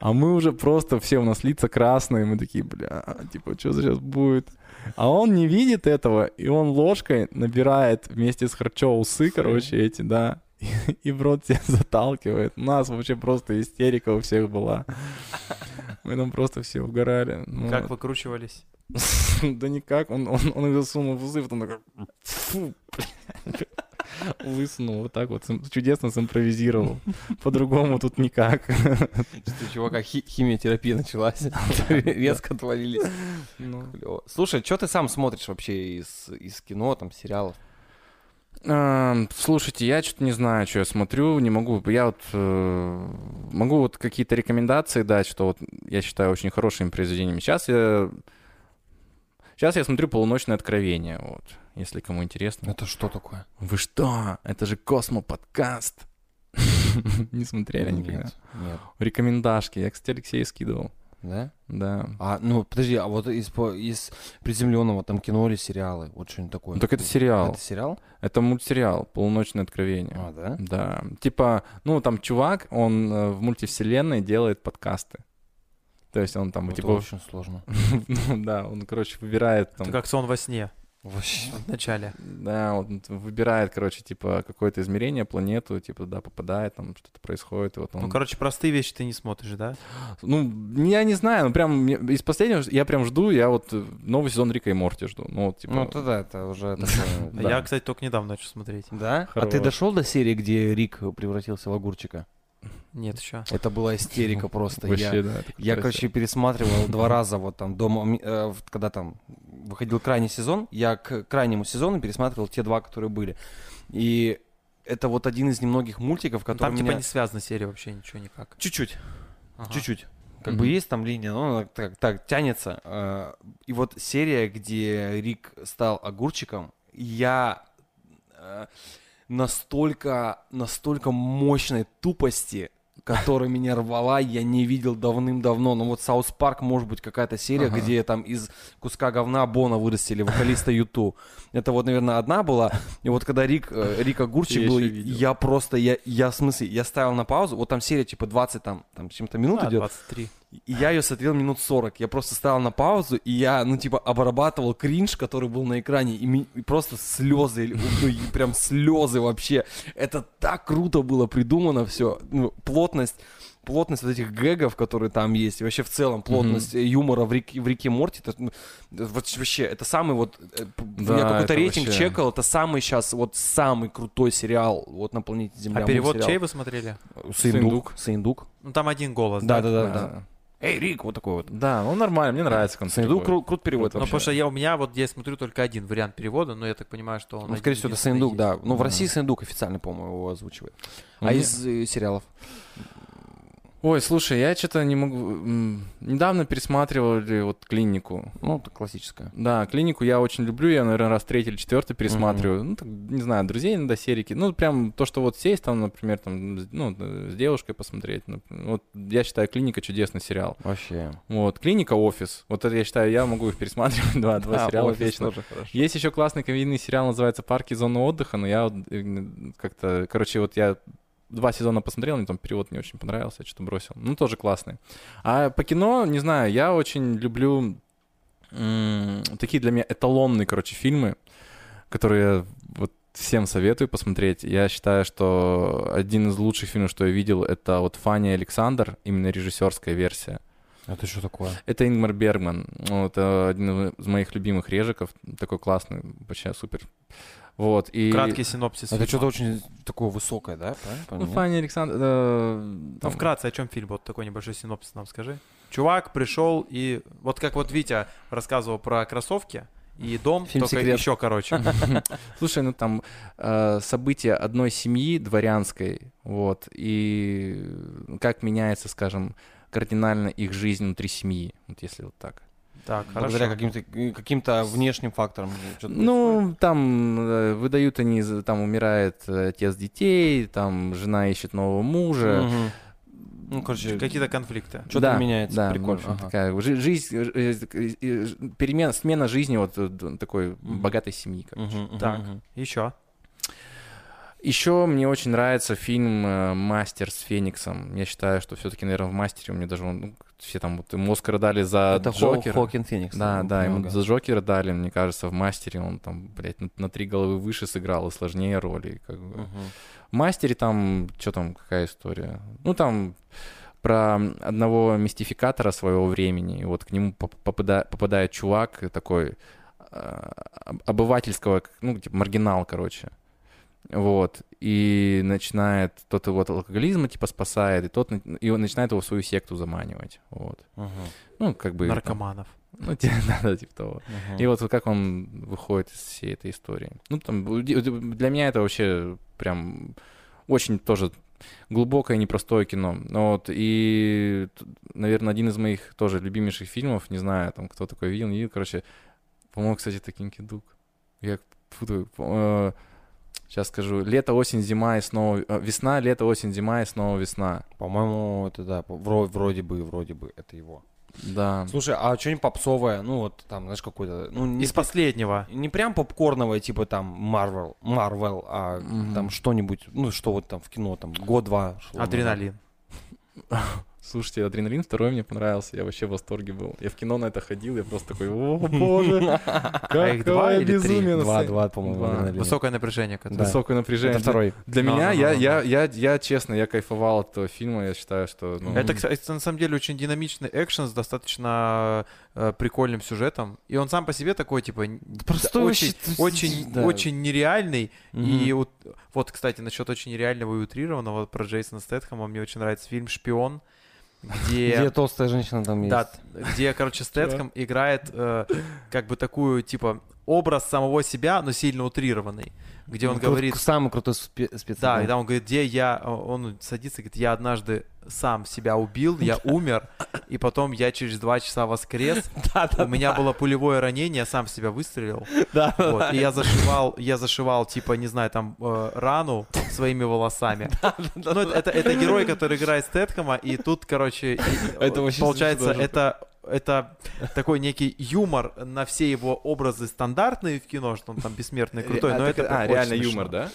А мы уже просто все, у нас лица красные, мы такие, бля, типа, что сейчас будет? А он не видит этого, и он ложкой набирает вместе с харчо усы, короче, эти, да, и, и в рот себе заталкивает. У нас вообще просто истерика у всех была. Мы там просто все угорали. Ну, Как выкручивались? Да никак, он, он, он их засунул в усы, потом такой, фу, блядь». высунул, вот так вот, чудесно симпровизировал. По-другому тут никак. Что, чувака хи- химиотерапия началась. Резко отвалились. Ну. Слушай, что ты сам смотришь вообще из, из кино, там, сериалов? Эм, Слушайте, я что-то не знаю, что я смотрю, не могу. Я вот э, могу вот какие-то рекомендации дать, что вот я считаю очень хорошими произведениями. Сейчас я сейчас я смотрю "Полуночное откровение", вот, если кому интересно. Это что такое? Вы что? Это же космо-подкаст. Не смотрели никогда? Рекомендашки. Я, кстати, Алексею скидывал. Да? Да. А, ну, подожди, а вот из, по- из приземленного там кино или сериалы? Вот что-нибудь такое. Ну, так это сериал. Это сериал? Это мультсериал «Полуночное откровение». А, да? Да. Типа, ну, там чувак, он э, в мультивселенной делает подкасты. То есть он там, Это типа, очень сложно. ну, да, он, короче, выбирает там... Это как сон во сне. В начале. Да, он выбирает, короче, типа, какое-то измерение, планету, типа, да, попадает, там что-то происходит, и вот он... Ну, короче, простые вещи ты не смотришь, да? Ну, я не знаю, ну, прям из последнего, я прям жду, я вот э, новый сезон Рика и Морти жду. Ну, вот, типа... Ну, тогда это уже. Я, кстати, только недавно начал смотреть. Да? А ты дошел до серии, где Рик превратился в огурчика? Нет, еще. Это была истерика просто. Вообще, Я, да. я, короче, пересматривал два раза вот там дома, э, когда там выходил крайний сезон, я к крайнему сезону пересматривал те два, которые были. И это вот один из немногих мультиков, Ну, который Там, типа, меня... не связана серия вообще, ничего никак. Чуть-чуть. Ага. Чуть-чуть. Как Мгм. бы есть там линия, но она так, так тянется. э, И вот серия, где Рик стал огурчиком, я э, настолько, настолько мощной тупости, которая меня рвала, я не видел давным-давно. Ну вот South Park, может быть, какая-то серия, Ага. где там из куска говна Боно вырастили вокалиста U2. Это вот, наверное, одна была. И вот когда Рик, э, Рик Огурчик Я был, я просто, я, я в смысле, я ставил на паузу, вот там серия типа 20 там, там чем-то минут А, идет. 23. И я ее смотрел минут 40. Я просто ставил на паузу, и я, ну, типа, обрабатывал кринж, который был на экране, и, ми- и просто слезы, ну, и прям слезы вообще. Это так круто было придумано все. Ну, плотность плотность вот этих гэгов, которые там есть, и вообще в целом плотность э, юмора в, реке, в реке Морти, это, ну, вот вообще, это самый вот, э, Да, я какой-то рейтинг вообще- чекал, это самый сейчас, вот самый крутой сериал вот на планете Земля. А перевод чей вы смотрели? Саиндук. Саиндук. Ну там один голос, Да, да? Эй, Рик, вот такой вот. Да, ну нормально, мне нравится. он Саиндук такой. кру- крут перевод Ну, вообще. потому что я, у меня вот, я смотрю только один вариант перевода, но я так понимаю, что он Ну, скорее всего, это есть. да. Ну, в. России Саиндук официально, по-моему, его озвучивает. А из э, сериалов? Ой, слушай, я что-то не могу... Недавно пересматривали вот клинику. Ну, это классическая. Да, клинику я очень люблю, я, наверное, раз третий или четвертый пересматриваю. Ну, так, не знаю, друзей иногда серики. Ну, прям то, что вот сесть там, например, там, ну, с девушкой посмотреть. Вот я считаю, клиника чудесный сериал. Вообще. Вот, клиника офис. Вот это я считаю, я могу их пересматривать, два, два сериала вечно. Есть еще классный комедийный сериал, называется «Парки зоны отдыха», но я э, как-то, короче, вот я два сезона посмотрел, мне там перевод не очень понравился, я что-то бросил. Ну, тоже классный. А по кино, не знаю, я очень люблю м, такие для меня эталонные, короче, фильмы, которые вот всем советую посмотреть. Я считаю, что один из лучших фильмов, что я видел, это вот «Фанни Александр», именно режиссерская версия. Это что такое? Это Ингмар Бергман. Ну, Это один из моих любимых режиков. Такой классный, вообще супер. Вот. И... Краткий синопсис. Это что-то очень такое высокое, да? Правильно Ну? Фанни Александр... э, Ну, вкратце, о чем фильм? Вот такой небольшой синопсис нам скажи. Чувак пришел и... Вот как вот Витя рассказывал про кроссовки и дом, Фильм только «Секрет». еще короче. Слушай, ну там э, события одной семьи дворянской, вот, и как меняется, скажем, кардинально их жизнь внутри семьи, вот если вот так. Так, Благодаря каким-то, каким-то внешним факторам. Ну, там э, выдают они, там умирает э, отец детей, там жена ищет нового мужа. Мгм. Ну, короче, Какие-то конфликты. что-то Да, меняется. Да, Прикольно. в общем, Ага. такая жи- жизнь, э, перемена, смена жизни вот такой богатой семьи. короче. Мгм, мгм, Так. мгм. Еще. Еще мне очень нравится фильм э, «Мастер» с Фениксом. Я считаю, что все-таки, наверное, в «Мастере» меня даже он, ну, все там вот ему Оскара дали за Это Джокера. Хоакин Феникс. Да, да, ему много. за Джокера дали, мне кажется, в «Мастере» он там, блядь, на, на три головы выше сыграл и сложнее роли. Как бы. Мгм. В «Мастере» там, что там, какая история? Ну, там про одного мистификатора своего времени, и вот к нему поп- попада- попадает чувак такой об- обывательского, ну, типа маргинал, короче. Вот. И начинает, тот его от алкоголизма, типа, спасает, и тот, и он начинает его в свою секту заманивать. Вот. Мгм. Ну, как бы... там, Наркоманов. ну, те- да, да, типа того. Мгм. И вот как он выходит из всей этой истории. Ну, там, для меня это вообще прям очень тоже глубокое, непростое кино. Ну, Вот, и, наверное, один из моих тоже любимейших фильмов, не знаю, там, кто такой видел, не видел, короче, по-моему, кстати, это Кинки Дук. Я путаю. Сейчас скажу. Лето, осень, зима и снова... э, Весна, лето, осень, зима и снова весна. По-моему, это да, по- вро- вроде бы, вроде бы, это его. Да. Слушай, а что-нибудь попсовое, ну вот там, знаешь, какой-то, ну не, Из последнего. не прям попкорновое, типа там Marvel, Marvel, а Мгм. там что-нибудь, ну что вот там в кино, там год-два. Адреналин. Слушайте, «Адреналин» второй мне понравился, я вообще в восторге был. Я в кино на это ходил, я просто такой, о боже, А какое безумие Два, сцене». два, по-моему. Высокое напряжение. Высокое напряжение. Это второй. Для меня, я, я, я, я, честно, я кайфовал от этого фильма, я считаю, что... ну, Это, кстати, на самом деле очень динамичный экшен с достаточно э, прикольным сюжетом. И он сам по себе такой, типа, Простой очень, очень, очень нереальный. И вот, вот, кстати, насчет очень нереального и утрированного про Джейсона Стэтхэма мне очень нравится фильм «Шпион», где... Где толстая женщина там есть. Да, где, короче, Стэтхэм играет э, как бы такую, типа, образ самого себя, но сильно утрированный. Где он Крут- говорит... Самый крутой спе- спец. Да, когда он говорит, где я... Он садится и говорит, я однажды сам себя убил, я умер, и потом я через два часа воскрес. У меня было пулевое ранение, я сам себя выстрелил. Да, и я зашивал, я зашивал, типа, не знаю, там, э, рану своими волосами. Ну, это, это, герой, который играет Стэтхэма, и тут, короче, вообще получается, это это такой некий юмор на все его образы стандартные в кино, что он там бессмертный, крутой, но это а, реально юмор, да?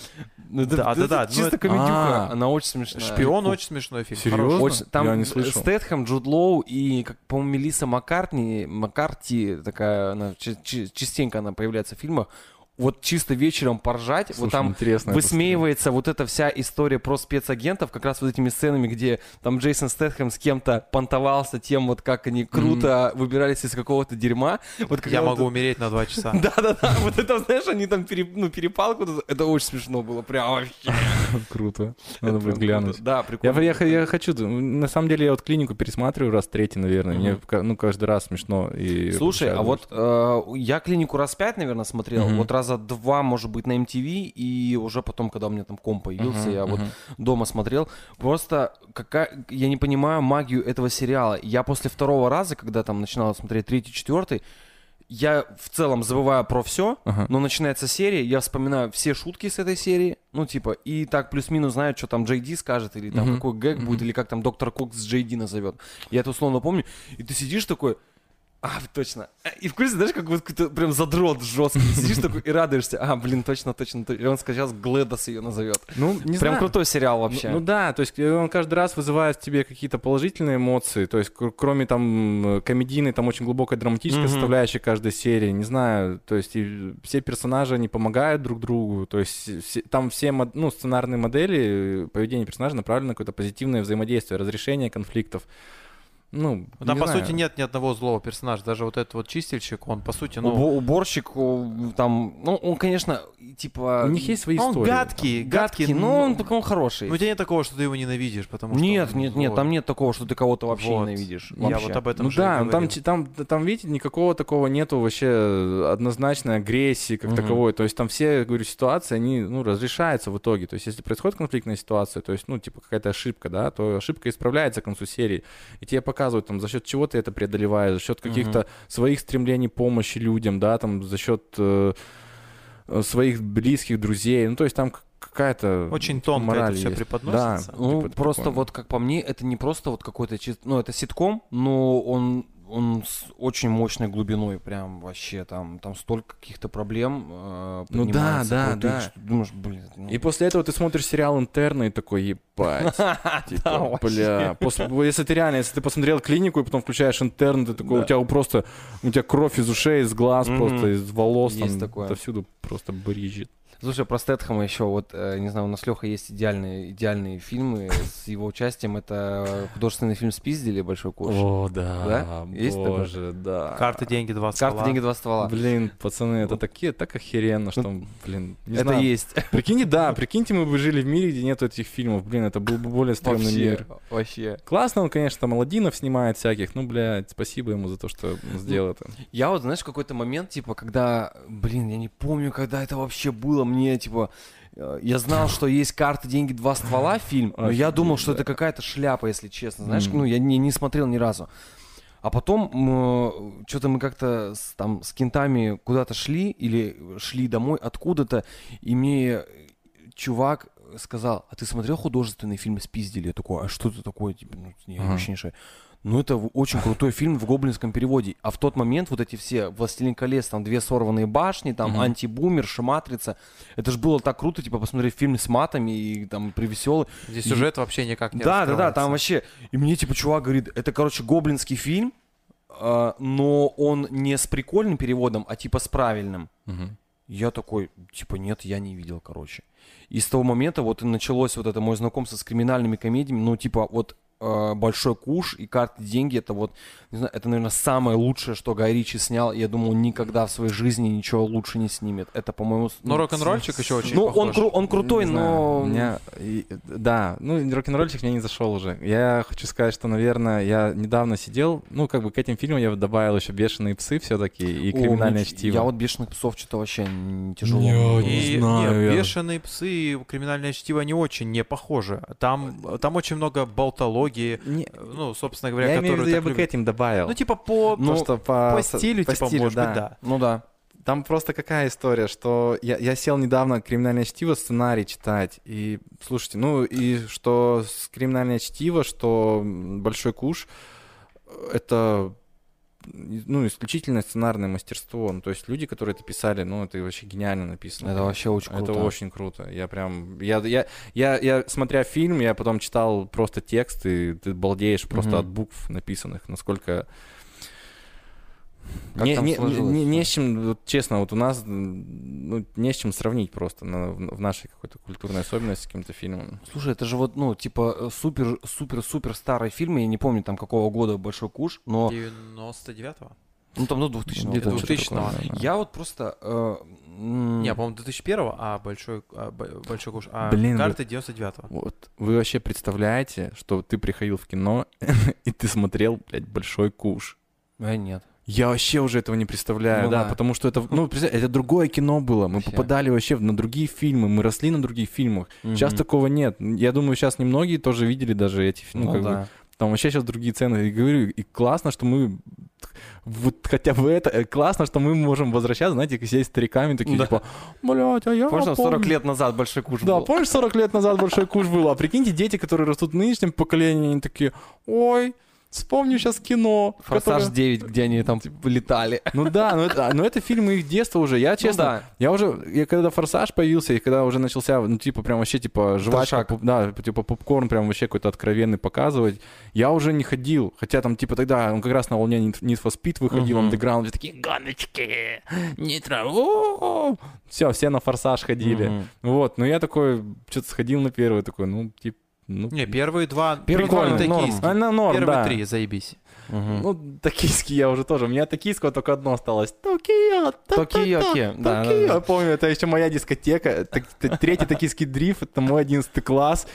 Ну, Да, да, да, ну Чисто это- комедюха, А. она очень смешная. Шпион очень смешной фильм. Серьезно? там Я не слышал. Стэтхэм, Джуд Лоу и, как, по-моему, Мелисса Маккартни, Маккарти, такая, она, частенько она появляется в фильмах, вот чисто вечером поржать, вот Слушай, там интересно это высмеивается вот эта вся история про спецагентов, как раз вот этими сценами, где там Джейсон Стэтхэм с кем-то понтовался тем, вот как они круто выбирались из какого-то дерьма. Вот Я вот могу умереть на два часа. Да-да-да, вот это, знаешь, они там ну, перепалку, вот это- очень смешно было, прям вообще. Круто. Надо будет глянуть. Да, прикольно. я, хочу, на самом деле я вот клинику пересматриваю раз третий, наверное. Мне ну каждый раз смешно и. Слушай, а вот э, я клинику раз пять, наверное, смотрел, вот раза два, может быть, на MTV, и уже потом, когда у меня там комп появился, Мгм, я вот мгм. дома смотрел. Просто какая, я не понимаю магию этого сериала. Я после второго раза, когда там начинал смотреть третий, четвертый, я в целом забываю про все, Ага. но начинается серия, я вспоминаю все шутки с этой серии, ну, типа, и так плюс-минус знаю, что там Джей Ди скажет, или там Мгм. какой гэг будет, или как там доктор Кокс Джей Ди назовет. Я это условно помню. И ты сидишь такой, а, точно. И в курсе, знаешь, как вот какой-то прям задрот жесткий. Сидишь такой и радуешься. А, блин, точно, точно. И он сейчас Глэдос ее назовет. Ну, не Прям знаю. крутой сериал Ну, вообще. Ну, да, то есть э, он каждый раз вызывает в тебе какие-то положительные эмоции, то есть кр- кроме там э, комедийной, там очень глубокая драматическая Мгм. составляющая каждой серии, не знаю, то есть и все персонажи, они помогают друг другу, то есть все- там все ну, сценарные модели, э, поведение персонажа направлено на какое-то позитивное взаимодействие, разрешение конфликтов. Ну, Ну, Там, не по знаю. сути, нет ни одного злого персонажа. Даже вот этот вот чистильщик, он, по сути, ну... Убо- уборщик, там, ну, он, конечно, типа... У них есть свои он истории. гадкий, гадкий, гадкий, но ну, он, только он хороший. Ну, у тебя нет такого, что ты его ненавидишь, потому что... нет, нет, нет, там нет такого, что ты кого-то вообще Вот. ненавидишь. Я Вообще. вот об этом Ну же да, ну там, там, там, видите, никакого такого нету вообще однозначной агрессии как Мгм. таковой. То есть там все, говорю, ситуации, они, ну, разрешаются в итоге. То есть если происходит конфликтная ситуация, то есть, ну, типа какая-то ошибка, да, то ошибка исправляется к концу серии. И тебе показывают, там, за счет чего ты это преодолеваешь, за счет каких-то своих стремлений помощи людям, да, там, за счет э, э, своих близких, друзей. Ну, то есть там какая-то Очень тонко мораль это все есть. преподносится. Да. Ну, Типа, просто прикольно. вот, как по мне, это не просто вот какой-то Ну, это ситком, но он, он с очень мощной глубиной, прям вообще там, там столько каких-то проблем э, Ну да, да, ты да. что- думаешь, блин, ну, И после этого ты смотришь сериал «Интерны» и такой, ебать. Типа, бля. После, если ты реально, если ты посмотрел клинику и потом включаешь интерн, ты такой, у тебя просто, у тебя кровь из ушей, из глаз, просто из волос, там, такое. отовсюду просто брижет. Слушай, про Стэтхэма еще, вот, э, не знаю, у нас Леха есть идеальные, идеальные фильмы с его участием. Это художественный фильм «Спиздили» «Большой куш». О, да, Да? Есть такой? боже, да. Карты, деньги, два Карты, ствола. деньги, два ствола. Блин, пацаны, это такие, так охеренно, что, блин, не это знаю. есть. Прикиньте, да, прикиньте, мы бы жили в мире, где нету этих фильмов, блин, это был бы более стрёмный Вообще, мир. вообще. Классно он, конечно, там Аладдинов снимает всяких, ну, блядь, спасибо ему за то, что сделал это. Я вот, знаешь, какой-то момент, типа, когда, блин, я не помню, когда это вообще было, мне, типа, э, я знал, что есть карты, деньги, два ствола фильм, но я думал, что это какая-то шляпа, если честно, знаешь, ну, я не, не смотрел ни разу. А потом что-то мы как-то с, там с кентами куда-то шли или шли домой откуда-то, и мне чувак сказал, а ты смотрел художественный фильм «Спиздили»? Я такой, а что это такое? Типа, ну, я Ага. вообще не шарю. Ну, это очень крутой фильм в гоблинском переводе. А в тот момент вот эти все «Властелин колец», там две сорванные башни, там Мгм. антибумер, матрица. Это же было так круто, типа, посмотреть фильм с матами и там привеселый. Где сюжет вообще никак не Да, да, да, там вообще. И мне типа чувак говорит, это, короче, гоблинский фильм, а, но он не с прикольным переводом, а типа с правильным. Я такой, типа, нет, я не видел, короче. И с того момента вот и началось вот это мое знакомство с криминальными комедиями, ну, типа, вот э, «Большой куш» и «Карты деньги» — это вот, не знаю, это, наверное, самое лучшее, что Гай Ричи снял. Я думаю, он никогда в своей жизни ничего лучше не снимет. Это, по-моему... с- Ну, рок-н-ролльчик еще очень Ну, он, похож. кру- он крутой, но... меня, да, ну, рок-н-ролльчик мне не зашел уже. Я хочу сказать, что, наверное, я недавно сидел, ну, как бы к этим фильмам я добавил еще «Бешеные псы» все-таки и О, «Криминальное мне- чтиво». Я вот «Бешеных псов» что-то вообще не тяжело. Не, мне. не И знаю нет, я. бешеные псы и криминальное чтиво не очень не похожи. Там, там очень много болтологии, Не- ну, собственно говоря, я имею в виду, я бы к этим добавил. Ну, типа по, То, что по, по стилю, по типа, стилю, может быть, да. Ну да. Там просто какая история, что я, я сел недавно «Криминальное чтиво» сценарий читать, и, слушайте, ну, и что с «Криминальное чтиво», что «Большой куш», это ну, исключительное сценарное мастерство. Ну, то есть люди, которые это писали, ну, это вообще гениально написано. Это вообще очень круто. Это очень круто. Я прям... Я, я, я, я, смотря фильм, я потом читал просто текст, и ты балдеешь просто Мгм. от букв написанных, насколько... Как не, не, не, не с чем, вот честно, вот у нас ну, не с чем сравнить просто на- в, нашей какой-то культурной особенности с каким-то фильмом. Слушай, это же вот, ну, типа, э, супер, супер, супер старый фильм, я не помню там какого года «Большой куш», но, 99-го? ну, там, ну, 2000 Где-то года. что-то 2000-го. такое, да. Я вот просто... э, м, Не, по-моему, 2001 а большой, а, большой куш. А Блин, карты 99-го. Вот. Вы вообще представляете, что ты приходил в кино, и ты смотрел, блядь, «Большой куш». э, нет. Я вообще уже этого не представляю, Ну да, да. потому что это, ну, это другое кино было. Мы Вообще. попадали вообще на другие фильмы, мы росли на других фильмах. Сейчас Мгм. такого нет. Я думаю, сейчас немногие тоже видели даже эти фильмы. Ну, как бы, да. там вообще сейчас другие цены. И говорю, и классно, что мы вот хотя бы это, э, классно, что мы можем возвращаться, знаете, как сидеть стариками, такие Да. типа, блядь, а я Помнишь, там 40 помню». лет назад «Большой куш» Да, был? помнишь, 40 лет назад большой куш был, а прикиньте, дети, которые растут в нынешнем поколении, они такие, ой, вспомню сейчас кино. «Форсаж которое-» 9», где они там летали. Ну да, ну это, но это фильмы их детства уже. Я, честно, Ну да. я уже, я когда «Форсаж» появился, и когда уже начался, ну, типа, прям вообще, типа, жвачка, поп- да, типа, попкорн прям вообще какой-то откровенный показывать, я уже не ходил. Хотя там, типа, тогда он как раз на волне Need for Speed выходил, Мгм. андеграунд, такие, гоночки, нитро, все, все на «Форсаж» ходили. Вот, но я такой, что-то сходил на первый, такой, ну, типа, ну, Не, первые два прикольные норм. токийские. а, на норм, Первые да. три, заебись. Мгм. Ну, токийский я уже тоже. У меня токийского только одно осталось. Токио, да, Токио. да, да. Помню, это еще моя дискотека. Третий токийский дрифт, это мой одиннадцатый класс.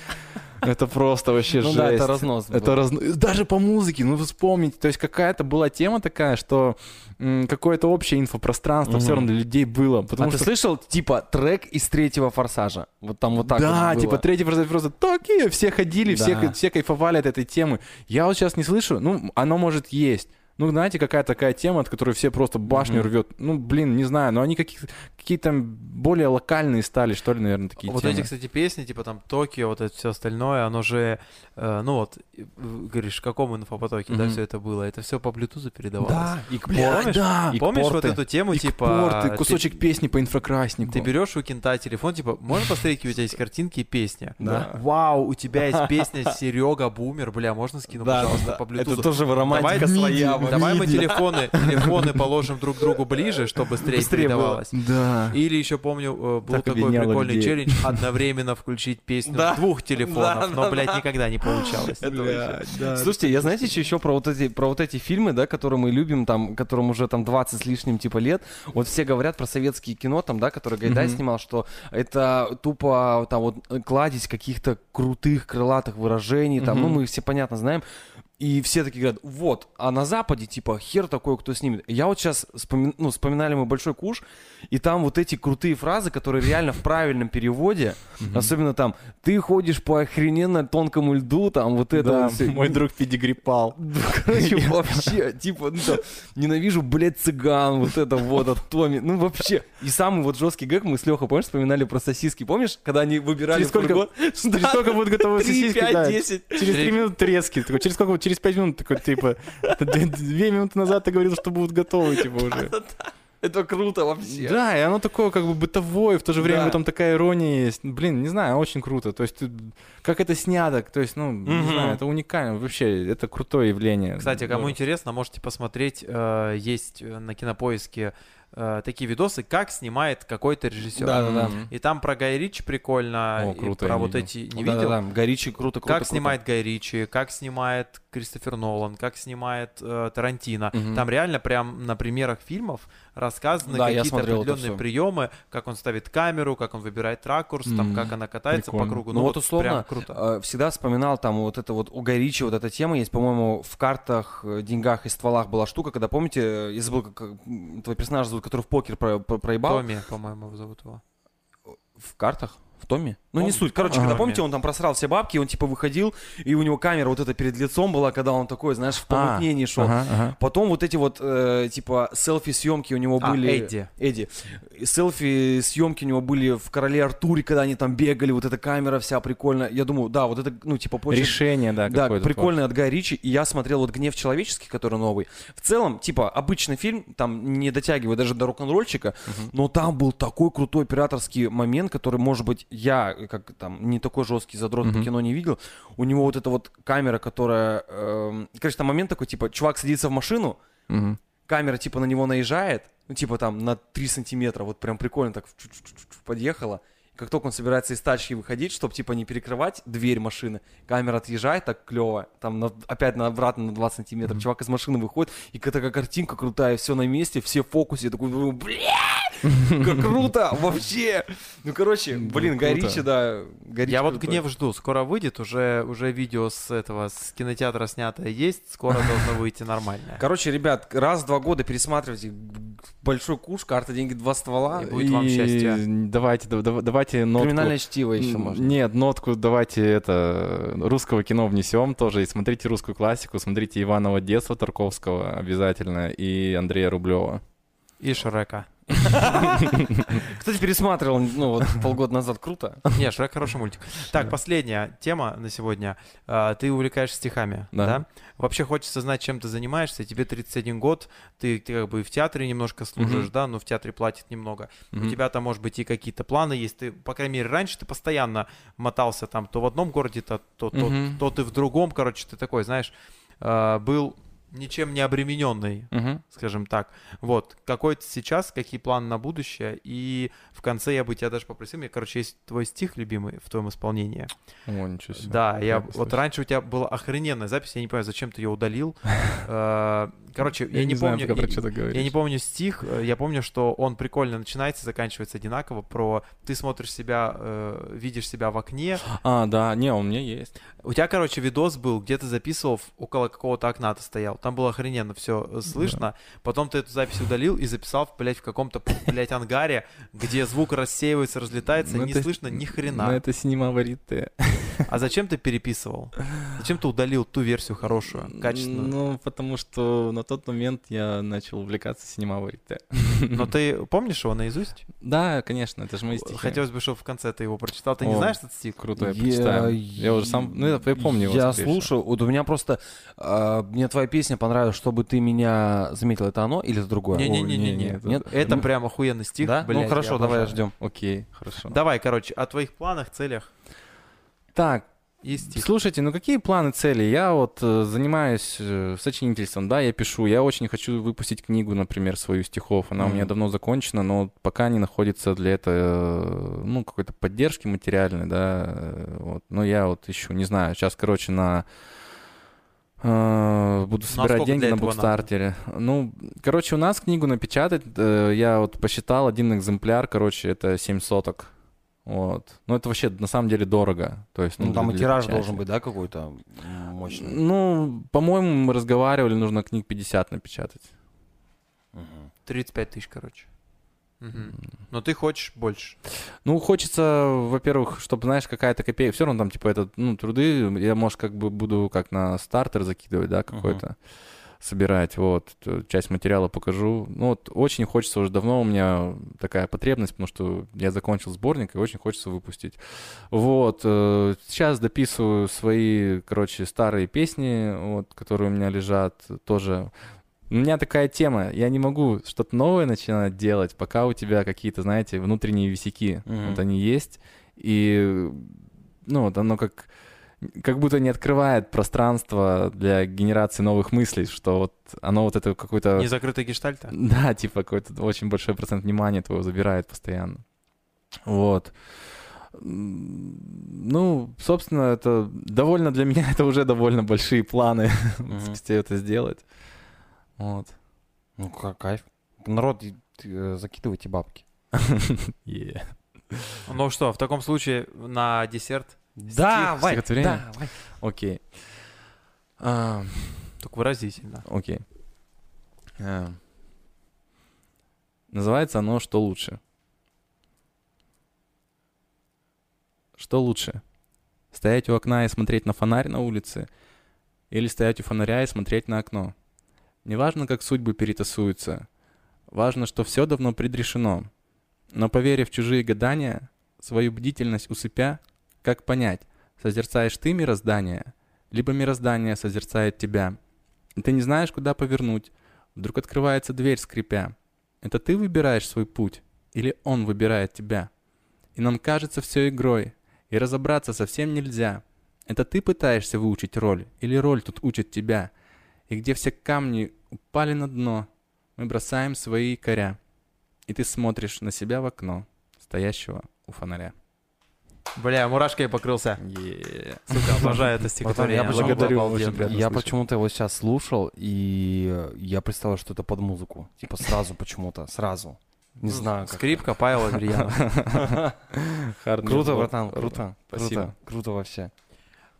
Это просто вообще Ну жесть. да, это разнос Это разно- Даже по музыке, ну вы вспомните, то есть какая-то была тема такая, что какое-то общее инфопространство все равно для людей было. Потому а что ты слышал, типа, трек из третьего «Форсажа»? Вот там вот так да, типа третий просто, просто Токио, все ходили, все кайфовали от этой темы. Я вот сейчас не слышу, ну, оно может есть. Ну, знаете, какая такая тема, от которой все просто башню Мгм. рвет. Ну, блин, не знаю, но они какие-то более локальные стали, что ли, наверное, такие вот темы. эти, кстати, песни, типа там Токио, вот это все остальное, оно же, э, ну вот, говоришь, в каком инфопотоке, да, Мгм. все это было? Это все по Bluetooth передавалось. Да, и помнишь? да. Помнишь вот эту тему, И типа... порты, ты- кусочек песни по инфракраснику. Ты берешь у кента телефон, типа, можно посмотреть, какие у тебя есть картинки и песня? Да. Вау, у тебя есть песня Серега Бумер, бля, можно скину, Да, пожалуйста, да. по Bluetooth? Это тоже романтика своя. Давай мы телефоны, телефоны положим друг другу ближе, чтобы быстрее, Быстрее было. передавалось. Да. Или еще помню, э, был Так такой прикольный людей. челлендж одновременно включить песню Да. двух телефонов, Да, но, да, блядь, да. никогда не получалось. Это вообще- да. Слушайте, я знаете, что еще про вот эти про вот эти фильмы, да, которые мы любим, там, которым уже там 20 с лишним типа лет. Вот все говорят про советские кино, там, да, которые Гайдай Мгм. снимал, что это тупо там вот кладезь каких-то крутых крылатых выражений, там, ну Мгм. мы все понятно знаем. И все такие говорят, вот, а на Западе, типа, хер такой, кто снимет. Я вот сейчас, ну, вспоминали мы «Большой куш», и там вот эти крутые фразы, которые реально в правильном переводе, особенно там, ты ходишь по охрененно тонкому льду, там, вот это Да, вот мой друг педигрипал. Короче, вообще, типа, ну, там, ненавижу, блядь, цыган, вот это вот от Томи. Ну, вообще. И самый вот жесткий гэг мы с Лехой, помнишь, вспоминали про сосиски. Помнишь, когда они выбирали Через сколько-? Через сколько будут готовы сосиски? пять, да. десять. Через три минуты трески. Через сколько? Через пять минут такой, типа, две, две минуты назад ты говорил, что будут готовы, типа, уже. Это круто вообще. Да, и оно такое как бы бытовое, в то же время Да. этом такая ирония есть. Блин, не знаю, очень круто. То есть, ты- как это снято, то есть, ну, не Мгм. знаю, это уникально. Вообще, это крутое явление. Кстати, кому Здорово. интересно, можете посмотреть, э, есть э, на Кинопоиске э, такие видосы, как снимает какой-то режиссер. Да-да-да. Мгм. И там про Гай Ричи прикольно, О, и круто, про я вот не эти... Не Да, видел? да, да. Горичи круто, круто. как круто. снимает Гай Ричи, как снимает Кристофер Нолан, как снимает э, Тарантино. Мгм. Там реально прям на примерах фильмов рассказаны Да, какие-то определенные приемы, как он ставит камеру, как он выбирает ракурс, там, М, как она катается прикольно. по кругу. Ну вот условно, прям круто. Э, Всегда вспоминал там вот это вот у Гай Ричи вот эта тема есть, по-моему, в картах, э, деньгах и стволах была штука, когда помните, э, я забыл, как твой персонаж зовут, который в покер про- про- проебал. Томми, по-моему, зовут его. в картах, Томе. Ну, не суть. Короче, когда помните, он там просрал все бабки, он типа выходил, и у него камера вот эта перед лицом была, когда он такой, знаешь, в помутнении шел. Потом вот эти вот, э, типа, селфи-съемки у него А, были... Эдди. Эдди. Селфи-съемки у него были в Короле Артуре, когда они там бегали, вот эта камера вся прикольная. Я думаю, да, вот это, ну, типа, почерк- Решение, да, да, прикольный от Гая Ричи, и я смотрел вот «Гнев человеческий», который новый. В целом, типа, обычный фильм, там не дотягивает даже до рок-н-ролльчика, но там был такой крутой операторский момент, который, может быть, я, как там, не такой жесткий задрот по Мгм. кино не видел. У него вот эта вот камера, которая... эм, короче, там момент такой, типа, чувак садится в машину, Мгм. камера, типа, на него наезжает, ну, типа, там, на 3 сантиметра, вот прям прикольно так подъехала. Как только он собирается из тачки выходить, чтобы, типа, не перекрывать дверь машины, камера отъезжает так клево, там, на- опять на обратно на 20 сантиметров, чувак из машины выходит, и какая такая картинка крутая, все на месте, все в фокусе, я такой, бля, круто, вообще. Ну, короче, блин, Гай круто. Ричи, да, Я вот гнев жду. Скоро выйдет, уже, уже видео с этого, с кинотеатра снятое есть. Скоро должно выйти нормальное. Короче, ребят, раз в два года пересматривайте большой куш, карта, деньги, два ствола. И будет вам счастье. Давайте, да- да- давайте нотку. Криминальное чтиво еще можно. Нет, нотку давайте это русского кино внесем тоже. И смотрите русскую классику, смотрите Иванова детства Тарковского обязательно и Андрея Рублева. И Шрека. Кстати, пересматривал, ну, вот полгода назад, круто. Не, Шрек хороший мультик. Так, последняя тема на сегодня. А, Ты увлекаешься стихами, Да. Вообще хочется знать, чем ты занимаешься. Тебе 31 год, ты, как бы в театре немножко служишь, да, но в театре платят немного. У тебя там, может быть, и какие-то планы есть. Ты, по крайней мере, раньше ты постоянно мотался там то в одном городе, то, то, то, то ты в другом. Короче, ты такой, знаешь, а, был ничем не обремененный Мгм. скажем так. Вот, какой ты сейчас, какие планы на будущее, и в конце я бы тебя даже попросил, мне, короче, есть твой стих любимый в твоем исполнении. О, ничего себе. Да, я бы вот слышал. раньше у тебя была охрененная запись, я не понимаю, зачем ты ее удалил. Э, Короче, я Я не помню, я- что я не помню стих, э, я помню, что он прикольно начинается заканчивается одинаково, про ты смотришь себя, э, видишь себя в окне, А, да, не, у меня есть. у тебя, короче, видос был, где ты записывал около какого-то окна ты стоял. Там было охрененно все слышно. Потом ты эту запись удалил и записал, блядь, в каком-то, блядь, ангаре, где звук рассеивается, разлетается, Ну, не это- слышно ни Ну, хрена. это синема варите. А зачем ты переписывал? Зачем ты удалил ту версию хорошую, качественную? Ну, потому что на тот момент я начал увлекаться синема варите. Но ты помнишь его наизусть? Да, конечно, это же мои стихи. Хотелось бы, чтобы в конце ты его прочитал. Ты не знаешь этот стих? Круто, я прочитаю. Я уже сам, ну, я, помню его. Я слушаю, вот у меня просто, а, мне твоя песня понравилась, чтобы ты меня заметил, это оно или это другое? Не-не-не-не. не, Нет, это- это Ну, прям охуенный стих. Да? ну хорошо, давай ждем. Окей, хорошо. Давай, короче, о твоих планах, целях Так, стих. Слушайте, ну какие планы, цели? Я вот э, занимаюсь э, сочинительством, да, я пишу. Я очень хочу выпустить книгу, например, свою стихов. Она у меня давно закончена, но пока не находится для этого, э, ну, какой-то поддержки материальной, да. э, Вот. Но я вот ищу, не знаю, сейчас, короче, на э, буду собирать деньги на букстартере. Ну, короче, у нас книгу напечатать, э, я вот посчитал, один экземпляр, короче, это 7 соток. Вот. Ну, это вообще на самом деле дорого. То есть, Ну, для- там и тираж печати. должен быть, да, какой-то мощный? Ну, по-моему, мы разговаривали, нужно книг 50 напечатать. 35 тысяч, короче. Мгм. Но ты хочешь больше. Ну, хочется, во-первых, чтобы, знаешь, какая-то копейка. Все равно там, типа, это, ну, труды. Я, может, как бы буду как на стартер закидывать, да, какой-то. Собирать, вот, т- часть материала покажу. Ну, вот, очень хочется, уже давно у меня такая потребность, потому что я закончил сборник, и очень хочется выпустить. Вот, э, сейчас дописываю свои, короче, старые песни, вот, которые у меня лежат, тоже у меня такая тема, я не могу что-то новое начинать делать, пока у тебя какие-то, знаете, внутренние висяки, Мгм. вот они есть, и, ну, вот оно как, как будто не открывает пространство для генерации новых мыслей, что вот оно вот это какой-то... Не закрытый гештальта? Да, типа какой-то очень большой процент внимания твоего забирает постоянно. Вот. Ну, собственно, это довольно для меня, это уже довольно большие планы Мгм. все это сделать. Вот. Ну, как кайф. Народ, э, закидывайте бабки. Е. Ну что, в таком случае на десерт Давай, стихотворение? давай. Окей. А, только выразительно. Окей. А, Называется оно «Что лучше?». Что лучше? Стоять у окна и смотреть на фонарь на улице? Или стоять у фонаря и смотреть на окно? Неважно, как судьбы перетасуются. Важно, что все давно предрешено. Но поверив в чужие гадания, свою бдительность усыпя, как понять, созерцаешь ты мироздание, либо мироздание созерцает тебя. И ты не знаешь, куда повернуть. Вдруг открывается дверь, скрипя. Это ты выбираешь свой путь, или он выбирает тебя? И нам кажется все игрой, и разобраться совсем нельзя. Это ты пытаешься выучить роль, или роль тут учит тебя? И где все камни упали на дно, мы бросаем свои коря. И ты смотришь на себя в окно, стоящего у фонаря. Бля, мурашкой покрылся. Сука, обожаю это стихотворение. я почему-то, Благодарю, Обалденно. я его сейчас слушал, и я представил, что это под музыку. Типа сразу почему-то, сразу. Не Ну, знаю. как. Скрипка Павел Андреянов. Круто, братан, круто. Спасибо. Круто, вообще.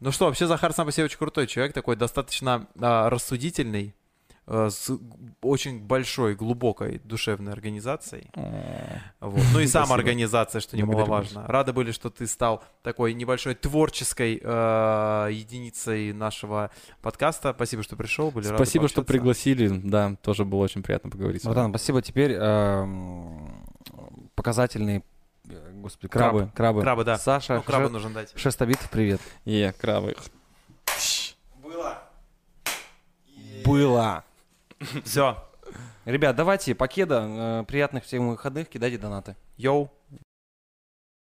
Ну что, вообще Захар сам по себе очень крутой человек, такой достаточно а, рассудительный, с очень большой, глубокой душевной организацией. Вот. Ну и сама организация, что немаловажно. Рады были, что ты стал такой небольшой творческой э, единицей нашего подкаста. Спасибо, что пришел. Были рады Спасибо, что пригласили. Да, тоже было очень приятно поговорить с вами. Братан, спасибо. Теперь эм, показательные, э, господи, Краб. крабы. Крабы. Крабы, да. Саша, Ну, крабы Ше- нужно дать. Шестобитов, привет. Е, крабы. Было. Все. Ребят, давайте, покеда, э, приятных всем выходных, кидайте донаты. Йоу.